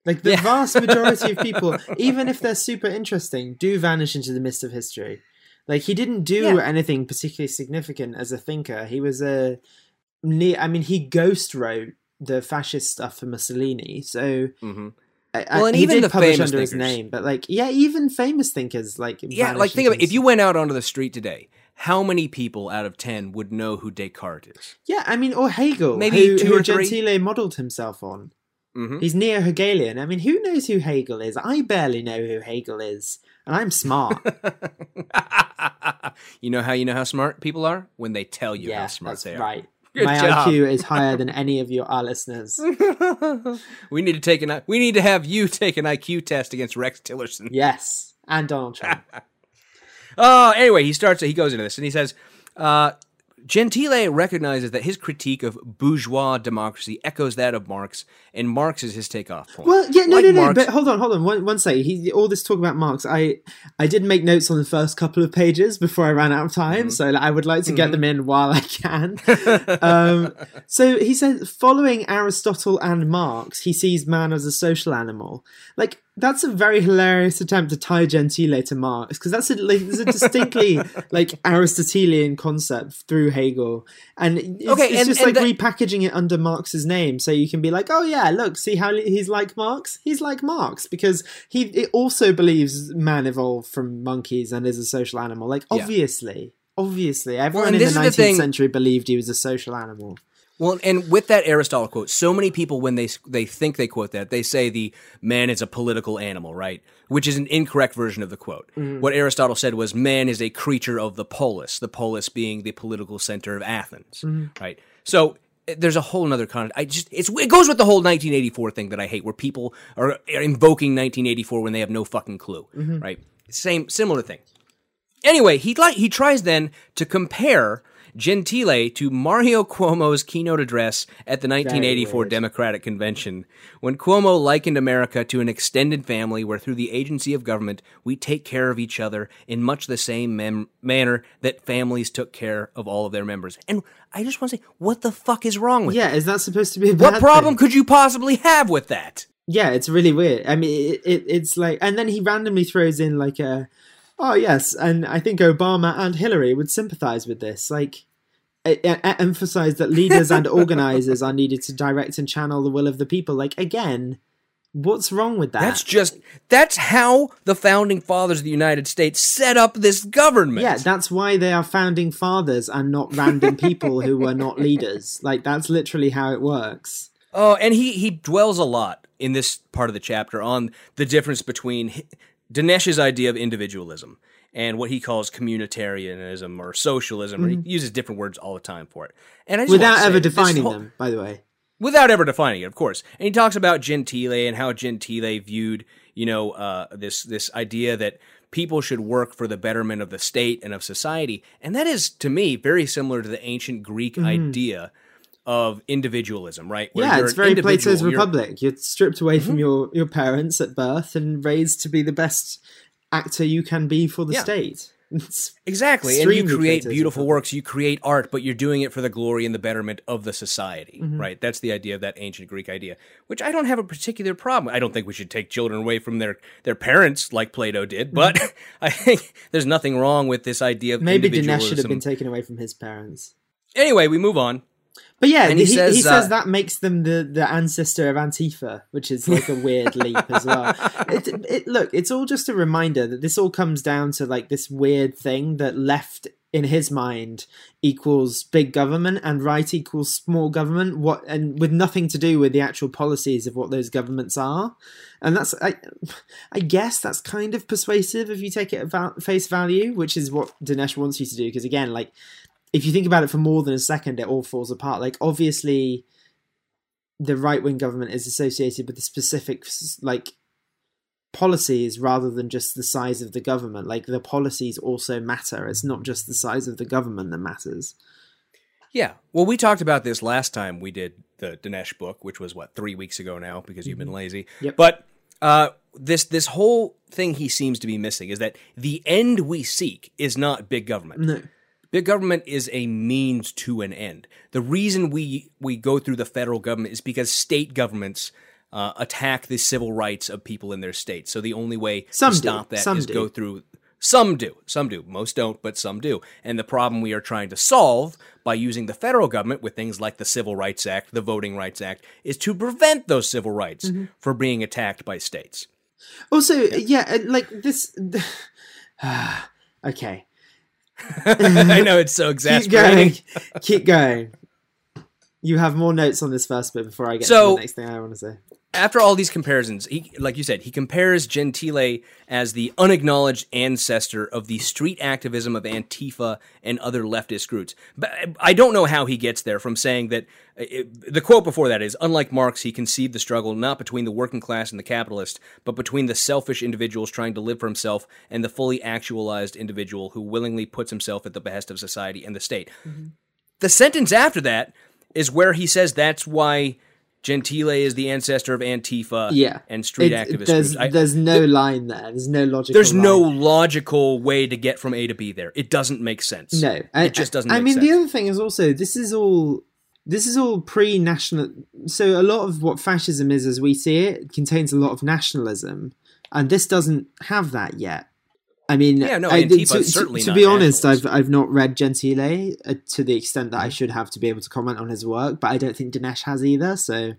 Like the Yeah. vast majority of people, even if they're super interesting, do vanish into the midst of history. Like he didn't do Yeah. anything particularly significant as a thinker. He was a I mean, he ghost wrote the fascist stuff for Mussolini. So Mhm. I- I- Well, and he even did the publish famous under his thinkers. name, but like, yeah, even famous thinkers like Yeah, like think of it. If you went out onto the street today, how many people out of ten would know who Descartes is? yeah, I mean, or Hegel, Maybe who, two who or three. Gentile modelled himself on. Mhm. He's neo Hegelian. I mean, who knows who Hegel is? I barely know who Hegel is, and I'm smart. you know how you know how smart people are when they tell you how smart that's they are. right. Good My job. IQ is higher than any of your our listeners. We need to take an we need to have you take an IQ test against Rex Tillerson. Yes, and Donald Trump. Oh, anyway, he starts. He goes into this and he says, uh, Gentile recognizes that his critique of bourgeois democracy echoes that of Marx, and Marx is his takeoff point. Well, yeah, no, Like no, no. Marx- But hold on, hold on. One, one second. He, all this talk about Marx. I, I did make notes on the first couple of pages before I ran out of time, Mm-hmm. so I would like to get them in while I can. um, so he says, following Aristotle and Marx, he sees man as a social animal. Like that's a very hilarious attempt to tie Gentile to Marx because that's a, like, there's a distinctly like Aristotelian concept through Hegel, and it's, Okay, it's and- just and like that- repackaging it under Marx's name, so you can be like, oh yeah, look, see how he's like Marx? He's like Marx because he it also believes man evolved from monkeys and is a social animal. Like Yeah. obviously, obviously, everyone and in the the nineteenth century believed he was a social animal. Well, and with that Aristotle quote, so many people when they they think they quote that, they say the man is a political animal, right? Which is an incorrect version of the quote. Mm-hmm. What Aristotle said was man is a creature of the polis, the polis being the political center of Athens, mm-hmm. right? So eh, there's a whole other con. I just it's it goes with the whole 1984 thing that I hate, where people are invoking 1984 when they have no fucking clue, mm-hmm. right? Same similar thing. Anyway, he like he tries then to compare Gentile to Mario Cuomo's keynote address at the 1984. Democratic Convention, when Cuomo likened America to an extended family where through the agency of government we take care of each other in much the same mem- manner that families took care of all of their members. And I just want to say, what the fuck is wrong with Yeah, that? is that supposed to be a What problem thing? could you possibly have with that? Yeah, it's really weird. I mean, it, it, it's like, and then he randomly throws in like a, oh yes, and I think Obama and Hillary would sympathize with this. Like, emphasize that leaders and organizers are needed to direct and channel the will of the people. Like, again, what's wrong with that? That's just that's how the founding fathers of the United States set up this government. yeah, that's why they are founding fathers and not random people who were not leaders. Like, that's literally how it works. Oh, and he he dwells a lot in this part of the chapter on the difference between Dinesh's idea of individualism and what he calls communitarianism or socialism. Or he uses different words all the time for it. And I just Mm-hmm. Without ever defining whole- them, by the way. without ever defining it, of course. And he talks about Gentile and how Gentile viewed, you know, uh, this this idea that people should work for the betterment of the state and of society, and that is to me very similar to the ancient Greek idea of individualism, right? Where Mm-hmm. yeah, it's very Plato's you're- Mm-hmm. Republic. You're stripped away from your, your parents at birth and raised to be the best actor you can be for the Yeah. state. It's- Exactly. And you create beautiful works, you create art, but you're doing it for the glory and the betterment of the society, Mm-hmm. right? That's the idea of that ancient Greek idea, which I don't have a particular problem. I don't think we should take children away from their, their parents like Plato did, but I think there's nothing wrong with this idea of Mm-hmm. Maybe Dinesh should have been taken away from his parents. Anyway, we move on. But yeah, he, he he, says, says, uh, that makes them the, the ancestor of Antifa, which is like a weird leap as well. It, it, look, it's all just a reminder that this all comes down to like this weird thing that left in his mind equals big government and right equals small government what and with nothing to do with the actual policies of what those governments are and that's i i guess that's kind of persuasive if you take it at face value which is what dinesh wants you to do because again like if you think about it for more than a second it all falls apart like obviously the right wing government is associated with the specific like policies rather than just the size of the government. Like the policies also matter. It's not just the size of the government that matters. Yeah. Well, we talked about this last time we did the Dinesh book, which was what three weeks ago now because you've been mm-hmm. lazy. Yep. But uh, this this whole thing he seems to be missing is that the end we seek is not big government. No. Big government is a means to an end. The reason we we go through the federal government is because state governments uh, attack the civil rights of people in their state. So the only way some to stop do. that some is do. go through. Some do, some do. Most don't, but some do. And the problem we are trying to solve by using the federal government with things like the Civil Rights Act, the Voting Rights Act, is to prevent those civil rights mm-hmm. from being attacked by states. Also, yeah, yeah like this. okay. I know it's so exasperating. Keep going. Keep going. You have more notes on this first bit before I get so, to the next thing I want to say after all these comparisons, he, like you said, he compares Gentile as the unacknowledged ancestor of the street activism of Antifa and other leftist groups. But I don't know how he gets there from saying that. It, the quote before that is Unlike Marx, he conceived the struggle not between the working class and the capitalist, but between the selfish individuals trying to live for himself and the fully actualized individual who willingly puts himself at the behest of society and the state. Mm-hmm. The sentence after that is where he says that's why Gentile is the ancestor of Antifa yeah. and street it, activists. There's, I, there's no the, line there. There's no logical There's line. no logical way to get from A to B there. It doesn't make sense. No. I, it just doesn't I mean, sense. the other thing is also, this is all... This is all pre-national. So a lot of what fascism is, as we see it, contains a lot of nationalism, and this doesn't have that yet. I mean, yeah, no, I, to, to, to be honest, I've I've not read Gentile uh, to the extent that I should have to be able to comment on his work, but I don't think Dinesh has either. So,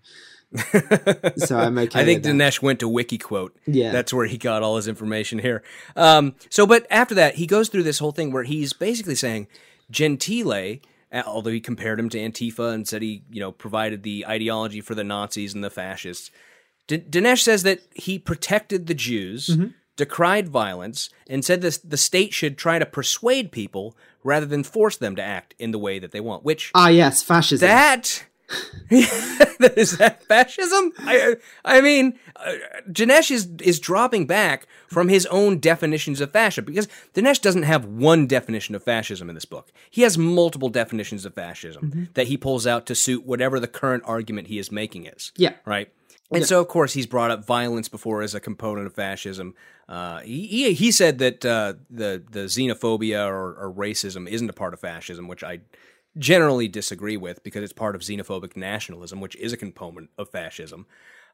so I'm okay. I think Dinesh that. went to WikiQuote. Yeah, that's where he got all his information here. Um, so, but after that, he goes through this whole thing where he's basically saying Gentile, although he compared him to Antifa and said he, you know, provided the ideology for the Nazis and the fascists. D- Dinesh says that he protected the Jews. Mm-hmm decried violence, and said this, the state should try to persuade people rather than force them to act in the way that they want. Which ah yes, fascism. That is that fascism? I I mean, uh, Dinesh is is dropping back from his own definitions of fascism because Dinesh doesn't have one definition of fascism in this book. He has multiple definitions of fascism mm-hmm. that he pulls out to suit whatever the current argument he is making is. Yeah. Right. And so, of course, he's brought up violence before as a component of fascism. Uh, he, he said that uh, the the xenophobia or, or, racism isn't a part of fascism, which I generally disagree with because it's part of xenophobic nationalism, which is a component of fascism.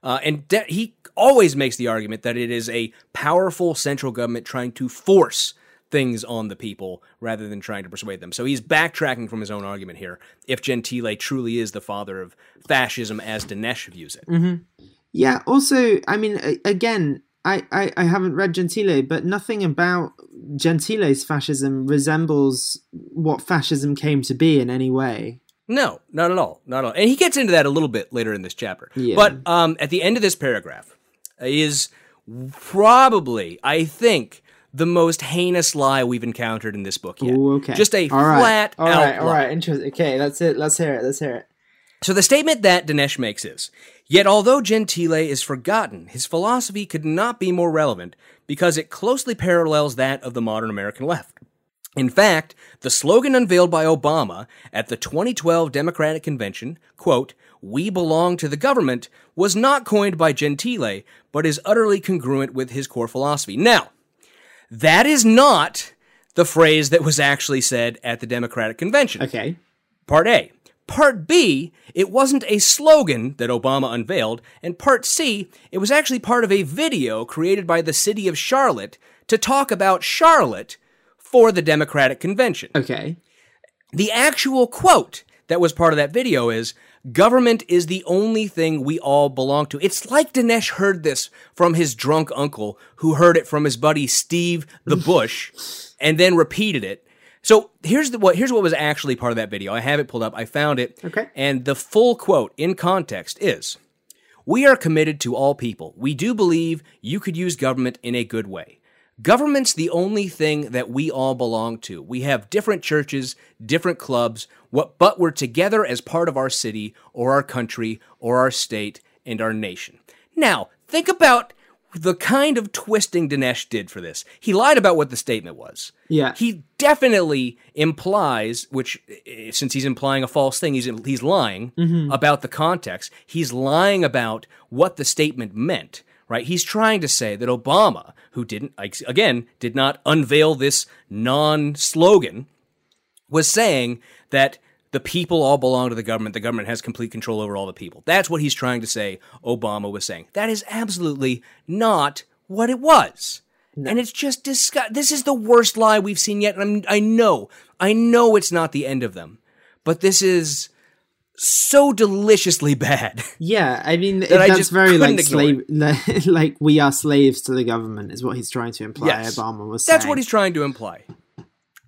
Uh, and de- he always makes the argument that it is a powerful central government trying to force things on the people rather than trying to persuade them. So he's backtracking from his own argument here. If Gentile truly is the father of fascism as Dinesh views it. Mm-hmm. Yeah. Also, I mean, again, I, I, I haven't read Gentile, but nothing about Gentile's fascism resembles what fascism came to be in any way. No, not at all. Not at all. And he gets into that a little bit later in this chapter. Yeah. But um, at the end of this paragraph is probably, I think, the most heinous lie we've encountered in this book yet. Ooh, okay. Just a all right. flat all right, all right, interesting. Okay, that's it. Let's hear it. Let's hear it. So the statement that Dinesh makes is Yet although Gentile is forgotten, his philosophy could not be more relevant because it closely parallels that of the modern American left. In fact, the slogan unveiled by Obama at the 2012 Democratic Convention, quote, we belong to the government, was not coined by Gentile, but is utterly congruent with his core philosophy. Now, that is not the phrase that was actually said at the Democratic Convention. Okay. Part A. Part B, it wasn't a slogan that Obama unveiled, and Part C, it was actually part of a video created by the city of Charlotte to talk about Charlotte for the Democratic Convention. Okay. The actual quote that was part of that video is Government is the only thing we all belong to. It's like Dinesh heard this from his drunk uncle, who heard it from his buddy Steve the Bush, and then repeated it So here's the what here's what was actually part of that video. I have it pulled up. I found it. Okay. And the full quote in context is We are committed to all people. We do believe you could use government in a good way. Government's the only thing that we all belong to. We have different churches, different clubs, what, but we're together as part of our city or our country or our state and our nation. Now, think about the kind of twisting Dinesh did for this. He lied about what the statement was. Yeah. He definitely implies, which eh, since he's implying a false thing, he's he's lying about the context. He's lying about what the statement meant. Right? He's trying to say that Obama, who didn't again did not unveil this non-slogan, was saying that the people all belong to the government. The government has complete control over all the people. That's what he's trying to say. Obama was saying. That is absolutely not what it was. And it's just disgust. This is the worst lie we've seen yet. And I'm, I know, I know it's not the end of them, but this is so deliciously bad. Yeah, I mean That I that's very like slave, like we are slaves to the government is what he's trying to imply. Yes. Obama was. That's saying. what he's trying to imply.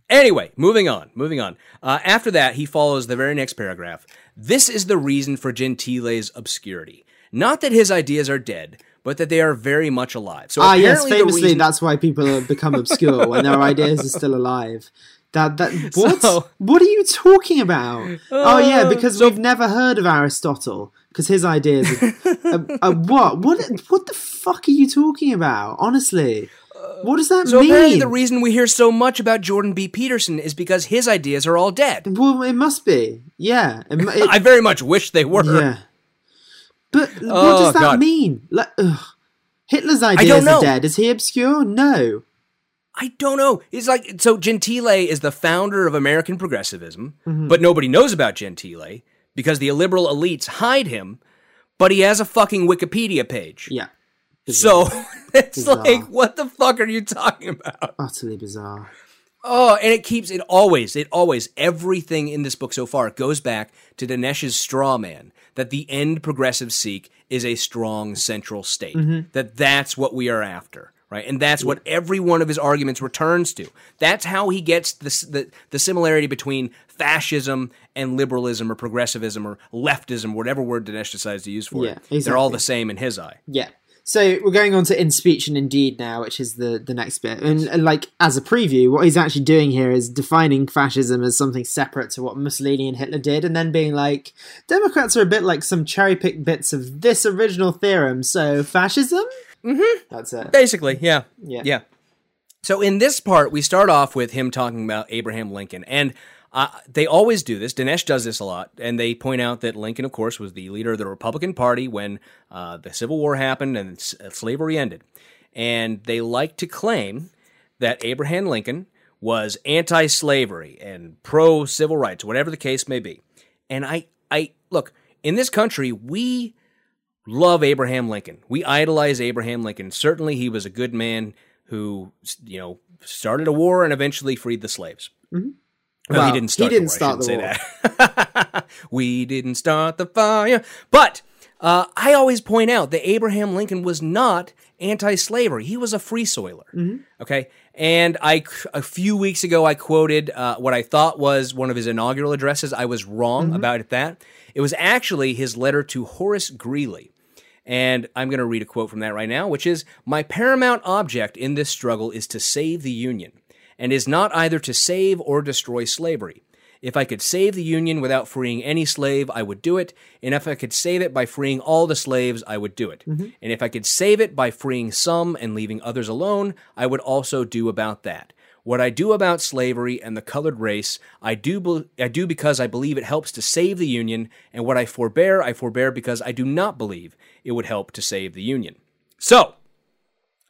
Anyway, moving on, moving on. Uh, after that, he follows the very next paragraph. This is the reason for Gentile's obscurity. Not that his ideas are dead, but that they are very much alive. So Ah, yes, famously, reason- that's why people become obscure when their ideas are still alive. That that what? So- what are you talking about? oh yeah, uh, because so- we've never heard of Aristotle because his ideas. Are, are, are what? What? What the fuck are you talking about? Honestly, uh, what does that So apparently, the reason we hear so much about Jordan B. Peterson is because his ideas are all dead. well, it must be. Yeah. It, it- I very much wish they were. yeah. But what Oh, does that God. mean? Like, ugh. Hitler's ideas are dead. Is he obscure? No. I don't know. It's like so. Gentile is the founder of American progressivism, Mm-hmm. but nobody knows about Gentile because the liberal elites hide him. But he has a fucking Wikipedia page. Yeah. So it's Bizarre. like, what the fuck are you talking about? Utterly bizarre. Oh, and it keeps it always, it always, everything in this book so far goes back to Dinesh's straw man that the end progressives seek is a strong central state. That that's what we are after, right? And that's what every one of his arguments returns to. That's how he gets the the, the similarity between fascism and liberalism or progressivism or leftism, whatever word Dinesh decides to use for Yeah, it. They're all the same in his eye. Yeah. So we're going on to in speech and indeed now, which is the the next bit. And, and like as a preview, what he's actually doing here is defining fascism as something separate to what Mussolini and Hitler did, and then being like, Democrats are a bit like some cherry picked bits of this original theorem. So fascism. Mm-hmm. That's it. Basically, yeah. Yeah. Yeah. So in this part, we start off with him talking about Abraham Lincoln. And uh, they always do this. Dinesh does this a lot. And they point out that Lincoln, of course, was the leader of the Republican Party when uh, the Civil War happened and s- uh, slavery ended. And they like to claim that Abraham Lincoln was anti slavery and pro civil rights, whatever the case may be. And I, I look, in this country, we love Abraham Lincoln. We idolize Abraham Lincoln. Certainly, he was a good man who, you know, started a war and eventually freed the slaves. Well, Well, he didn't start. he didn't the war, start the say that. we didn't start the fire, but uh, I always point out that Abraham Lincoln was not anti-slavery. He was a free soiler. Okay, and I a few weeks ago I quoted uh, what I thought was one of his inaugural addresses. I was wrong about that. It was actually his letter to Horace Greeley. And I'm going to read a quote from that right now, which is My paramount object in this struggle is to save the Union, and is not either to save or destroy slavery. If I could save the Union without freeing any slave, I would do it. And if I could save it by freeing all the slaves, I would do it. Mm-hmm. And if I could save it by freeing some and leaving others alone, I would also do about that. What I do about slavery and the colored race, I do bel I do because I believe it helps to save the Union, and what I forbear, I forbear because I do not believe it would help to save the Union. So,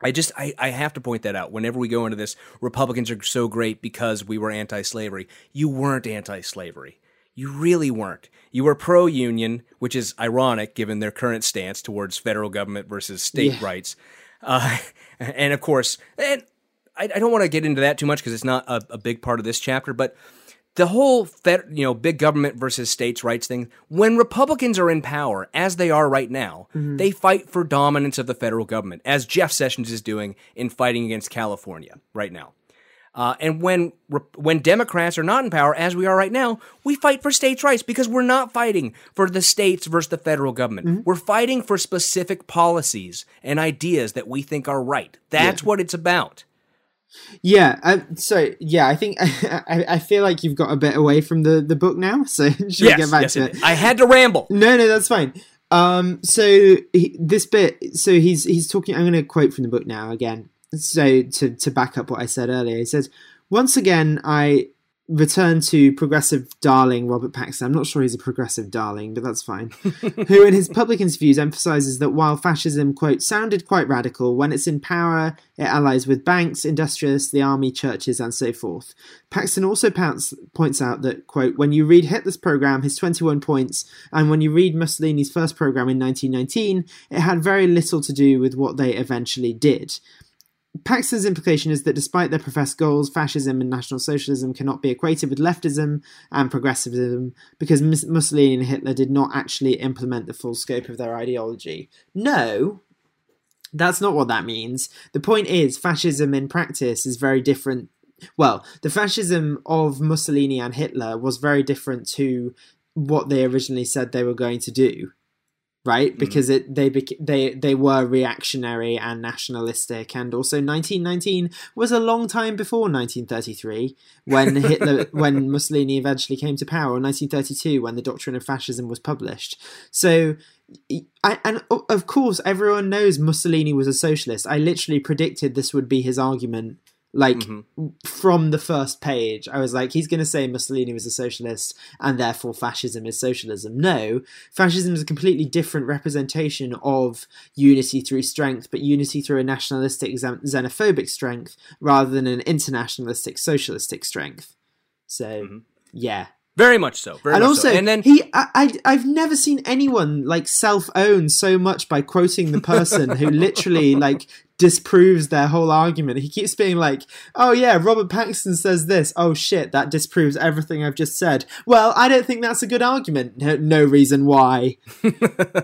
I just I, I have to point that out whenever we go into this Republicans are so great because we were anti-slavery. You weren't anti-slavery. You really weren't. You were pro-union, which is ironic given their current stance towards federal government versus state Yeah. rights. Uh, and of course, and I, I don't want to get into that too much because it's not a, a big part of this chapter, but the whole fed, you know big government versus states rights thing when republicans are in power as they are right now they fight for dominance of the federal government as jeff sessions is doing in fighting against california right now Uh, and when when Democrats are not in power, as we are right now, we fight for states' rights because we're not fighting for the states versus the federal government. Mm-hmm. We're fighting for specific policies and ideas that we think are right. That's what it's about. Yeah. Uh, so yeah, I think I, I feel like you've got a bit away from the the book now. So should we yes, get back yes, to it it? I had to ramble. No, no, that's fine. Um, so he, this bit, so he's he's talking. I'm going to quote from the book now again. So to to back up what I said earlier, he says, "Once again, I return to progressive darling Robert Paxton. I'm not sure he's a progressive darling, but that's fine. who, in his public interviews, emphasizes that while fascism quote sounded quite radical, when it's in power, it allies with banks, industrialists, the army, churches, and so forth. Paxton also pounts, points out that, quote, when you read Hitler's program, his 21 points, and when you read Mussolini's first program in 1919, it had very little to do with what they eventually did. Paxton's implication is that despite their professed goals, fascism and National Socialism cannot be equated with leftism and progressivism because Mussolini and Hitler did not actually implement the full scope of their ideology. No, that's not what that means. The point is, fascism in practice is very different. Well, the fascism of Mussolini and Hitler was very different to what they originally said they were going to do right? Mm. Because it they they they were reactionary and nationalistic. And also 1919 was a long time before 1933 when Hitler when Mussolini eventually came to power or 1932 when the doctrine of fascism was published. So I, and of course everyone knows Mussolini was a socialist. I literally predicted this would be his argument like Mm-hmm. from the first page i was like he's going to say mussolini was a socialist and therefore fascism is socialism no fascism is a completely different representation of unity through strength but unity through a nationalistic xenophobic strength rather than an internationalistic socialistic strength so yeah Very much so. Very and much also, so. and then he, I, I, I've never seen anyone like self-own so much by quoting the person who literally like disproves their whole argument. He keeps being like, "Oh yeah, Robert Paxton says this. Oh shit, that disproves everything I've just said." Well, I don't think that's a good argument. No, no reason why.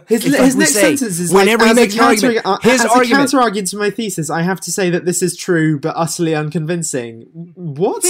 His, his next say, sentence is whenever like, he makes a argument, counter, his as argument- a counter argument to my thesis, I have to say that this is true but utterly unconvincing. What?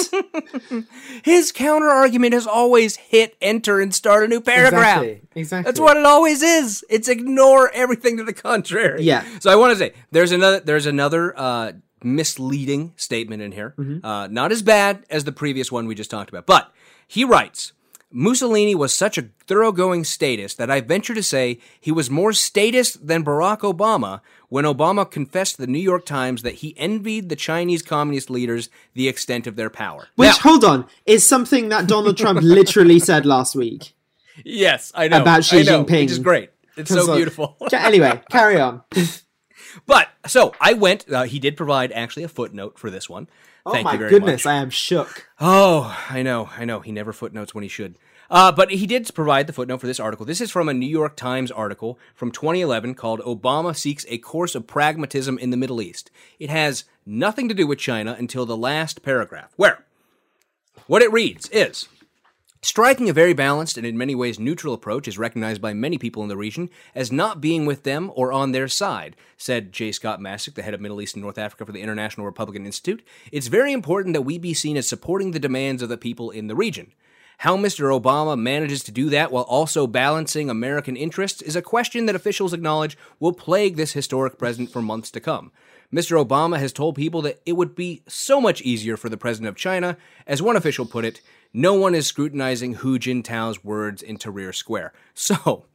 his counter argument is always hit enter and start a new paragraph. Exactly. Exactly. That's what it always is. It's ignore everything to the contrary. Yeah. So I want to say there's another there's another uh, misleading statement in here. Mm-hmm. Uh, not as bad as the previous one we just talked about, but he writes. Mussolini was such a thoroughgoing statist that I venture to say he was more statist than Barack Obama when Obama confessed to the New York Times that he envied the Chinese communist leaders the extent of their power. Which, Now- hold on, is something that Donald Trump literally said last week. Yes, I know. About Xi I know, Jinping. Which is great. It's so So- beautiful. Anyway, carry on. but so I went. Uh, he did provide actually a footnote for this one. Oh Thank my you very goodness, much. I am shook. Oh, I know, I know. He never footnotes when he should. Uh, but he did provide the footnote for this article. This is from a New York Times article from 2011 called Obama Seeks a Course of Pragmatism in the Middle East. It has nothing to do with China until the last paragraph, where what it reads is Striking a very balanced and in many ways neutral approach is recognized by many people in the region as not being with them or on their side, said J. Scott Mastic, the head of Middle East and North Africa for the International Republican Institute. It's very important that we be seen as supporting the demands of the people in the region. How Mr. Obama manages to do that while also balancing American interests is a question that officials acknowledge will plague this historic president for months to come. Mr. Obama has told people that it would be so much easier for the president of China. As one official put it, no one is scrutinizing Hu Jintao's words in Tahrir Square. So,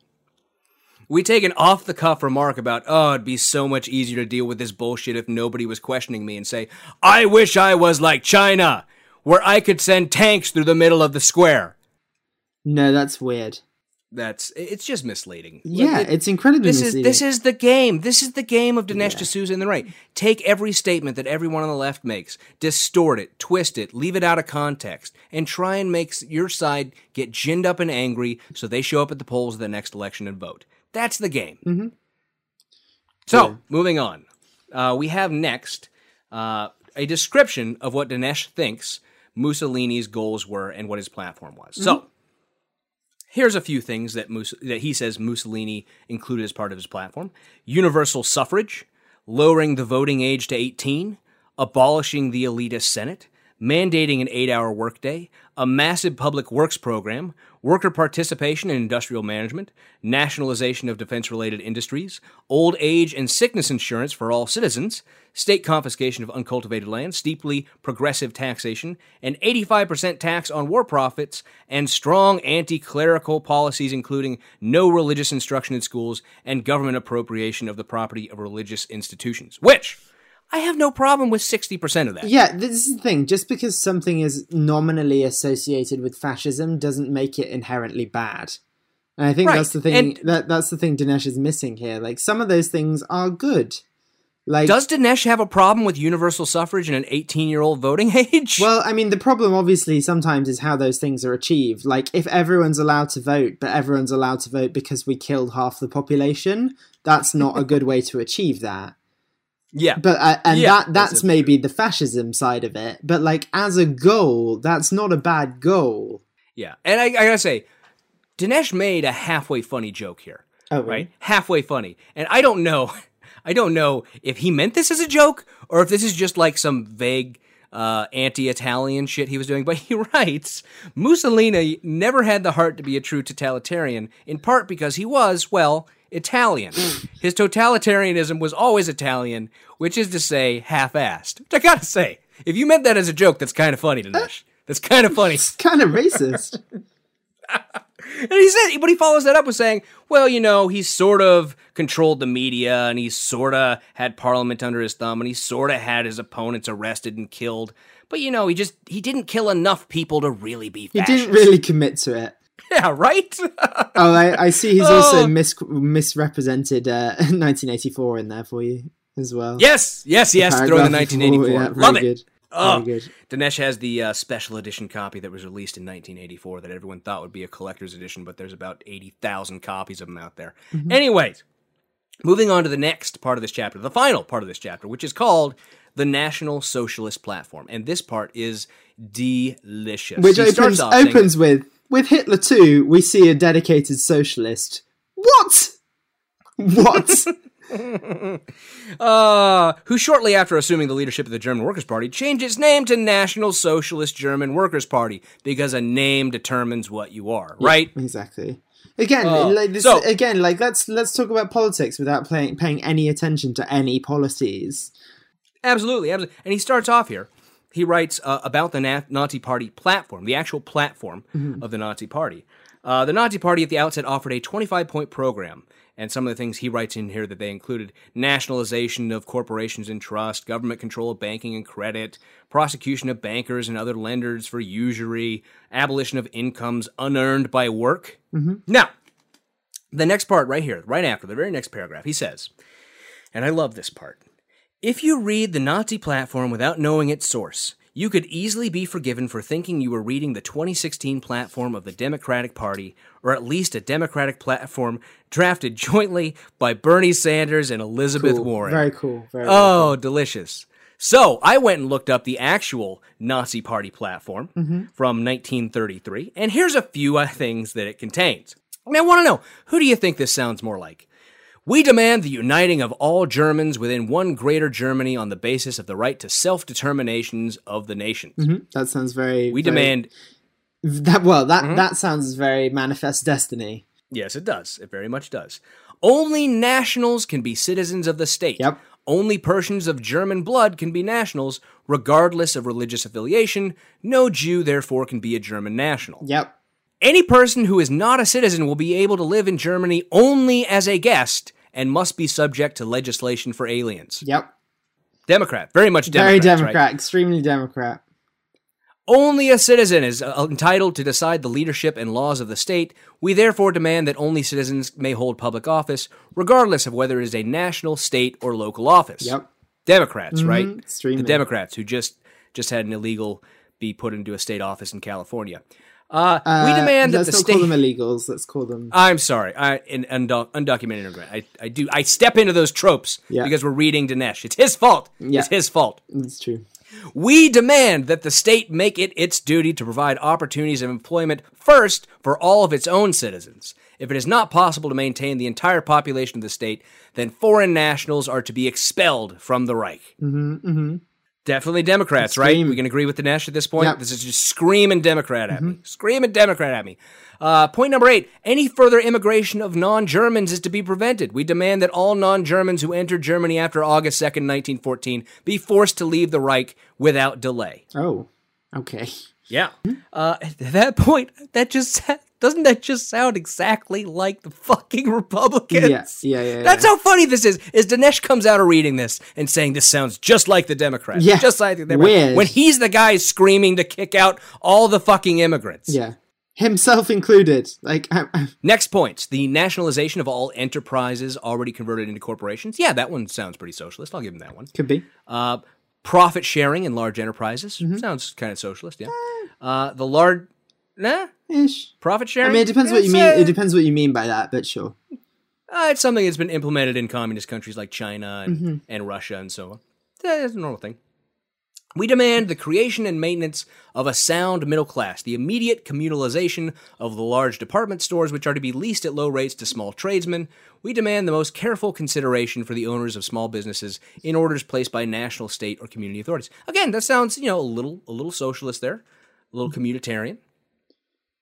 we take an off the cuff remark about, oh, it'd be so much easier to deal with this bullshit if nobody was questioning me and say, I wish I was like China, where I could send tanks through the middle of the square. No, that's weird. That's it's just misleading. Yeah, It- it's incredibly this misleading. is this is the game. This is the game of Dinesh D'Souza in the right. Take every statement that everyone on the left makes, distort it, twist it, leave it out of context, and try and make your side get ginned up and angry so they show up at the polls of the next election and vote. That's the game. Mm-hmm. So moving on, uh, we have next uh, a description of what Dinesh thinks Mussolini's goals were and what his platform was. So here's a few things that Mus- that he says Mussolini included as part of his platform: universal suffrage, lowering the voting age to 18, abolishing the elitist Senate, mandating an eight hour workday, a massive public works program, worker participation in industrial management, nationalization of defense related industries, old age and sickness insurance for all citizens, state confiscation of uncultivated land, steeply progressive taxation, an 85% tax on war profits, and strong anti clerical policies including no religious instruction in schools and government appropriation of the property of religious institutions. Which, I have no problem with 60% of that. Yeah, this is the thing. Just because something is nominally associated with fascism doesn't make it inherently bad. And I think Right, that's the thing. and- that that's the thing Dinesh is missing here. Like some of those things are good. Like Does Dinesh have a problem with universal suffrage and an 18 year old voting age? Well, I mean, the problem obviously sometimes is how those things are achieved. Like, if everyone's allowed to vote, but everyone's allowed to vote because we killed half the population, that's not a good way to achieve that. Yeah. But uh, and Yeah, that that's maybe the fascism side of it. But like as a goal, that's not a bad goal. Yeah. And I, I gotta say, Dinesh made a halfway funny joke here. Oh, right? Halfway funny. And I don't know, I don't know if he meant this as a joke or if this is just like some vague uh, anti-Italian shit he was doing. But he writes, Mussolini never had the heart to be a true totalitarian, in part because he was, well, Italian. His totalitarianism was always Italian, which is to say, half-assed. Which I gotta say, if you meant that as a joke, that's kind of funny, to Dinesh. That's kind of funny. It's kind of racist. And he said, but he follows that up with saying, well, you know, he sort of controlled the media and he sort of had Parliament under his thumb and he sort of had his opponents arrested and killed. But, you know, he just, he didn't kill enough people to really be he didn't really commit to it. Yeah, right? Oh, I, I see. He's also Oh. mis- misrepresented uh, 1984 in there for you as well. yes, yes, yes. Throw in the Paragraph 1984. four, yeah, very Love it. good. Oh, Very good. Dinesh has the uh, special edition copy that was released in 1984 that everyone thought would be a collector's edition, but there's about 80,000 copies of them out there. Anyways, moving on to the next part of this chapter, the final part of this chapter, which is called the National Socialist Platform. And this part is delicious. Which He starts opens saying- opens with with Hitler too. We see a dedicated socialist. What? What? uh, who shortly after assuming the leadership of the German Workers' Party changed its name to National Socialist German Workers' Party because a name determines what you are, right? exactly. Again, Oh, like this, so- again, like let's let's talk about politics without paying paying any attention to any policies. Absolutely, absolutely. And he starts off here. He writes uh, about the Nazi Party platform, the actual platform of the Nazi Party. Uh, the Nazi Party at the outset offered a 25 point program. And some of the things he writes in here that they included nationalization of corporations and trust, government control of banking and credit, prosecution of bankers and other lenders for usury, abolition of incomes unearned by work. Now, the next part right here, right after the very next paragraph, he says, and I love this part. If you read the Nazi platform without knowing its source, you could easily be forgiven for thinking you were reading the 2016 platform of the Democratic Party, or at least a Democratic platform drafted jointly by Bernie Sanders and Elizabeth Cool. Warren. Very cool. Very Oh, delicious. So I went and looked up the actual Nazi Party platform Mm-hmm. from 1933, and here's a few uh, things that it contains. And I want to know who do you think this sounds more like? We demand the uniting of all Germans within one greater Germany on the basis of the right to self determinations of the nations. Mhm. That sounds very. We very- demand. that. Well, that Mm-hmm. that sounds very manifest destiny. Yes, it does. It very much does. Only nationals can be citizens of the state. Yep. Only persons of German blood can be nationals, regardless of religious affiliation. No Jew, therefore, can be a German national. Yep. Any person who is not a citizen will be able to live in Germany only as a guest and must be subject to legislation for aliens. Yep. Democrat, very much Democrat. very Democrat. Extremely Democrat. Only a citizen is uh, entitled to decide the leadership and laws of the state. We therefore demand that only citizens may hold public office, regardless of whether it is a national, state, or local office. Yep. Democrats, right? extremely. The Democrats who just just had an illegal be put into a state office in California. Uh, we Uh, demand that the state. let's call them illegals. Let's call them. I'm sorry, I, an undo- undocumented immigrant. I, I do. I step into those tropes Yeah. because we're reading Dinesh. It's his fault. Yeah. It's his fault. It's true. We demand that the state make it its duty to provide opportunities of employment first for all of its own citizens. If it is not possible to maintain the entire population of the state, then foreign nationals are to be expelled from the Reich. Mm-hmm, Definitely Democrats, right? We can agree with the Dinesh at this point. Yep. Mm-hmm. This is just screaming Democrat at me. Screaming Democrat at me. Uh, point number eight any further immigration of non Germans is to be prevented. We demand that all non Germans who entered Germany after August 2nd, 1914, be forced to leave the Reich without delay. Oh, okay. Yeah. Uh, at that point, that just doesn't that just sound exactly like the fucking Republicans? Yeah, yeah, yeah, That's yeah. how funny this is. Is Dinesh comes out of reading this and saying this sounds just like the Democrats. Yeah. just like the Democrats. Weird. When he's the guy screaming to kick out all the fucking immigrants. Yeah, himself included. Like, Next point: the nationalization of all enterprises already converted into corporations. Yeah, that one sounds pretty socialist. I'll give him that one. could be. Uh, profit sharing in large enterprises Mm-hmm. sounds kind of socialist. Yeah. Uh, the large, nah, Ish. profit sharing. I mean, it depends what you mean. It depends what you mean by that, but sure. Uh, it's something that's been implemented in communist countries like China and, Mm-hmm. and Russia and so on. That's It's a normal thing. We demand the creation and maintenance of a sound middle class, the immediate communalization of the large department stores which are to be leased at low rates to small tradesmen. We demand the most careful consideration for the owners of small businesses in orders placed by national, state, or community authorities. Again, that sounds, you know, a little a little socialist there, a little communitarian.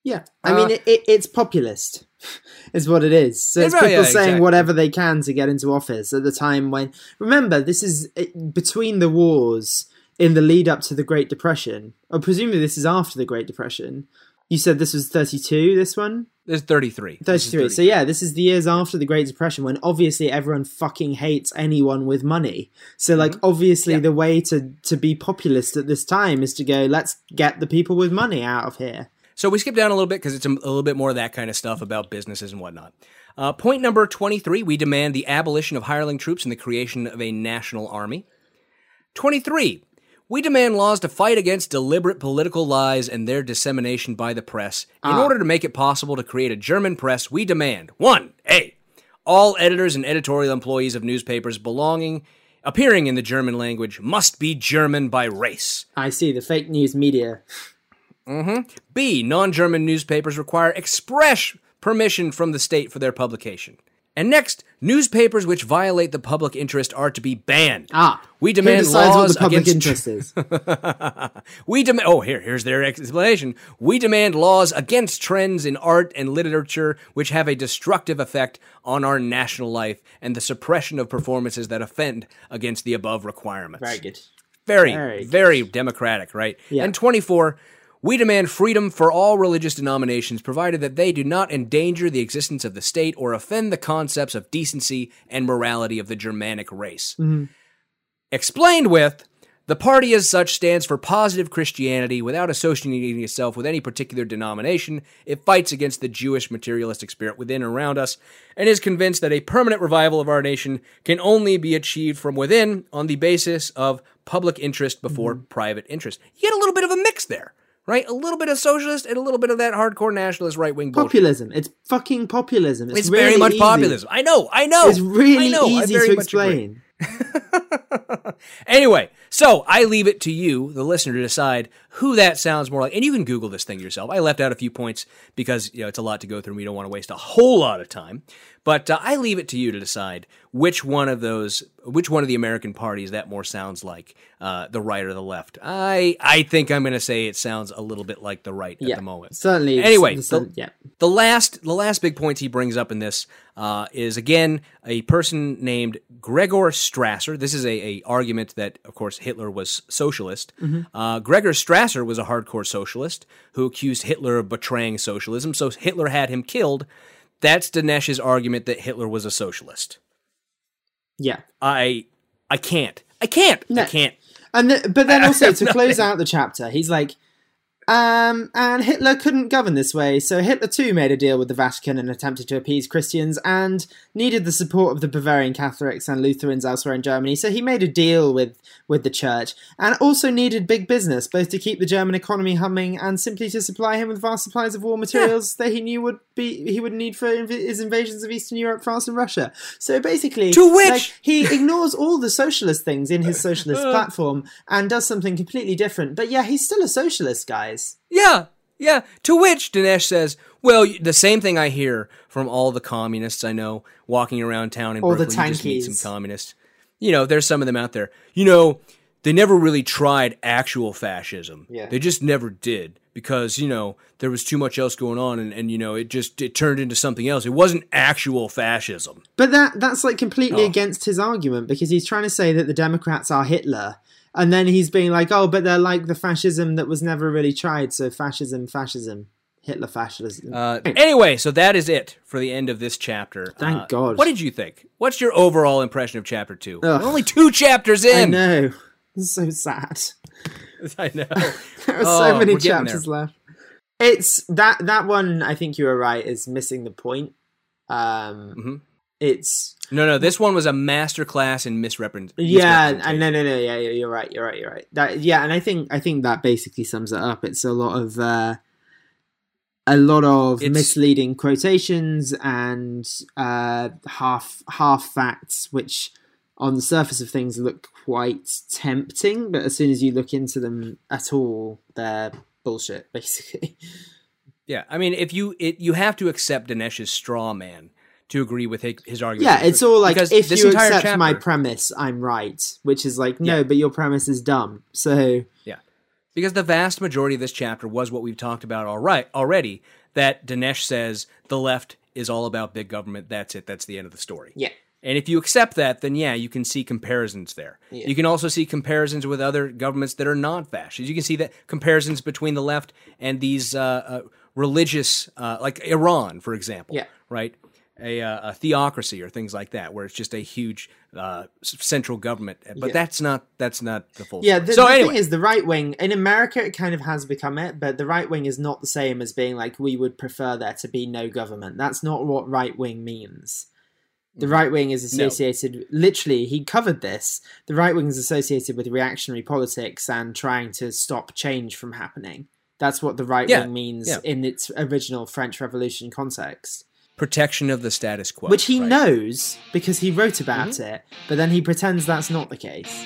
Yeah, I mean, it, it, it's populist, is what it is. So it's people yeah, saying exactly. whatever they can to get into office at the time when. Remember, this is uh, between the wars in the lead up to the Great Depression, or presumably this is after the Great Depression. You said this was thirty-two. This one. There's 33. This is 33. So yeah, this is the years after the Great Depression when obviously everyone fucking hates anyone with money. So like obviously the way to to be populist at this time is to go let's get the people with money out of here. So we skip down a little bit because it's a, a little bit more of that kind of stuff about businesses and whatnot. Uh, point number 23 we demand the abolition of hireling troops and the creation of a national army. 23. We demand laws to fight against deliberate political lies and their dissemination by the press. In order to make it possible to create a German press, we demand 1. A. All editors and editorial employees of newspapers belonging appearing in the German language must be German by race. I see the fake news media. B. Non German newspapers require express permission from the state for their publication. And next, newspapers which violate the public interest are to be banned. Ah, we demand laws what the public against interest is? we demand. Oh, here, here's their explanation. We demand laws against trends in art and literature which have a destructive effect on our national life and the suppression of performances that offend against the above requirements. Very good. Very, Very very, democratic, right? Yeah. And 24, we demand freedom for all religious denominations, provided that they do not endanger the existence of the state or offend the concepts of decency and morality of the Germanic race. Mm-hmm. Explained with, the party as such stands for positive Christianity without associating itself with any particular denomination. It fights against the Jewish materialistic spirit within and around us, and is convinced that a permanent revival of our nation can only be achieved from within on the basis of public interest before Mm-hmm. private interest. You get a little bit of a mix there, right? A little bit of socialist and a little bit of that hardcore nationalist right wing bullshit. Populism. It's fucking populism. It's, It's really very much easy. populism. I know, I know. It's really I know, easy to explain. Anyway, so I leave it to you, the listener, to decide who that sounds more like. And you can Google this thing yourself. I left out a few points because you know it's a lot to go through. and We don't want to waste a whole lot of time. But uh, I leave it to you to decide which one of those, which one of the American parties that more sounds like uh, the right or the left. I I think I'm going to say it sounds a little bit like the right Yeah, at the moment. certainly. it's- Anyway, it's- the- yeah. The last, the last big point he brings up in this uh, is again a person named Gregor Strasser. This is a, a argument that, of course, Hitler was socialist. Uh, Gregor Strasser was a hardcore socialist who accused Hitler of betraying socialism. So Hitler had him killed. That's Dinesh's argument that Hitler was a socialist. Yeah. I, I can't. I can't. I can't. And the, but then also to close out the chapter, he's like, um, and Hitler couldn't govern this way, so Hitler too made a deal with the Vatican and attempted to appease Christians and needed the support of the Bavarian Catholics and Lutherans elsewhere in Germany. So he made a deal with with the church and also needed big business, both to keep the German economy humming and simply to supply him with vast supplies of war materials that he knew would be he would need for inv- his invasions of Eastern Europe, France, and Russia. So basically, To which- like, he ignores all the socialist things in his socialist platform and does something completely different. But yeah, he's still a socialist, guys. Yeah, yeah. To which Dinesh says, "Well, the same thing I hear from all the communists I know walking around town in Or the Berkeley. You just meet some communists. You know, there's some of them out there. You know, they never really tried actual fascism. Yeah. They just never did because, you know, there was too much else going on and, and you know, it just it turned into something else. It wasn't actual fascism. But that that's like completely Oh. against his argument because he's trying to say that the Democrats are Hitler, and then he's being like, "Oh, but they're like the fascism that was never really tried." So fascism, fascism, Hitler fascism. Uh, anyway, so that is it for the end of this chapter. Thank Uh, God. What did you think? What's your overall impression of chapter two? Only two chapters in. I know. It's so sad. I know. There are Oh, so many chapters left. It's that that one. I think you were right. Is missing the point. Um, Mhm. it's No, no, this one was a masterclass in misrepre- yeah, and no, no, no, yeah, yeah, you're right, you're right, you're right. That yeah, and I think I think that basically sums it up. It's a lot of uh, a lot of It's- misleading quotations and uh, half half facts, which on the surface of things look quite tempting, but as soon as you look into them at all, they're bullshit, basically. Yeah, I mean, if you it, you have to accept Dinesh's straw man to agree with his, argument. Yeah, it's all like Because if this you entire accept my premise, I'm right, which is like no, Yeah. but your premise is dumb. So Yeah, because the vast majority of this chapter was what we've talked about all right already. That Dinesh says the left is all about big government. That's it. That's the end of the story. yeah, And if you accept that, then yeah, you can see comparisons there. Yeah. You can also see comparisons with other governments that are not fascist. You can see that comparisons between the left and these uh, uh, religious, uh, like Iran, for example. Yeah. Right. A, uh, a theocracy or things like that, where it's just a huge uh, central government. But Yeah. that's not that's not the full. Yeah, story. the, so the anyway, thing is, the right wing in America it kind of has become it, but the right wing is not the same as being like we would prefer there to be no government. That's not what right wing means. The right wing is No. associated. Literally, he covered this. The right wing is associated with reactionary politics and trying to stop change from happening. That's what the right Yeah, wing means yeah. in its original French Revolution context. Protection of the status quo, Which he right? knows because he wrote about Mm-hmm. it, but then he pretends that's not the case.